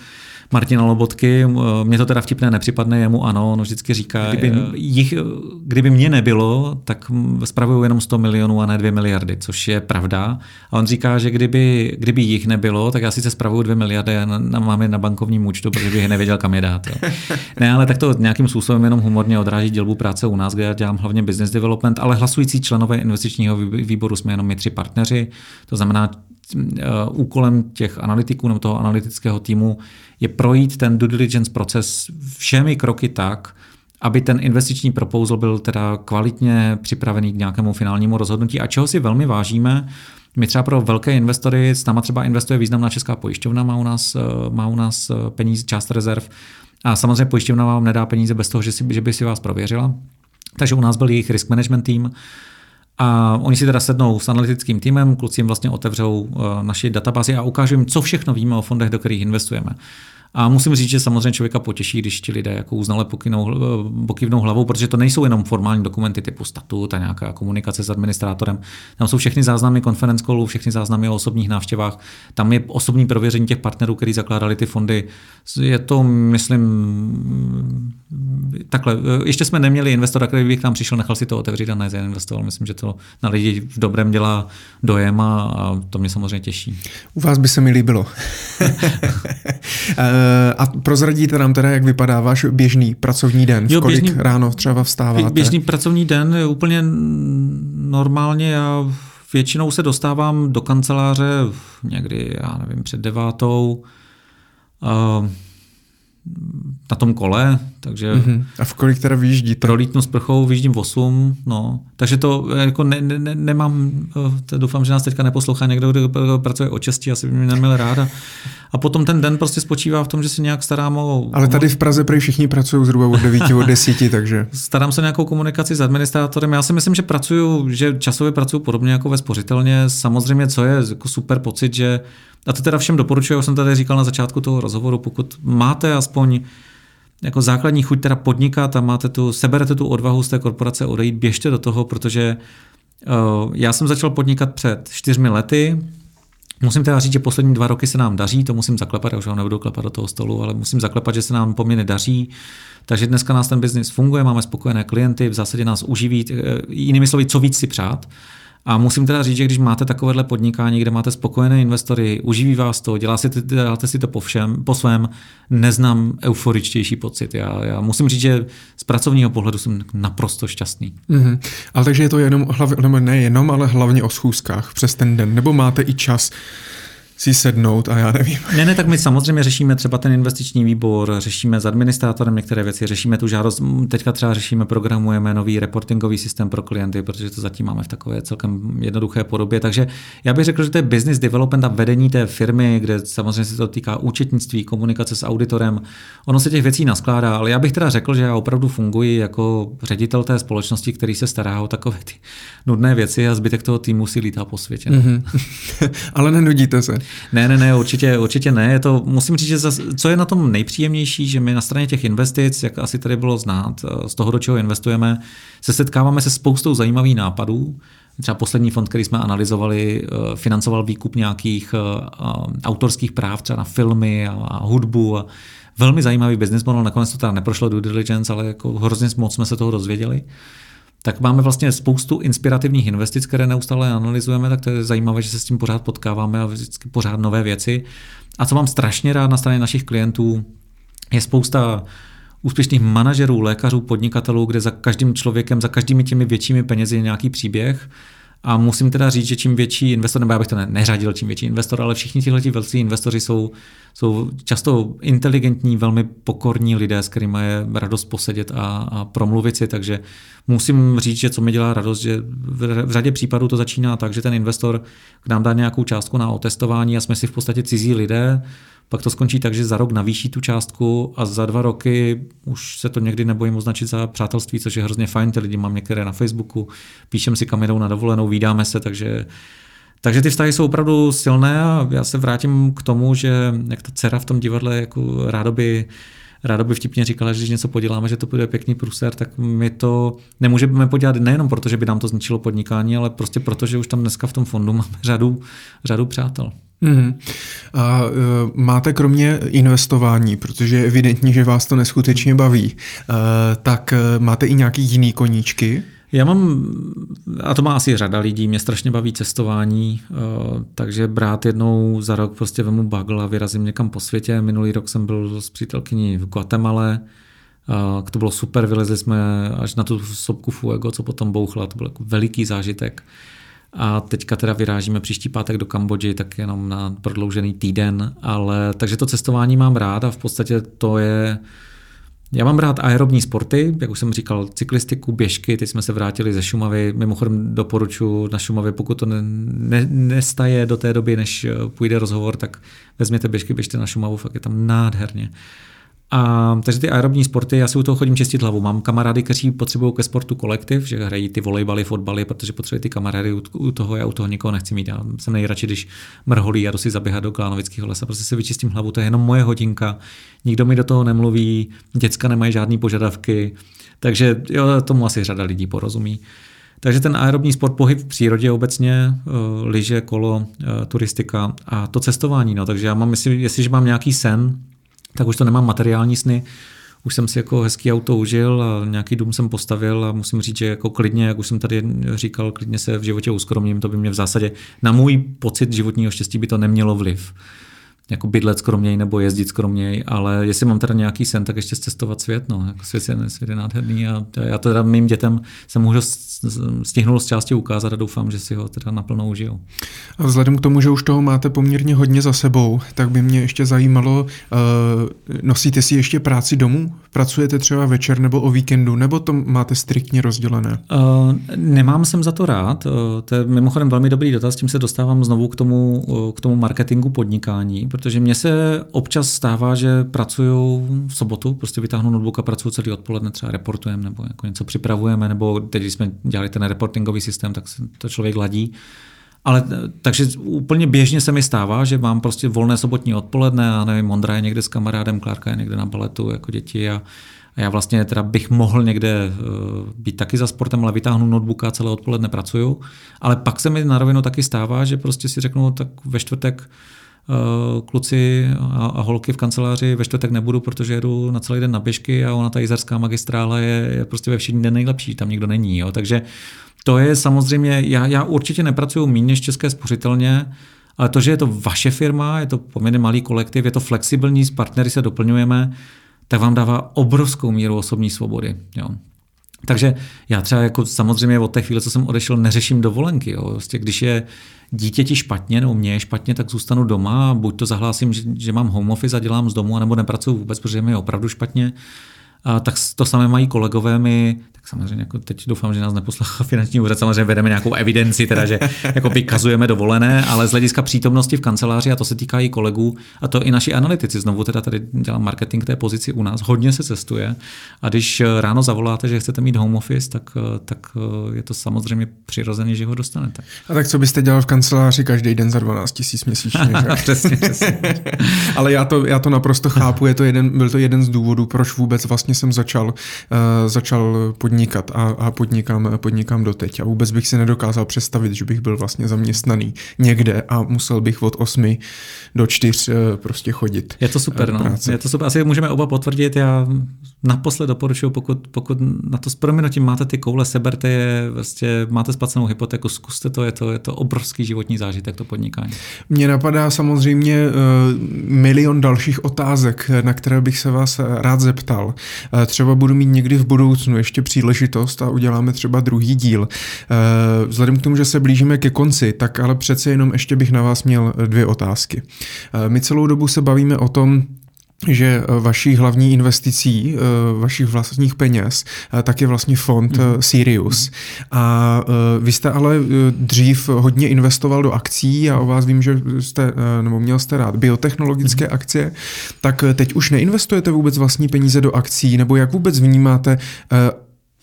S2: Martina Lobotky. Mně to teda vtipné nepřipadne, jemu ano, on vždycky říká, kdyby, eh, jich, kdyby mě nebylo, tak spravuju jenom 100 milionů a ne 2 miliardy, což je pravda. A on říká, že kdyby, kdyby jich nebylo, tak já sice spravuju 2 miliardy a na, na, mám je na bankovním účtu, protože bych nevěděl, kam je dát. Jo. Ne, ale tak to nějakým způsobem jenom humorně odráží dělbu práce u nás, kde já dělám hlavně business development, ale hlasující členové investičního výboru jsme jenom my tři partneři. To znamená, úkolem těch analytiků nebo toho analytického týmu je projít ten due diligence proces všemi kroky tak, aby ten investiční proposal byl teda kvalitně připravený k nějakému finálnímu rozhodnutí. A čeho si velmi vážíme, my třeba pro velké investory, s náma třeba investuje významná česká pojišťovna, má u nás, eh, má u nás eh, peníze, část rezerv a samozřejmě pojišťovna vám nedá peníze bez toho, že, si, že by si vás prověřila. Takže u nás byl jejich risk management tým, a oni si teda sednou s analytickým týmem, kluci jim vlastně otevřou eh, naši databázi a ukážou jim, co všechno víme o fondech, do kterých investujeme. A musím říct, že samozřejmě člověka potěší, když ti lidé jako uznale pokynou, pokývnou hlavou, protože to nejsou jenom formální dokumenty typu statut a nějaká komunikace s administrátorem. Tam jsou všechny záznamy konference callů, všechny záznamy o osobních návštěvách. Tam je osobní prověření těch partnerů, kteří zakládali ty fondy. Je to, myslím, takhle. Ještě jsme neměli investora, který by k nám přišel, nechal si to otevřít a nezainvestoval. Myslím, že to na lidi v dobrém dělá dojem a to mě samozřejmě těší.
S1: U vás by se mi líbilo. a prozradíte nám teda, jak vypadá váš běžný pracovní den? Jo, kolik běžný, ráno třeba vstáváte?
S2: Běžný pracovní den je úplně normálně. Já většinou se dostávám do kanceláře někdy, já nevím, před devátou. Na tom kole, takže...
S1: Mm-hmm. A v kolik teda vyjíždíte?
S2: Prolítnu s prchou, vyjíždím v 8, no. Takže to jako ne, ne, nemám, eh, to doufám, že nás teďka neposlouchá někdo, kdo pracuje o česti, asi by mě neměl ráda. A potom ten den prostě spočívá v tom, že se nějak starám o...
S1: Ale tady v Praze prý všichni pracují zhruba od 9 od 10, takže...
S2: Starám se nějakou komunikaci s administrátorem. Já si myslím, že pracuju, že časově pracuju podobně jako ve spořitelně. Samozřejmě, co je jako super pocit, že a to teda všem doporučuji, jak jsem tady říkal na začátku toho rozhovoru, pokud máte aspoň jako základní chuť teda podnikat a máte tu, seberete tu odvahu z té korporace odejít, běžte do toho, protože uh, já jsem začal podnikat před čtyřmi lety, Musím teda říct, že poslední dva roky se nám daří, to musím zaklepat, já už ho nebudu klepat do toho stolu, ale musím zaklepat, že se nám poměrně daří. Takže dneska nás ten biznis funguje, máme spokojené klienty, v zásadě nás uživí, eh, jinými slovy, co víc si přát. A musím teda říct, že když máte takovéhle podnikání, kde máte spokojené investory, uživí vás to, dělá si, děláte si to po, všem, po svém, neznám euforičtější pocit. Já, já musím říct, že z pracovního pohledu jsem naprosto šťastný.
S1: Mm-hmm. Ale takže je to jenom, nebo ne jenom, ale hlavně o schůzkách přes ten den, nebo máte i čas si sednout a já nevím.
S2: Ne, ne, tak my samozřejmě řešíme třeba ten investiční výbor, řešíme s administrátorem některé věci, řešíme tu žádost, teďka třeba řešíme, programujeme nový reportingový systém pro klienty, protože to zatím máme v takové celkem jednoduché podobě. Takže já bych řekl, že to je business development a vedení té firmy, kde samozřejmě se to týká účetnictví, komunikace s auditorem. Ono se těch věcí naskládá, ale já bych teda řekl, že já opravdu funguji jako ředitel té společnosti, který se stará o takové ty nudné věci a zbytek toho týmu si lítá po světě. Mm-hmm.
S1: ale nenudíte se.
S2: Ne, ne, ne, určitě, určitě ne. Je to, musím říct, že zas, co je na tom nejpříjemnější, že my na straně těch investic, jak asi tady bylo znát, z toho, do čeho investujeme, se setkáváme se spoustou zajímavých nápadů. Třeba poslední fond, který jsme analyzovali, eh, financoval výkup nějakých eh, autorských práv třeba na filmy a hudbu. A velmi zajímavý business model, nakonec to teda neprošlo due diligence, ale jako hrozně moc jsme se toho dozvěděli tak máme vlastně spoustu inspirativních investic, které neustále analyzujeme, tak to je zajímavé, že se s tím pořád potkáváme a vždycky pořád nové věci. A co mám strašně rád na straně našich klientů, je spousta úspěšných manažerů, lékařů, podnikatelů, kde za každým člověkem, za každými těmi většími penězi je nějaký příběh a musím teda říct, že čím větší investor, nebo já bych to neřadil čím větší investor, ale všichni tihle velcí investoři jsou, jsou často inteligentní, velmi pokorní lidé, s kterými je radost posedět a, a promluvit si, takže musím říct, že co mi dělá radost, že v, v řadě případů to začíná tak, že ten investor k nám dá nějakou částku na otestování a jsme si v podstatě cizí lidé, pak to skončí tak, že za rok navýší tu částku a za dva roky už se to někdy nebojím označit za přátelství, což je hrozně fajn. Ty lidi mám některé na Facebooku, píšem si kam jedou na dovolenou, vídáme se, takže takže ty vztahy jsou opravdu silné a já se vrátím k tomu, že jak ta dcera v tom divadle jako rádoby rádoby vtipně říkala, že když něco poděláme, že to bude pěkný průser, tak my to nemůžeme podělat nejenom proto, že by nám to zničilo podnikání, ale prostě proto, že už tam dneska v tom fondu máme řadu, řadu přátel.
S1: Mm-hmm. A uh, máte kromě investování, protože je evidentní, že vás to neskutečně baví, uh, tak uh, máte i nějaký jiný koníčky?
S2: Já mám, a to má asi řada lidí, mě strašně baví cestování, takže brát jednou za rok prostě vemu bagl a vyrazím někam po světě. Minulý rok jsem byl s přítelkyní v Guatemala, to bylo super, vylezli jsme až na tu sopku Fuego, co potom bouchla, to byl jako veliký zážitek. A teďka teda vyrážíme příští pátek do Kambodži, tak jenom na prodloužený týden, ale takže to cestování mám rád a v podstatě to je, já mám rád aerobní sporty, jak už jsem říkal, cyklistiku, běžky, teď jsme se vrátili ze Šumavy, mimochodem doporučuji na Šumavě, pokud to ne, ne, nestaje do té doby, než půjde rozhovor, tak vezměte běžky, běžte na Šumavu, fakt je tam nádherně. A, takže ty aerobní sporty, já si u toho chodím čistit hlavu. Mám kamarády, kteří potřebují ke sportu kolektiv, že hrají ty volejbaly, fotbaly, protože potřebují ty kamarády u, toho, já u toho nikoho nechci mít. Já jsem nejradši, když mrholí a jdu si zaběhat do Klánovického lesa, prostě si vyčistím hlavu, to je jenom moje hodinka, nikdo mi do toho nemluví, děcka nemají žádné požadavky, takže jo, tomu asi řada lidí porozumí. Takže ten aerobní sport, pohyb v přírodě obecně, uh, lyže, kolo, uh, turistika a to cestování. No. Takže já mám, jestli, jestliže mám nějaký sen, tak už to nemám materiální sny, už jsem si jako hezký auto užil a nějaký dům jsem postavil a musím říct, že jako klidně, jak už jsem tady říkal, klidně se v životě uskromním, to by mě v zásadě na můj pocit životního štěstí by to nemělo vliv. Jako bydlet skromněji nebo jezdit skromněji, ale jestli mám teda nějaký sen, tak ještě cestovat svět, no, jako svět je, svět je nádherný a já to teda mým dětem jsem můžu stihnul z části ukázat a doufám, že si ho teda naplno užijou.
S1: A vzhledem k tomu, že už toho máte poměrně hodně za sebou, tak by mě ještě zajímalo, uh, nosíte si ještě práci domů? Pracujete třeba večer nebo o víkendu, nebo to máte striktně rozdělené? Uh,
S2: nemám jsem za to rád, uh, to je mimochodem velmi dobrý dotaz, tím se dostávám znovu k tomu, k tomu marketingu podnikání, protože mně se občas stává, že pracuju v sobotu, prostě vytáhnu notebook a pracuju celý odpoledne, třeba reportujeme nebo jako něco připravujeme, nebo teď jsme dělali ten reportingový systém, tak se to člověk ladí. Ale takže úplně běžně se mi stává, že mám prostě volné sobotní odpoledne a nevím, Mondra je někde s kamarádem, Klárka je někde na baletu jako děti a, a já vlastně teda bych mohl někde uh, být taky za sportem, ale vytáhnu notebook a celé odpoledne pracuju. Ale pak se mi na rovinu taky stává, že prostě si řeknu, tak ve čtvrtek Eh, kluci a, a holky v kanceláři ve čtvrtek nebudu, protože jedu na celý den na běžky a ona ta jizerská magistrála je, je prostě ve všední den nejlepší, tam nikdo není. Jo. Takže to je samozřejmě, já, já určitě nepracuju méně než České spořitelně, ale to, že je to vaše firma, je to poměrně malý kolektiv, je to flexibilní, s partnery se doplňujeme, tak vám dává obrovskou míru osobní svobody. Jo. Takže já třeba jako samozřejmě od té chvíle, co jsem odešel, neřeším dovolenky. Jo. Vlastně, když je dítěti špatně nebo mě je špatně, tak zůstanu doma a buď to zahlásím, že, že mám home office a dělám z domu, nebo nepracuju vůbec, protože mi je opravdu špatně. A tak to samé mají kolegové, my samozřejmě jako teď doufám, že nás neposlechá finanční úřad, samozřejmě vedeme nějakou evidenci, teda, že jako vykazujeme dovolené, ale z hlediska přítomnosti v kanceláři, a to se týká i kolegů, a to i naši analytici, znovu teda tady dělám marketing té pozici u nás, hodně se cestuje a když ráno zavoláte, že chcete mít home office, tak, tak je to samozřejmě přirozeně, že ho dostanete.
S1: A tak co byste dělal v kanceláři každý den za 12 tisíc měsíčně?
S2: přesně, přesně.
S1: ale já to, já to naprosto chápu, je to jeden, byl to jeden z důvodů, proč vůbec vlastně jsem začal, uh, začal podnikat podnikat a, a podnikám, podnikám doteď. A vůbec bych si nedokázal představit, že bych byl vlastně zaměstnaný někde a musel bych od 8 do 4 eh, prostě chodit.
S2: Je to super, no. Je to super. Asi můžeme oba potvrdit. Já naposled doporučuji, pokud, pokud na to s proměnutím máte ty koule, seberte je, vlastně máte splacenou hypotéku, zkuste to, je to, je to obrovský životní zážitek, to podnikání.
S1: Mně napadá samozřejmě uh, milion dalších otázek, na které bych se vás rád zeptal. Třeba budu mít někdy v budoucnu ještě příležitost a uděláme třeba druhý díl. Uh, vzhledem k tomu, že se blížíme ke konci, tak ale přece jenom ještě bych na vás měl dvě otázky. Uh, my celou dobu se bavíme o tom, že eh, vaší hlavní investicí, eh, vašich vlastních peněz, eh, tak je vlastně fond mm. Sirius. A vy jste ale dřív hodně investoval do akcí a o vás vím, že jste, nebo měl jste rád biotechnologické mm. akcie, tak teď už neinvestujete vůbec vlastní peníze do akcí, nebo jak vůbec vnímáte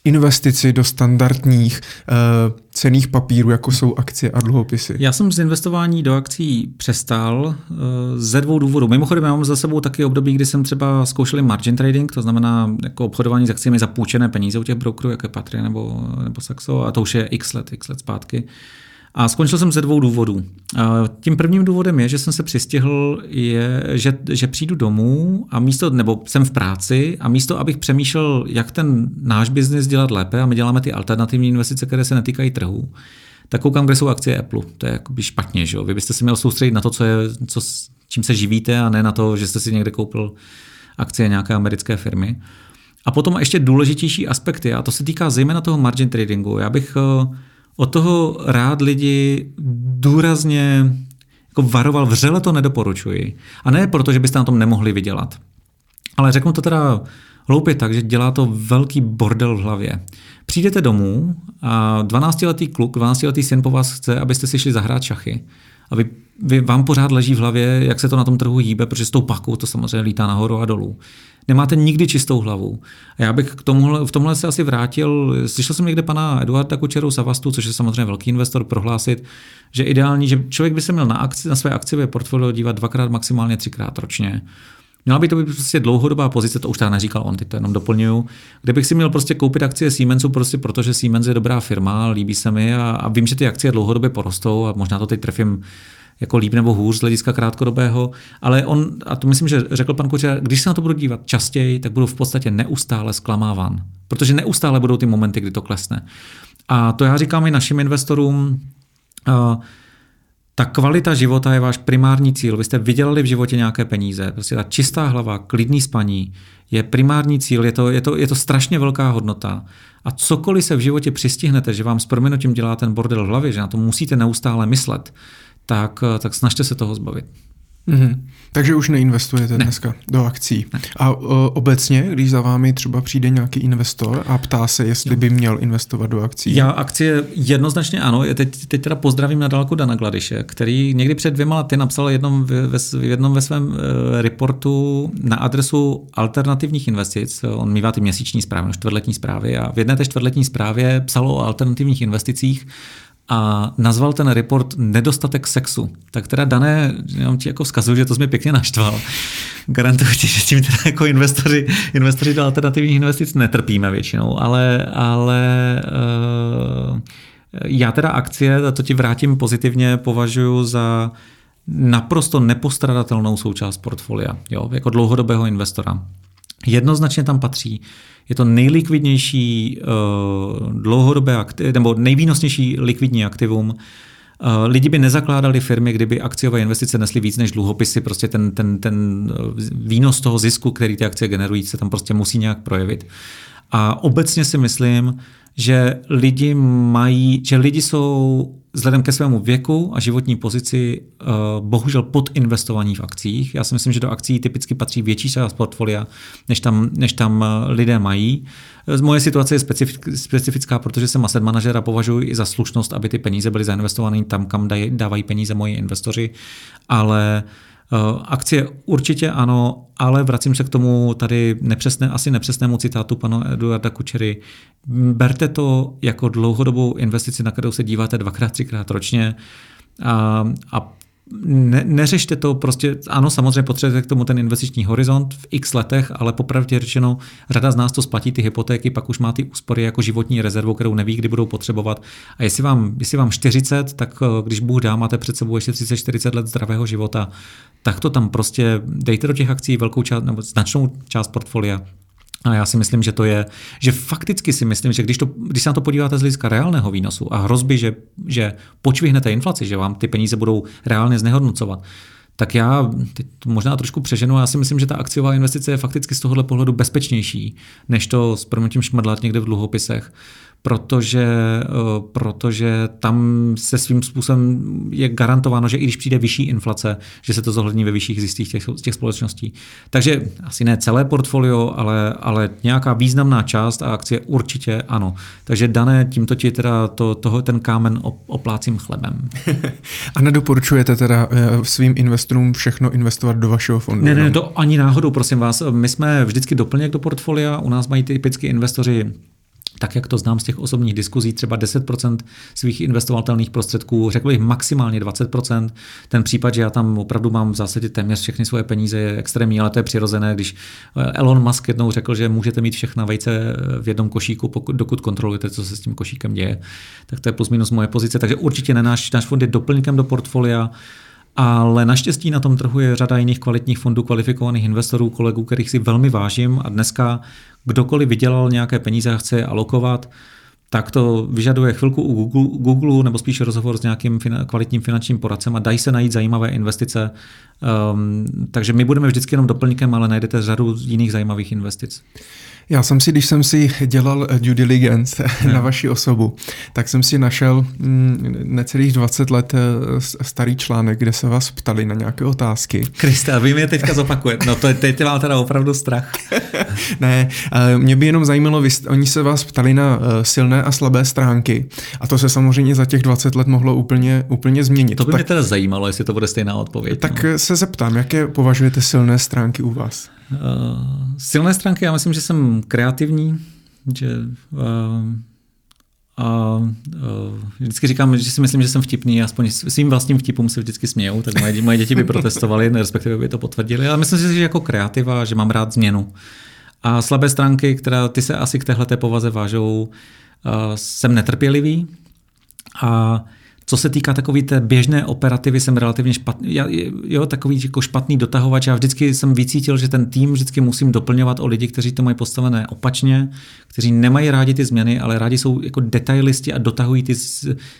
S1: investici do standardních uh, cených papírů, jako jsou akcie a dluhopisy?
S2: Já jsem z investování do akcí přestal uh, ze dvou důvodů. Mimochodem, já mám za sebou taky období, kdy jsem třeba zkoušel margin trading, to znamená jako obchodování s akciemi za půjčené peníze u těch brokerů, jako je Patria nebo, nebo Saxo, a to už je x let, x let zpátky. Uh, a skončil jsem ze dvou důvodů. Tím prvním důvodem je, že jsem se přistihl, je, že, že přijdu domů a místo, nebo jsem v práci a místo, abych přemýšlel, jak ten náš biznis dělat lépe, a my děláme ty alternativní investice, které se netýkají trhu, tak koukám, kde jsou akcie Apple. To je jakoby špatně, že jo? Vy byste si měl soustředit na to, co je, co, čím se živíte a ne na to, že jste si někde koupil akcie nějaké americké firmy. A potom ještě důležitější aspekty, a to se týká zejména toho margin tradingu. Já bych uh, od toho rád lidi důrazně jako varoval, vřele to nedoporučuji. A ne proto, že byste na tom nemohli vydělat. Ale řeknu to teda hloupě tak, že dělá to velký bordel v hlavě. Přijdete domů a 12-letý kluk, 12-letý syn po vás chce, abyste si šli zahrát šachy. A vy, vy, vám pořád leží v hlavě, jak se to na tom trhu hýbe, protože s tou pakou to samozřejmě lítá nahoru a dolů nemáte nikdy čistou hlavu. A já bych k tomuhle, v tomhle se asi vrátil, slyšel jsem někde pana Eduarda Kučeru Savastu, což je samozřejmě velký investor, prohlásit, že ideální, že člověk by se měl na, akci, na své akciové portfolio dívat dvakrát, maximálně třikrát ročně. Měla by to být prostě dlouhodobá pozice, to už teda neříkal on, teď to jenom doplňuju, kde bych si měl prostě koupit akcie Siemensu, prostě protože Siemens je dobrá firma, líbí se mi a, a vím, že ty akcie dlouhodobě porostou a možná to teď trefím jako líp nebo hůř z hlediska krátkodobého, ale on, a to myslím, že řekl pan Kočer, když se na to budu dívat častěji, tak budu v podstatě neustále zklamáván, protože neustále budou ty momenty, kdy to klesne. A to já říkám i našim investorům, uh, ta kvalita života je váš primární cíl. Vy jste vydělali v životě nějaké peníze. Prostě ta čistá hlava, klidný spaní je primární cíl. Je to, je to, je to strašně velká hodnota. A cokoliv se v životě přistihnete, že vám s proměnutím dělá ten bordel v hlavě, že na to musíte neustále myslet, tak, tak snažte se toho zbavit.
S1: Mm-hmm. Takže už neinvestujete ne. dneska do akcí. Ne. A o, obecně, když za vámi třeba přijde nějaký investor a ptá se, jestli by měl investovat do akcí?
S2: Já akcie jednoznačně ano. Teď, teď teda pozdravím na dálku Dana Gladiše, který někdy před dvěma lety napsal jednom ve, ve, jednom ve svém uh, reportu na adresu alternativních investic. On mývá ty měsíční zprávy, no, čtvrtletní zprávy a v jedné té čtvrtletní zprávě psalo o alternativních investicích a nazval ten report nedostatek sexu. Tak teda dané, jenom ti jako vzkazuju, že to mě pěkně naštval. Garantuju ti, že tím teda jako investoři, investoři do alternativních investic netrpíme většinou, ale, ale uh, já teda akcie, a to ti vrátím pozitivně, považuji za naprosto nepostradatelnou součást portfolia, jo, jako dlouhodobého investora. Jednoznačně tam patří je to nejlikvidnější uh, dlouhodobé aktiv, nebo nejvýnosnější likvidní aktivum. Uh, lidi by nezakládali firmy, kdyby akciové investice nesly víc než dluhopisy, prostě ten, ten, ten výnos toho zisku, který ty akcie generují, se tam prostě musí nějak projevit. A obecně si myslím, že lidi mají, že lidi jsou vzhledem ke svému věku a životní pozici uh, bohužel podinvestovaní v akcích. Já si myslím, že do akcí typicky patří větší část portfolia, než tam, než tam eh, lidé mají. Moje situace je specifická, protože jsem asset manažer a považuji i za slušnost, aby ty peníze byly zainvestovány tam, kam dávají peníze moji investoři, ale uh, Eh, akcie určitě ano, ale vracím se k tomu tady nepřesné, asi nepřesnému citátu pana Eduarda Kučery. Berte to jako dlouhodobou investici, na kterou se díváte dvakrát, třikrát ročně a, a ne, neřešte to prostě, ano, samozřejmě potřebujete k tomu ten investiční horizont v x letech, ale popravdě řečeno, řada z nás to splatí ty hypotéky, pak už má ty úspory jako životní rezervu, kterou neví, kdy budou potřebovat. A jestli vám, jestli vám 40, tak eh, když Bůh dá, máte před sebou ještě 30-40 let zdravého života, tak to tam prostě dejte do těch akcí velkou část nebo značnou část portfolia a já si myslím, že to je, že fakticky si myslím, že když, to, když se na to podíváte z hlediska reálného výnosu a hrozby, že, že počvihnete inflaci, že vám ty peníze budou reálně znehodnocovat, tak já teď možná trošku přeženu, já si myslím, že ta akciová investice je fakticky z tohohle pohledu bezpečnější, než to s proměnutím šmrdlat někde v dluhopisech protože, eh, protože tam se svým způsobem je garantováno, že i když přijde vyšší inflace, že se to zohlední ve vyšších zjistích těch, těch společností. Takže asi ne celé portfolio, ale, ale nějaká významná část a akcie určitě ano. Takže dané, tímto ti teda to, toho, ten kámen oplácím chlebem.
S1: a nedoporučujete teda eh, svým investorům všechno investovat do vašeho fondu?
S2: Ne, ne, to ani náhodou, prosím vás. My jsme vždycky doplněk do portfolia, u nás mají typicky investoři tak jak to znám z těch osobních diskuzí, třeba 10% svých investovatelných prostředků, řekl bych maximálně 20%. Ten případ, že já tam opravdu mám v zásadě téměř všechny svoje peníze, je extrémní, ale to je přirozené, když eh, Elon Musk jednou řekl, že můžete mít všechna vejce v jednom košíku, pokud, dokud kontrolujete, co se s tím košíkem děje. Tak to je plus minus moje pozice. Takže určitě ne, náš, náš fond je doplňkem do portfolia. Ale naštěstí na tom trhu je řada jiných kvalitních fondů, kvalifikovaných investorů, kolegů, kterých si velmi vážím a dneska kdokoliv vydělal nějaké peníze a chce je alokovat, tak to vyžaduje chvilku u Google, Google nebo spíš rozhovor s nějakým kvalitním finančním poradcem a dají se najít zajímavé investice. Um, takže my budeme vždycky jenom doplňkem, ale najdete řadu jiných zajímavých investic.
S1: Já jsem si, když jsem si dělal due diligence ne. na vaši osobu, tak jsem si našel mm, necelých 20 let eh, starý článek, kde se vás ptali na nějaké otázky.
S2: Krista, vy mě teďka zopakuje. No to teď mám teda opravdu strach.
S1: ne, mě by jenom zajímalo, vy, oni se vás ptali na eh, silné a slabé stránky a to se samozřejmě za těch 20 let mohlo úplně, úplně změnit.
S2: To by
S1: tak,
S2: mě teda zajímalo, jestli to bude stejná odpověď.
S1: Tak no. se zeptám, jaké považujete silné stránky u vás?
S2: Uh, silné stránky, já myslím, že jsem kreativní, že uh, a uh, vždycky říkám, že si myslím, že jsem vtipný, aspoň svým vlastním vtipům se vždycky smějou, tak moje, moje děti by protestovaly, respektive by to potvrdili, ale myslím si, že jako kreativa, že mám rád změnu. A slabé stránky, které ty se asi k téhle povaze vážou, uh, jsem netrpělivý a co se týká takové té běžné operativy, jsem relativně špatný, jo, takový jako špatný dotahovač. Já vždycky jsem vycítil, že ten tým vždycky musím doplňovat o lidi, kteří to mají postavené opačně, kteří nemají rádi ty změny, ale rádi jsou jako detailisti a dotahují ty,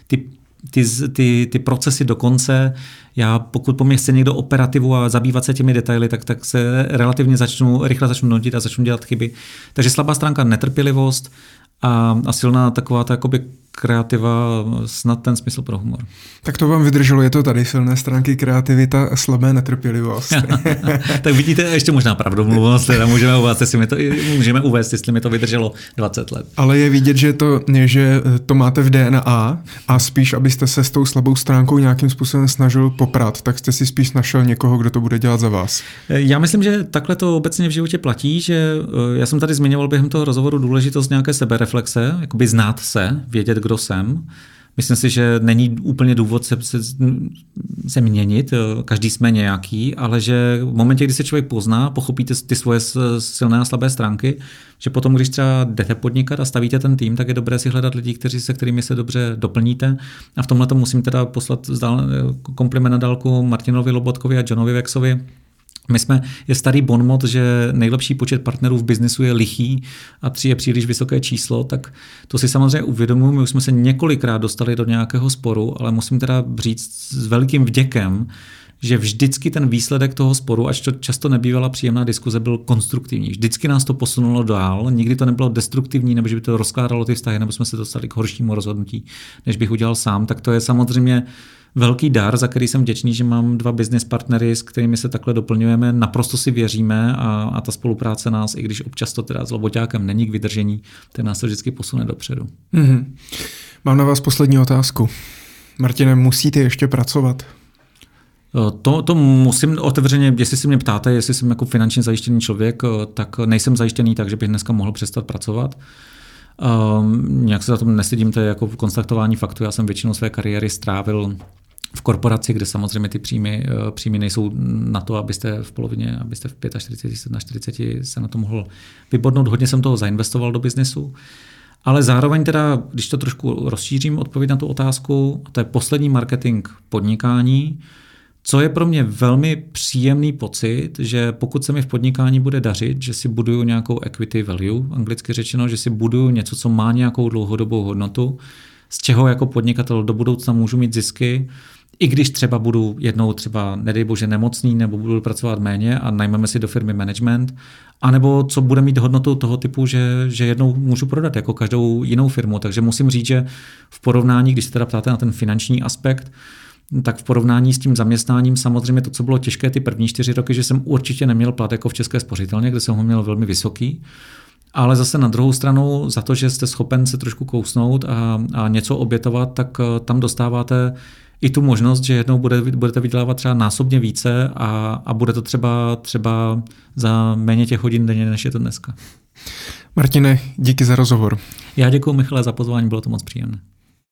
S2: ty ty, ty, ty procesy do konce. Já pokud po mě chce někdo operativu a zabývat se těmi detaily, tak, tak se relativně začnu, rychle začnu nudit a začnu dělat chyby. Takže slabá stránka netrpělivost a, a silná taková ta jakoby kreativa, snad ten smysl pro humor.
S1: Tak to vám vydrželo, je to tady silné stránky kreativita a slabé netrpělivost.
S2: tak vidíte ještě možná pravdomluvnost, teda můžeme uvést, jestli mi to, můžeme uvést, jestli mi to vydrželo 20 let.
S1: Ale je vidět, že to, že to máte v DNA a spíš, abyste se s tou slabou stránkou nějakým způsobem snažil poprat, tak jste si spíš našel někoho, kdo to bude dělat za vás.
S2: Já myslím, že takhle to obecně v životě platí, že eh, já jsem tady zmiňoval během toho rozhovoru důležitost nějaké sebereflexe, jakoby znát se, vědět, kdo jsem. Myslím si, že není úplně důvod se, se, se měnit, každý jsme nějaký, ale že v momentě, kdy se člověk pozná, pochopíte ty svoje silné a slabé stránky, že potom, když třeba jdete podnikat a stavíte ten tým, tak je dobré si hledat lidi, kteří, se kterými se dobře doplníte. A v tomhle to musím teda poslat kompliment na dálku Martinovi Lobotkovi a Johnovi Vexovi, my jsme, je starý bonmot, že nejlepší počet partnerů v biznesu je lichý a tři je příliš vysoké číslo, tak to si samozřejmě uvědomuji. My už jsme se několikrát dostali do nějakého sporu, ale musím teda říct s velikým vděkem, že vždycky ten výsledek toho sporu, až to často nebývala příjemná diskuze, byl konstruktivní. Vždycky nás to posunulo dál, nikdy to nebylo destruktivní, nebo že by to rozkládalo ty vztahy, nebo jsme se dostali k horšímu rozhodnutí, než bych udělal sám. Tak to je samozřejmě velký dar, za který jsem vděčný, že mám dva business partnery, s kterými se takhle doplňujeme, naprosto si věříme a, a ta spolupráce nás, i když občas to teda s loboťákem není k vydržení, tak nás to vždycky posune dopředu. Mm-hmm.
S1: Mám na vás poslední otázku. Martine, musíte ještě pracovat?
S2: To, to musím otevřeně, jestli si mě ptáte, jestli jsem jako finančně zajištěný člověk, tak nejsem zajištěný tak, že bych dneska mohl přestat pracovat. Um, nějak se za tom nestydím, to je jako v konstatování faktu. Já jsem většinou své kariéry strávil v korporaci, kde samozřejmě ty příjmy, eh, příjmy nejsou na to, abyste v polovině, abyste v 45, na 40 se na to mohl vybodnout. Hodně jsem toho zainvestoval do biznesu. Ale zároveň teda, když to trošku rozšířím, odpověď na tu otázku, to je poslední marketing podnikání, co je pro mě velmi příjemný pocit, že pokud se mi v podnikání bude dařit, že si buduju nějakou equity value, anglicky řečeno, že si buduju něco, co má nějakou dlouhodobou hodnotu, z čeho jako podnikatel do budoucna můžu mít zisky, i když třeba budu jednou třeba, nedej bože, nemocný nebo budu pracovat méně a najmeme si do firmy management, anebo co bude mít hodnotu toho typu, že, že jednou můžu prodat jako každou jinou firmu. Takže musím říct, že v porovnání, když se teda ptáte na ten finanční aspekt, tak v porovnání s tím zaměstnáním samozřejmě to, co bylo těžké ty první čtyři roky, že jsem určitě neměl plat jako v České spořitelně, kde jsem ho měl velmi vysoký. Ale zase na druhou stranu, za to, že jste schopen se trošku kousnout a, a něco obětovat, tak eh, tam dostáváte i tu možnost, že jednou bude, budete vydělávat třeba násobně více a, a bude to třeba, třeba za méně těch hodin denně, než je to dneska.
S1: Martine, díky za rozhovor.
S2: Já děkuji Michale za pozvání, bylo to moc příjemné.